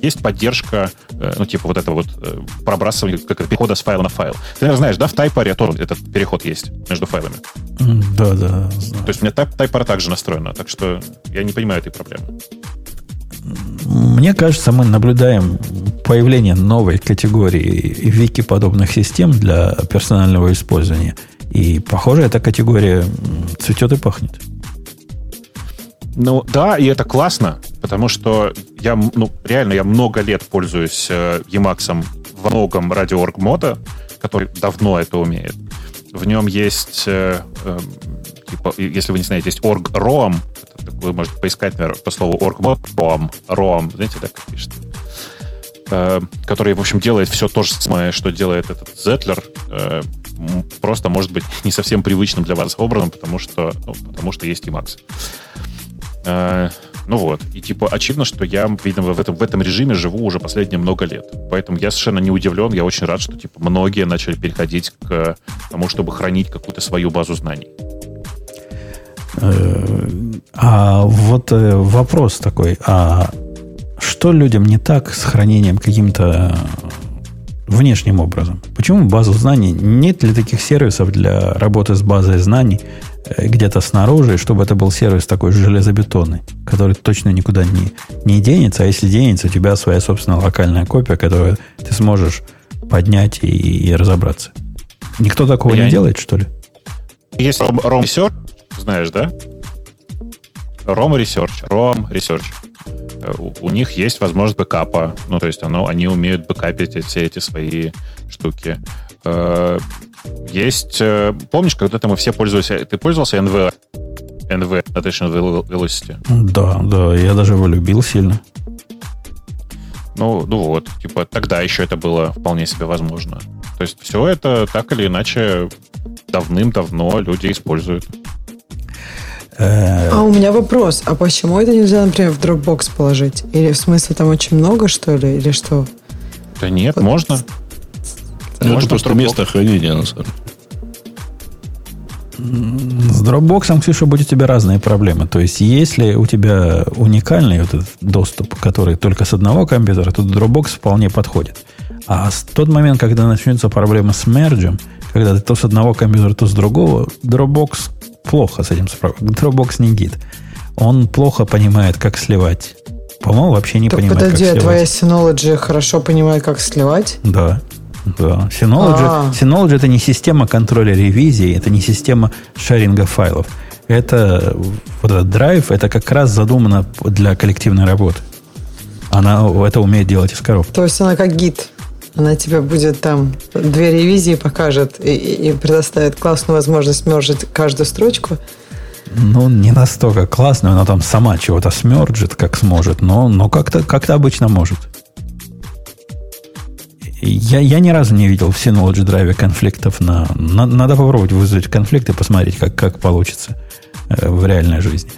есть поддержка, э, ну, типа вот это вот э, пробрасывание, как перехода с файла на файл. Ты, наверное, знаешь, да, в Type тоже этот переход есть между файлами. Да, да. То есть у меня Type также настроено, так что я не понимаю этой проблемы. Мне кажется, мы наблюдаем появление новой категории вики подобных систем для персонального использования. И, похоже, эта категория цветет и пахнет. Ну да, и это классно, потому что я, ну, реально, я много лет пользуюсь э, Emacs во многом ради орг-мода, который давно это умеет. В нем есть, э, э, типа, если вы не знаете, есть org-rom, вы можете поискать, наверное, по слову org ROM, ROM, знаете, как пишет, э, который, в общем, делает все то же самое, что делает этот Zettler, э, просто, может быть, не совсем привычным для вас образом, потому что, ну, потому что есть Emacs. Э, ну вот. И типа очевидно, что я, видимо, в этом, в этом режиме живу уже последние много лет. Поэтому я совершенно не удивлен. Я очень рад, что типа многие начали переходить к тому, чтобы хранить какую-то свою базу знаний. А вот э, вопрос такой, а что людям не так с хранением каким-то внешним образом? Почему базу знаний? Нет ли таких сервисов для работы с базой знаний э, где-то снаружи, чтобы это был сервис такой железобетонный, который точно никуда не, не денется, а если денется, у тебя своя собственная локальная копия, которую ты сможешь поднять и, и разобраться. Никто такого Я не делает, что ли? Есть ROM знаешь, да? ROM Research. ROM Research. Э, у, у них есть возможность бэкапа. Ну, то есть оно, они умеют бэкапить все эти свои штуки. Э, есть... Э, помнишь, когда-то мы все пользовались... Ты пользовался NV? NV, Notation Velocity? Да, да, я даже его любил сильно. Ну, ну вот, типа, тогда еще это было вполне себе возможно. То есть все это так или иначе давным-давно люди используют. Э, а у меня вопрос. А почему это нельзя, например, в Dropbox положить? Или в смысле там очень много, что ли? Или что? Да нет, вот. можно. Ну, это просто место хранения, на самом деле. С Dropbox, Ксюша, будет у тебя разные проблемы. То есть, если у тебя уникальный вот этот доступ, который только с одного компьютера, то Dropbox вполне подходит. А с тот момент, когда начнется проблема с мерджем, когда ты то с одного компьютера, то с другого, Dropbox плохо с этим справляется. Dropbox не гид. Он плохо понимает, как сливать. По-моему, вообще не так понимает, подожди, как а твоя Synology хорошо понимает, как сливать? Да. Да. Synology, А-а-а. Synology это не система контроля ревизии, это не система шаринга файлов. Это вот этот драйв, это как раз задумано для коллективной работы. Она это умеет делать из коробки. То есть она как гид. Она тебе будет там две ревизии покажет и, и предоставит классную возможность мержить каждую строчку. Ну, не настолько классно, она там сама чего-то смерджит, как сможет, но, но как-то как обычно может. Я, я ни разу не видел в Synology Drive конфликтов на, на... Надо попробовать вызвать конфликт и посмотреть, как, как получится э, в реальной жизни.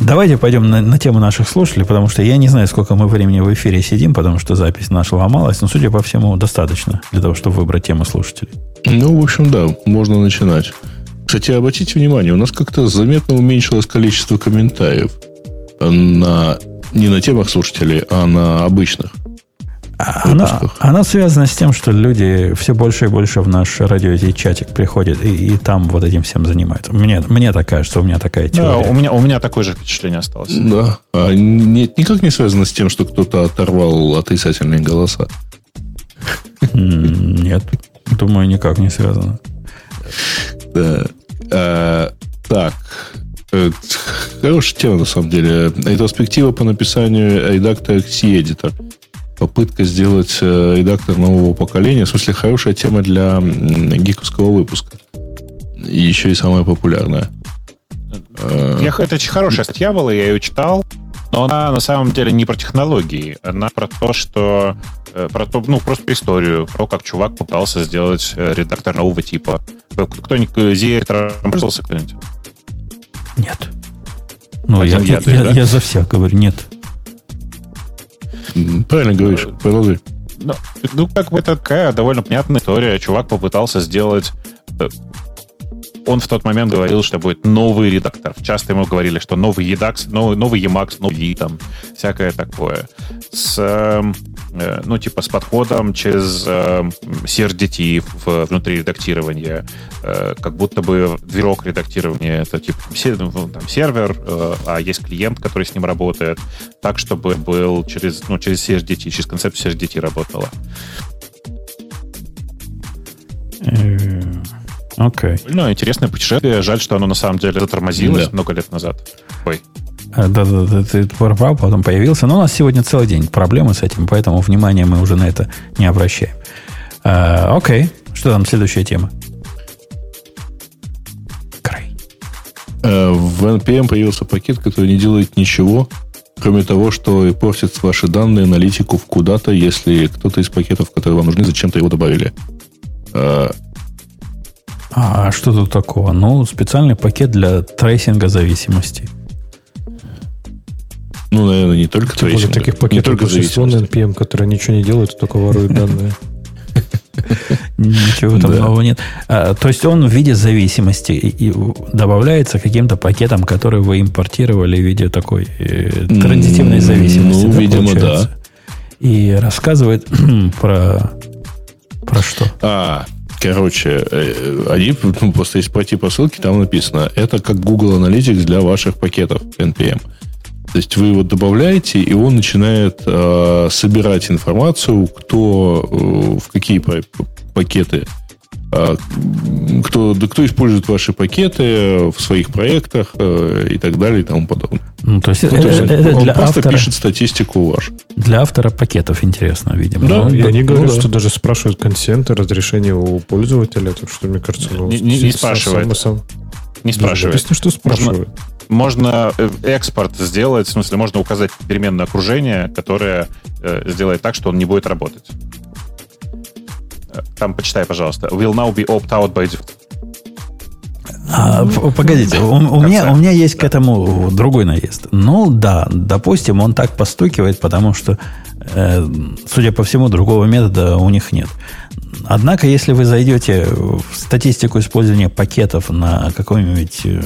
Давайте пойдем на, на тему наших слушателей, потому что я не знаю, сколько мы времени в эфире сидим, потому что запись наша ломалась, но, судя по всему, достаточно для того, чтобы выбрать тему слушателей. Ну, в общем, да, можно начинать. Кстати, обратите внимание, у нас как-то заметно уменьшилось количество комментариев на, не на темах слушателей, а на обычных. Она, она связана с тем, что люди все больше и больше в наш радио чатик приходят и, и там вот этим всем занимаются. Мне, мне так кажется, у меня такая теория. Да, у меня, у меня такое же впечатление осталось. Да. А нет, никак не связано с тем, что кто-то оторвал отрицательные голоса. Нет, думаю, никак не связано. Да. А, так. Э, хорошая тема, на самом деле. Ретроспектива по написанию редактора C-Editor попытка сделать э, редактор нового поколения. В смысле, хорошая тема для гиковского выпуска. И еще и самая популярная. Э, я, это очень хорошая статья была, я ее читал. Но она на самом деле не про технологии. Она про то, что... Э, про то, ну, просто про историю. Про как чувак пытался сделать редактор нового типа. Кто-нибудь Z-редактором пользовался кто-нибудь? Нет. Ну, я, я, я, да? я за всех говорю, нет. Правильно говоришь, продолжи. Ну, ну, как бы такая довольно понятная история. Чувак попытался сделать... Э, он в тот момент говорил, что будет новый редактор. Часто ему говорили, что новый Edax, новый, новый Emacs, новый там, всякое такое. С эм, Э, ну, типа с подходом через э, CRDT в, внутри редактирования, э, как будто бы движок редактирования это типа ну, там, сервер, э, а есть клиент, который с ним работает, так, чтобы был через, ну, через CRDT, через концепцию CRDT работало. Э, окей. Okay. Ну, интересное путешествие. Жаль, что оно на самом деле затормозилось да. много лет назад. Ой. Да-да-да, ты пропал, потом появился. Но у нас сегодня целый день проблемы с этим, поэтому внимания мы уже на это не обращаем. А, окей, что там следующая тема? Край. Э, в NPM появился пакет, который не делает ничего, кроме того, что портит ваши данные, аналитику в куда-то, если кто-то из пакетов, которые вам нужны, зачем-то его добавили. А, а что тут такого? Ну, специальный пакет для трейсинга зависимостей. Ну, наверное, не только Тем более таких пакетов не только зависимости. NPM, которые ничего не делают, только воруют данные. Ничего там нового нет. А, то есть он в виде зависимости и, добавляется каким-то пакетом, который вы импортировали в виде такой э, транзитивной зависимости. Ну, видимо, да. И рассказывает про, про что? А, короче, э, они ну, просто если пойти по ссылке, там написано, это как Google Analytics для ваших пакетов NPM. То есть вы его добавляете, и он начинает э, собирать информацию, кто э, в какие пакеты, кто, да, кто использует ваши пакеты в своих проектах э, и так далее и тому подобное. Ну, то есть, ну, то есть это, это он для просто автора, пишет статистику вашу. Для автора пакетов интересно, видимо. Да, ну, и они говорят, ну, да. что даже спрашивают консенты, разрешение у пользователя, так что, мне кажется, ну, не, не, не спрашивает. Сам, сам, не спрашивает. Написано, что спрашивают. Можно, можно э, экспорт сделать, в смысле, можно указать переменное окружение, которое э, сделает так, что он не будет работать. Там почитай, пожалуйста. Will now be opt out by default. А, погодите, у, у, меня, у меня есть к этому другой наезд. Ну да, допустим, он так постукивает, потому что, э, судя по всему, другого метода у них нет. Однако, если вы зайдете в статистику использования пакетов на какой-нибудь э,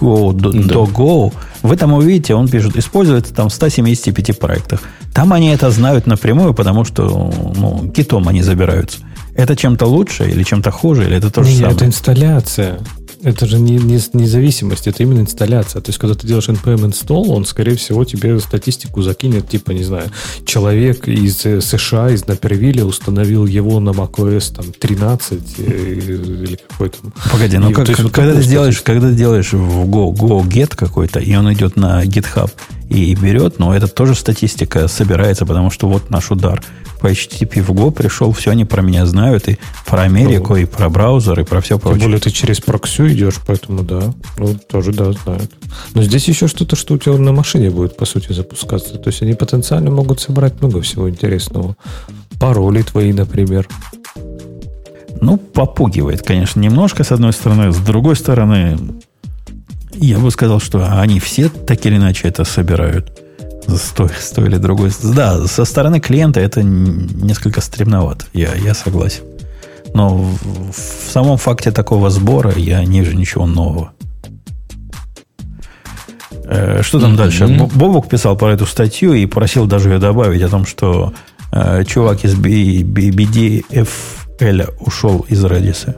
Go, до, да. до Go, вы там увидите, он пишет, используется там в 175 проектах. Там они это знают напрямую, потому что ну, китом они забираются. Это чем-то лучше или чем-то хуже, или это то же Нет, самое? это инсталляция это же не, не независимость, это именно инсталляция. То есть, когда ты делаешь npm install, он, скорее всего, тебе статистику закинет, типа, не знаю, человек из э, США, из Напервилля установил его на macOS там 13 э, или какой то Погоди, ну и, как, есть, когда, ты делаешь, когда ты делаешь в Go, Go get какой-то, и он идет на GitHub и берет, но это тоже статистика собирается, потому что вот наш удар по HTTP в Go пришел, все они про меня знают, и про Америку, ну, и про браузер, и про все прочее. Тем более ты через проксю идешь, поэтому да, ну, тоже да, знают. Но здесь еще что-то, что у тебя на машине будет, по сути, запускаться. То есть они потенциально могут собрать много всего интересного. Пароли твои, например. Ну, попугивает, конечно, немножко, с одной стороны. С другой стороны, я бы сказал, что они все так или иначе это собирают с той, с той или другой. Да, со стороны клиента это несколько стремновато. Я, я согласен. Но в, в самом факте такого сбора я не вижу ничего нового. Э, что там mm-hmm. дальше? Бобук писал про эту статью и просил даже ее добавить о том, что э, чувак из BDFL ушел из Redis.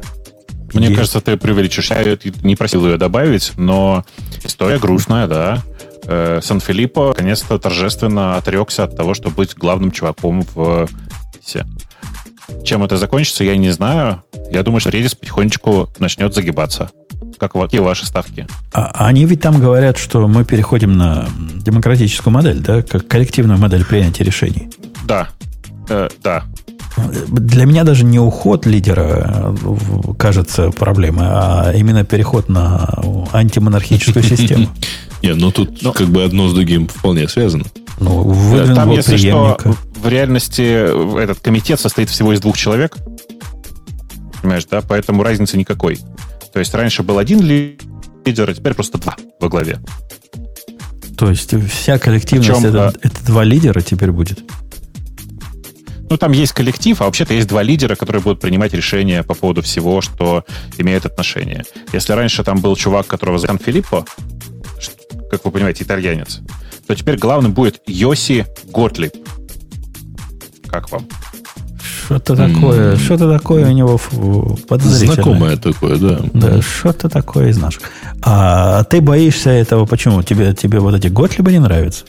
Мне кажется, ты преувеличишь. Я не просил ее добавить, но история грустная, да. Э, Сан-Филиппо наконец-то торжественно отрекся от того, чтобы быть главным чуваком в все. Чем это закончится, я не знаю. Я думаю, что Redis потихонечку начнет загибаться. Как, какие ваши ставки? А, они ведь там говорят, что мы переходим на демократическую модель, да, как коллективную модель принятия решений. Да, э, да. Для меня даже не уход лидера э, кажется проблемой, а именно переход на антимонархическую систему. Не, ну тут ну, как бы одно с другим вполне связано. Ну, Там, если что, в реальности этот комитет состоит всего из двух человек. Понимаешь, да? Поэтому разницы никакой. То есть раньше был один лидер, а теперь просто два во главе. То есть вся коллективность Причем, это, это два лидера теперь будет? Ну, там есть коллектив, а вообще-то есть два лидера, которые будут принимать решения по поводу всего, что имеет отношение. Если раньше там был чувак, которого зовут Филиппо, как вы понимаете, итальянец, то теперь главным будет Йоси Готлиб. Как вам? Что-то такое, mm. что-то такое у него подозрительное. Знакомое такое, да. Да, что-то такое из наших. А ты боишься этого почему? Тебе, тебе вот эти Готлибы не нравятся?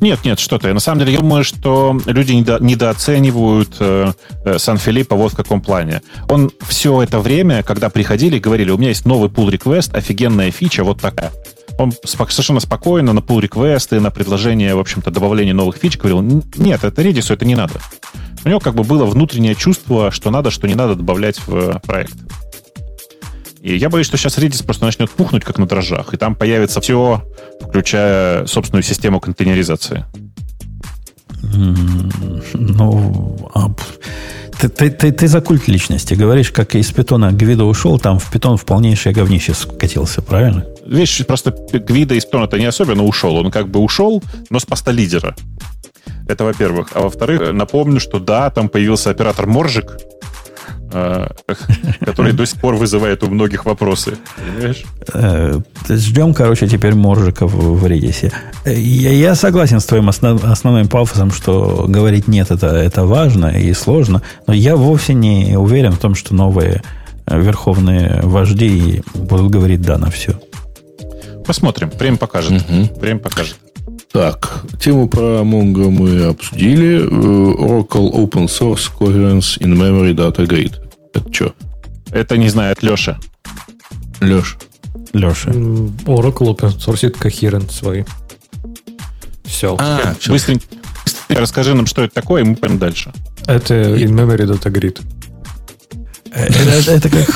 Нет, нет, что то На самом деле, я думаю, что люди недо, недооценивают э, э, Сан-Филиппо вот в каком плане. Он все это время, когда приходили, говорили, у меня есть новый pull request, офигенная фича, вот такая. Он совершенно спокойно на pull реквесты на предложение, в общем-то, добавления новых фич говорил, нет, это Redis, это не надо. У него как бы было внутреннее чувство, что надо, что не надо добавлять в проект. И я боюсь, что сейчас Redis просто начнет пухнуть, как на дрожжах, и там появится все, включая собственную систему контейнеризации. Ну, а, ты, ты, ты, ты за культ личности говоришь, как из питона Гвида ушел, там в питон в полнейшее говнище скатился, правильно? Видишь, просто Гвида из питона-то не особенно ушел. Он как бы ушел, но с поста лидера. Это во-первых. А во-вторых, напомню, что да, там появился оператор Моржик, который до сих пор вызывает у многих вопросы. Понимаешь? Э, ждем, короче, теперь Моржика в Redis. Я, я согласен с твоим основ, основным пафосом, что говорить нет, это, это важно и сложно, но я вовсе не уверен в том, что новые верховные вожди будут говорить да на все. Посмотрим. Время покажет. Угу. Время покажет. Так, тему про Mongo мы обсудили. Э, Oracle Open Source Coherence in Memory Data Grid. Это что? Это, не знаю, от Леши. Леш. Леша. Oracle open source coherent свой. Все. А, все. Быстренько, расскажи нам, что это такое, и мы пойдем дальше. Это in-memory data grid. Э, это как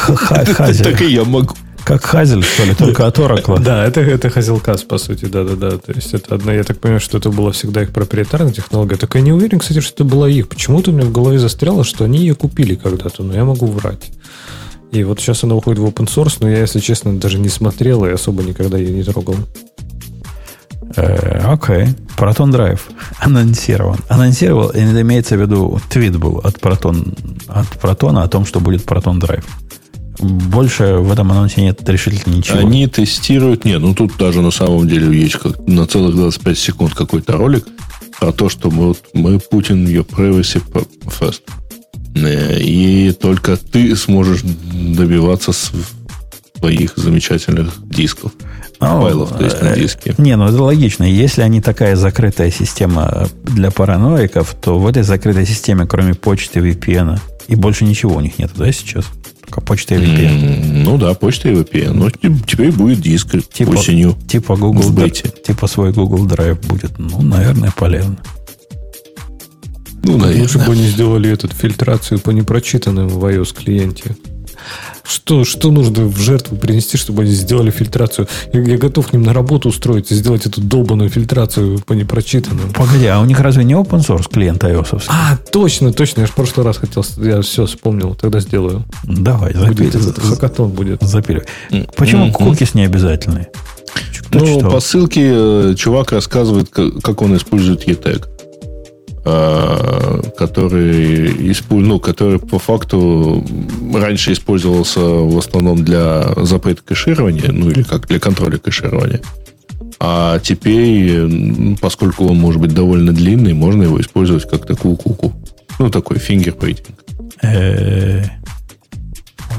Хазель. Так и я могу. Как Хазель, что ли, только от Oracle. Да, это, это Hazelcast, по сути, да-да-да. То есть это одна, я так понимаю, что это была всегда их проприетарная технология. Так я не уверен, кстати, что это была их. Почему-то у меня в голове застряло, что они ее купили когда-то, но я могу врать. И вот сейчас она уходит в open source, но я, если честно, даже не смотрел и особо никогда ее не трогал. Э, окей. Proton Drive анонсирован. Анонсировал, и имеется в виду, твит был от Proton, от Протона о том, что будет Proton Drive. Больше в этом анонсе нет решительно ничего. Они тестируют... Нет, ну тут даже на самом деле есть как, на целых 25 секунд какой-то ролик про то, что мы, вот, мы Putin your privacy first. Э, и только ты сможешь добиваться своих замечательных дисков. Ну, файлов, то есть на э, диске. Не, ну это логично. Если они такая закрытая система для параноиков, то в этой закрытой системе, кроме почты VPN, и больше ничего у них нет, да, сейчас? Только почта и VPN. Mm, ну да, почта и VPN. Но теперь будет диск типа, осенью. Типа Google, типа свой Google Drive будет. Ну, наверное, полезно. Ну, наверное. Лучше бы они сделали эту фильтрацию по непрочитанным в iOS клиенте. Что, что нужно в жертву принести, чтобы они сделали фильтрацию? Я, я готов к ним на работу устроить и сделать эту долбанную фильтрацию по непрочитанным. Погоди, а у них разве не open source клиент iOS? А, точно, точно. Я же в прошлый раз хотел, я все вспомнил, тогда сделаю. Давай, запили. Этот хакатон будет. Запили. Почему mm-hmm. кукис не обязательные? Ну, по ссылке э, чувак рассказывает, как он использует ETAG. А, который, ну, который по факту раньше использовался в основном для запрета кэширования, ну или как для контроля кэширования. А теперь, поскольку он может быть довольно длинный, можно его использовать как такую куку. Ну, такой фингерпринтинг. Э,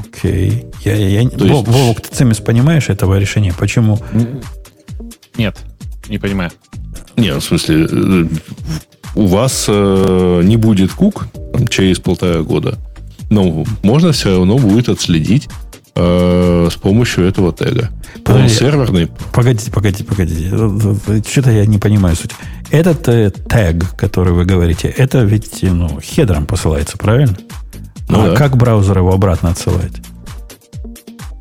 окей. Я, я, я, Вовок, ты цемис понимаешь этого решения? Почему? Нет, не понимаю. Нет, в смысле, э, у вас э, не будет кук там, через полтора года, но можно все равно будет отследить э, с помощью этого тега. Он серверный. Погодите, погодите, погодите. Что-то я не понимаю суть. Этот э, тег, который вы говорите, это ведь ну, хедром посылается, правильно? Ну, а да. как браузер его обратно отсылает?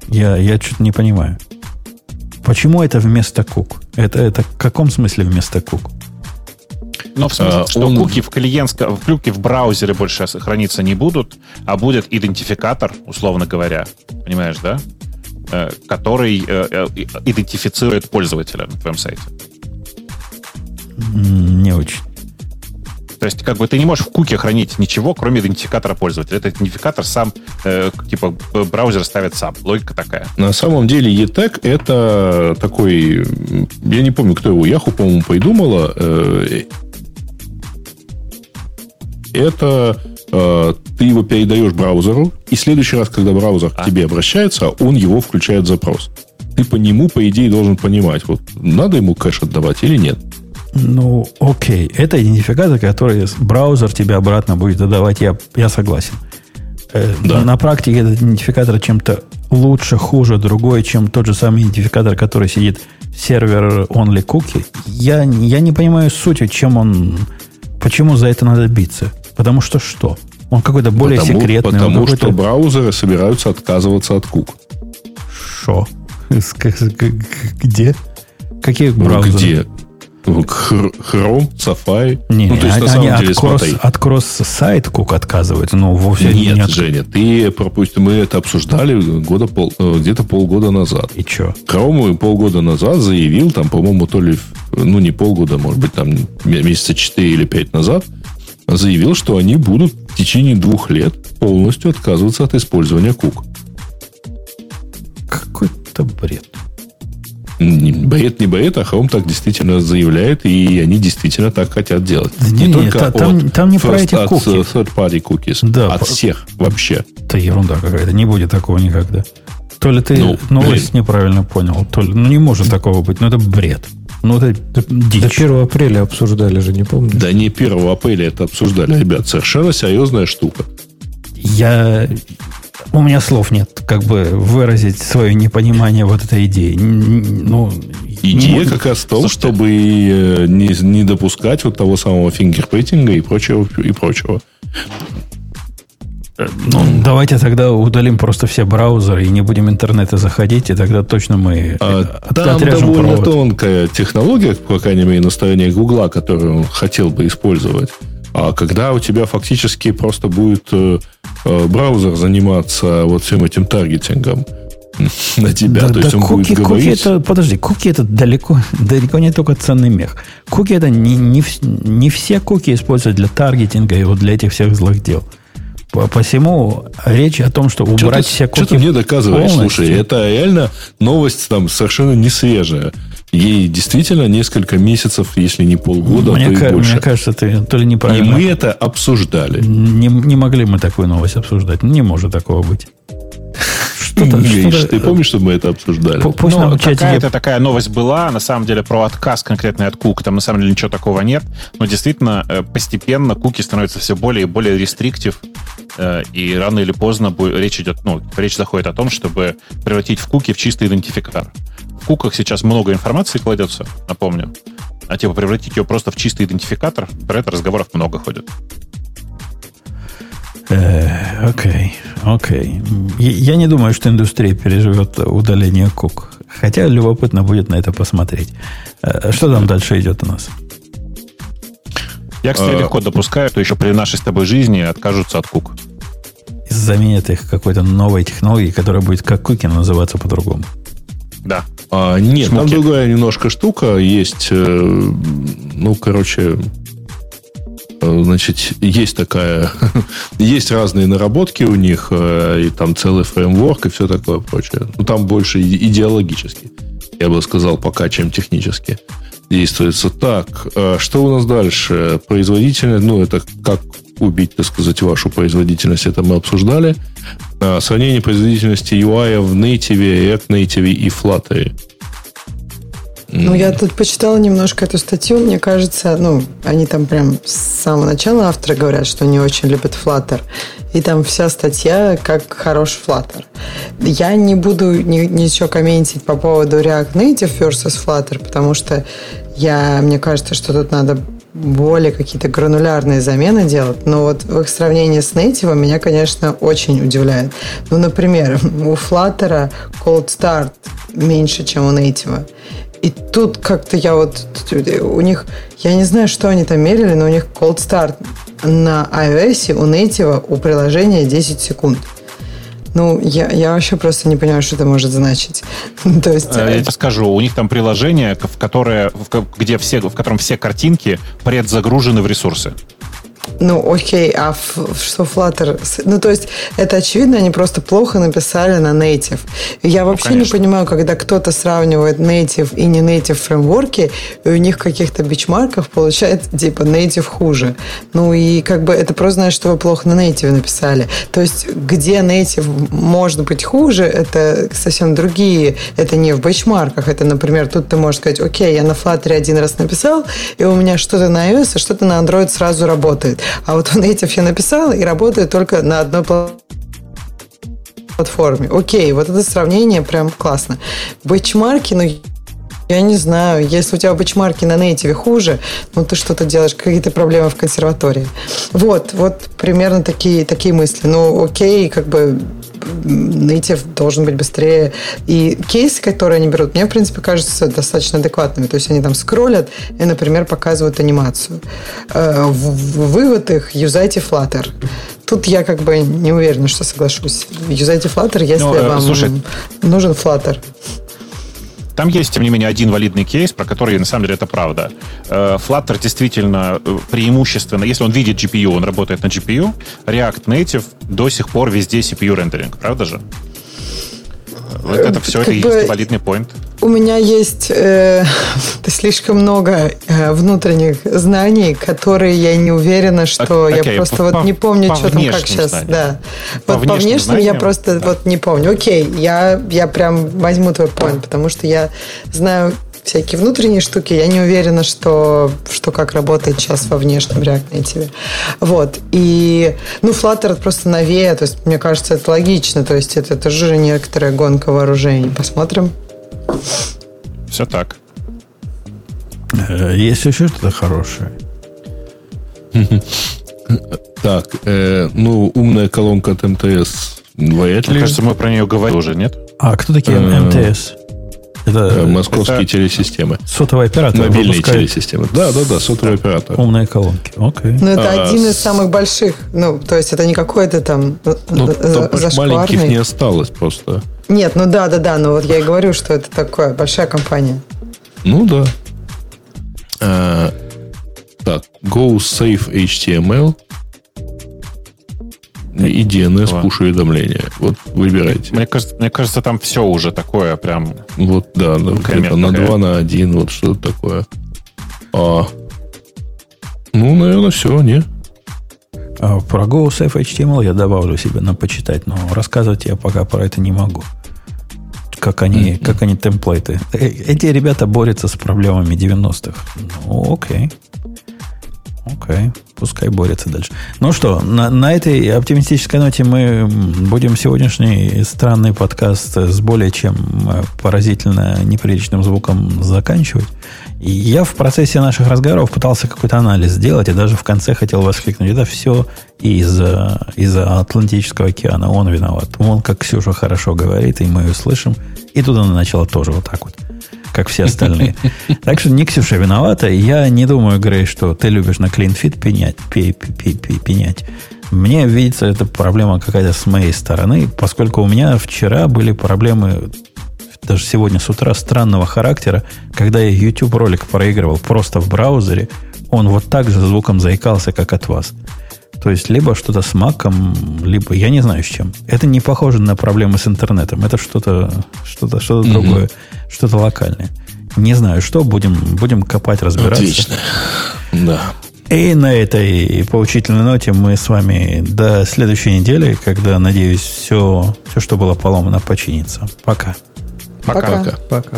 Я, я что-то не понимаю. Почему это вместо кук? Это, это в каком смысле вместо кук? Но в смысле, а, что он... куки в клиентском, куки в браузере больше храниться не будут, а будет идентификатор, условно говоря, понимаешь, да? Э, который э, э, идентифицирует пользователя на твоем сайте. Не очень. То есть, как бы ты не можешь в куке хранить ничего, кроме идентификатора пользователя. Этот идентификатор сам, э, типа, браузер ставит сам. Логика такая. На самом деле, ETEC это такой... Я не помню, кто его, Яху, по-моему, придумала. Э, это э, ты его передаешь браузеру, и в следующий раз, когда браузер а? к тебе обращается, он его включает в запрос. Ты по нему, по идее, должен понимать, вот надо ему кэш отдавать или нет. Ну, окей. Это идентификатор, который браузер тебе обратно будет отдавать, я, я согласен. Э, да. На практике этот идентификатор чем-то лучше, хуже, другой, чем тот же самый идентификатор, который сидит в сервер only cookie. Я, я не понимаю сути, чем он, почему за это надо биться. Потому что что? Он какой-то более потому, секретный. Потому что браузеры собираются отказываться от кук. Что? Где? Какие ну, браузеры? Где? Chrome, Safari. Не, ну, то есть, они, на самом деле, от, кросс, от кросс-сайт кук отказывают, но вовсе Нет, не от... Женя, ты пропустил, мы это обсуждали года пол, э, где-то полгода назад. И что? Chrome полгода назад заявил, там, по-моему, то ли, ну, не полгода, может быть, там, месяца 4 или 5 назад, заявил, что они будут в течение двух лет полностью отказываться от использования кук. Какой-то бред. Бред не бред, а Chrome так действительно заявляет, и они действительно так хотят делать. Не, не только та, там, там не про эти от куки. third-party cookies, да, от по... всех вообще. Это ерунда какая-то, не будет такого никогда. То ли ты ну, новость блин. неправильно понял, то ли... Ну, не может такого быть, но это бред. Ну, это, это дичь. До 1 апреля обсуждали же, не помню. Да не 1 апреля это обсуждали, ребят. Совершенно серьезная штука. Я... У меня слов нет, как бы выразить свое непонимание вот этой идеи. Ну, Идея как раз в том, Слушайте. чтобы э, не, не допускать вот того самого фингерпринтинга и прочего, и прочего. Ну, давайте тогда удалим просто все браузеры и не будем интернета заходить, и тогда точно мы а, от, Там довольно провод. тонкая технология, по крайней мере, на стороне Гугла, которую он хотел бы использовать. А когда у тебя фактически просто будет э, э, браузер заниматься вот всем этим таргетингом, на тебя. Да, То есть да, он куки, будет говорить... Куки это, подожди, куки это далеко, далеко не только ценный мех. Куки это не, не, не все куки используют для таргетинга и вот для этих всех злых дел. По посему речь о том, что убрать что ты, все куки Что ты мне доказываешь? Полностью. Слушай, это реально новость там совершенно не свежая. Ей действительно несколько месяцев, если не полгода, мне, то и больше. Мне кажется, ты то ли неправильно... И мы это обсуждали. Не, не могли мы такую новость обсуждать. Не может такого быть. Что-то, Гриш, что ты помнишь, что мы это обсуждали? Пусть ну, какая-то такая новость была, на самом деле, про отказ конкретный от кук. Там, на самом деле, ничего такого нет. Но действительно, э, постепенно куки становятся все более и более рестриктив. Э, и рано или поздно речь идет, ну, речь заходит о том, чтобы превратить в куки в чистый идентификатор. В куках сейчас много информации кладется, напомню. А типа превратить ее просто в чистый идентификатор, про это разговоров много ходит. Э, окей, окей. Я не думаю, что индустрия переживет удаление кук. Хотя любопытно будет на это посмотреть. Э, что там дальше идет у нас? Я, кстати, а... легко допускаю, что еще при нашей с тобой жизни откажутся от кук. Заменят их какой-то новой технологией, которая будет как куки называться по-другому. Да. А, нет, Шмуки. там другая немножко штука. Есть, э, ну, короче, Э, значит, есть такая, есть разные наработки у них, э, и там целый фреймворк и все такое прочее. Ну, там больше идеологически, я бы сказал, пока, чем технически действуется. Так, э, что у нас дальше? Производительность, ну, это как убить, так сказать, вашу производительность, это мы обсуждали. Сравнение производительности UI в Native, React Native и Flutter. Ну, я тут почитала немножко эту статью. Мне кажется, ну, они там прям с самого начала авторы говорят, что они очень любят Flutter. И там вся статья как хороший Flutter. Я не буду ни, ничего комментить по поводу React Native versus Flutter, потому что я, мне кажется, что тут надо более какие-то гранулярные замены делать, но вот в их сравнении с Native меня, конечно, очень удивляет. Ну, например, у Flutter Cold Start меньше, чем у Native. И тут как-то я вот... У них... Я не знаю, что они там мерили, но у них cold start на iOS у Native у приложения 10 секунд. Ну, я, я вообще просто не понимаю, что это может значить. То есть... Э, я тебе скажу, у них там приложение, в которое, в, где все, в котором все картинки предзагружены в ресурсы. Ну, окей, а что Flutter? Ну, то есть, это очевидно, они просто плохо написали на native. Я вообще ну, не понимаю, когда кто-то сравнивает native и не native фреймворки, и у них каких-то бичмарков получается, типа, native хуже. Ну, и как бы это просто значит, что вы плохо на native написали. То есть, где native может быть хуже, это совсем другие. Это не в бичмарках. Это, например, тут ты можешь сказать, окей, я на Flutter один раз написал, и у меня что-то на iOS, а что-то на Android сразу работает. А вот он эти все написал и работает только на одной платформе. Окей, вот это сравнение прям классно. Бэчмарки, ну, я не знаю, если у тебя бэчмарки на нейтиве хуже, ну ты что-то делаешь, какие-то проблемы в консерватории. Вот, вот примерно такие, такие мысли. Ну, окей, как бы native должен быть быстрее. И кейсы, которые они берут, мне, в принципе, кажутся достаточно адекватными. То есть они там скроллят и, например, показывают анимацию. Э, вывод их – юзайте Flutter. Тут я как бы не уверена, что соглашусь. Юзайте Flutter, если ну, э, вам слушай, нужен Flutter. Там есть, тем не менее, один валидный кейс, про который, на самом деле, это правда. Э, Flutter действительно э, преимущественно, если он видит GPU, он работает на GPU, React Native до сих пор везде CPU рендеринг, правда же? Вот это все, это есть валидный point. У меня есть э, слишком много э, внутренних знаний, которые я не уверена, что okay, я просто по, вот не помню, по что там как сейчас. Знаниям. Да. По вот по внешним знаниям, я просто да. вот не помню. Окей, я, я прям возьму твой point, потому что я знаю всякие внутренние штуки. Я не уверена, что, что как работает сейчас во внешнем React Native. Вот. И, ну, Flutter просто новее, то есть, мне кажется, это логично. То есть, это тоже некоторая гонка вооружений. Посмотрим. Все так. Э, есть еще что-то хорошее? Так, э, ну, умная колонка от МТС. Мне кажется, мы про нее говорили уже, нет? А кто такие МТС? Это, э, московские это... телесистемы. Сотовый оператор Мобильные телесистемы. Да, да, да, сотовый оператор. Умные колонки. Окей. Ну, это а, один из самых больших. Ну, то есть, это не какой-то там э, ну, там, маленьких не осталось просто. Нет, ну да, да, да. Но вот я и говорю, что это такое большая компания. Ну да. А, так, Go Save HTML и DNS push уведомления. Вот выбирайте. Мне кажется, мне кажется, там все уже такое прям. Вот да, да где-то на 2 на 1, вот что-то такое. А, ну, наверное, все, не? А про GoSafe HTML я добавлю себе на почитать, но рассказывать я пока про это не могу. Как они, mm-hmm. как они темплейты. Э, эти ребята борются с проблемами 90-х. Ну, окей. Окей, пускай борется дальше. Ну что, на, на этой оптимистической ноте мы будем сегодняшний странный подкаст с более чем э, поразительно неприличным звуком заканчивать. И я в процессе наших разговоров пытался какой-то анализ сделать, и даже в конце хотел воскликнуть. Это все из-за из Атлантического океана. Он виноват. Он, как Ксюша хорошо говорит, и мы ее слышим. И тут она начала тоже вот так вот как все остальные. Так что не Ксюша виновата. Я не думаю, Грей, что ты любишь на CleanFit пенять. пенять. Мне видится, это проблема какая-то с моей стороны, поскольку у меня вчера были проблемы, даже сегодня с утра, странного характера, когда я YouTube ролик проигрывал просто в браузере, он вот так же звуком заикался, как от вас. То есть, либо что-то с маком, либо я не знаю с чем. Это не похоже на проблемы с интернетом. Это что-то что-то, что-то mm-hmm. другое, что-то локальное. Не знаю, что, будем, будем копать, разбираться. Отлично. Да. И на этой поучительной ноте мы с вами до следующей недели, когда, надеюсь, все, все что было поломано, починится. Пока. Пока. Пока. Пока.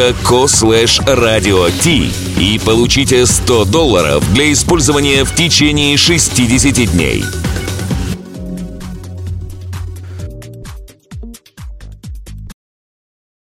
dot.co slash radio и получите 100 долларов для использования в течение 60 дней.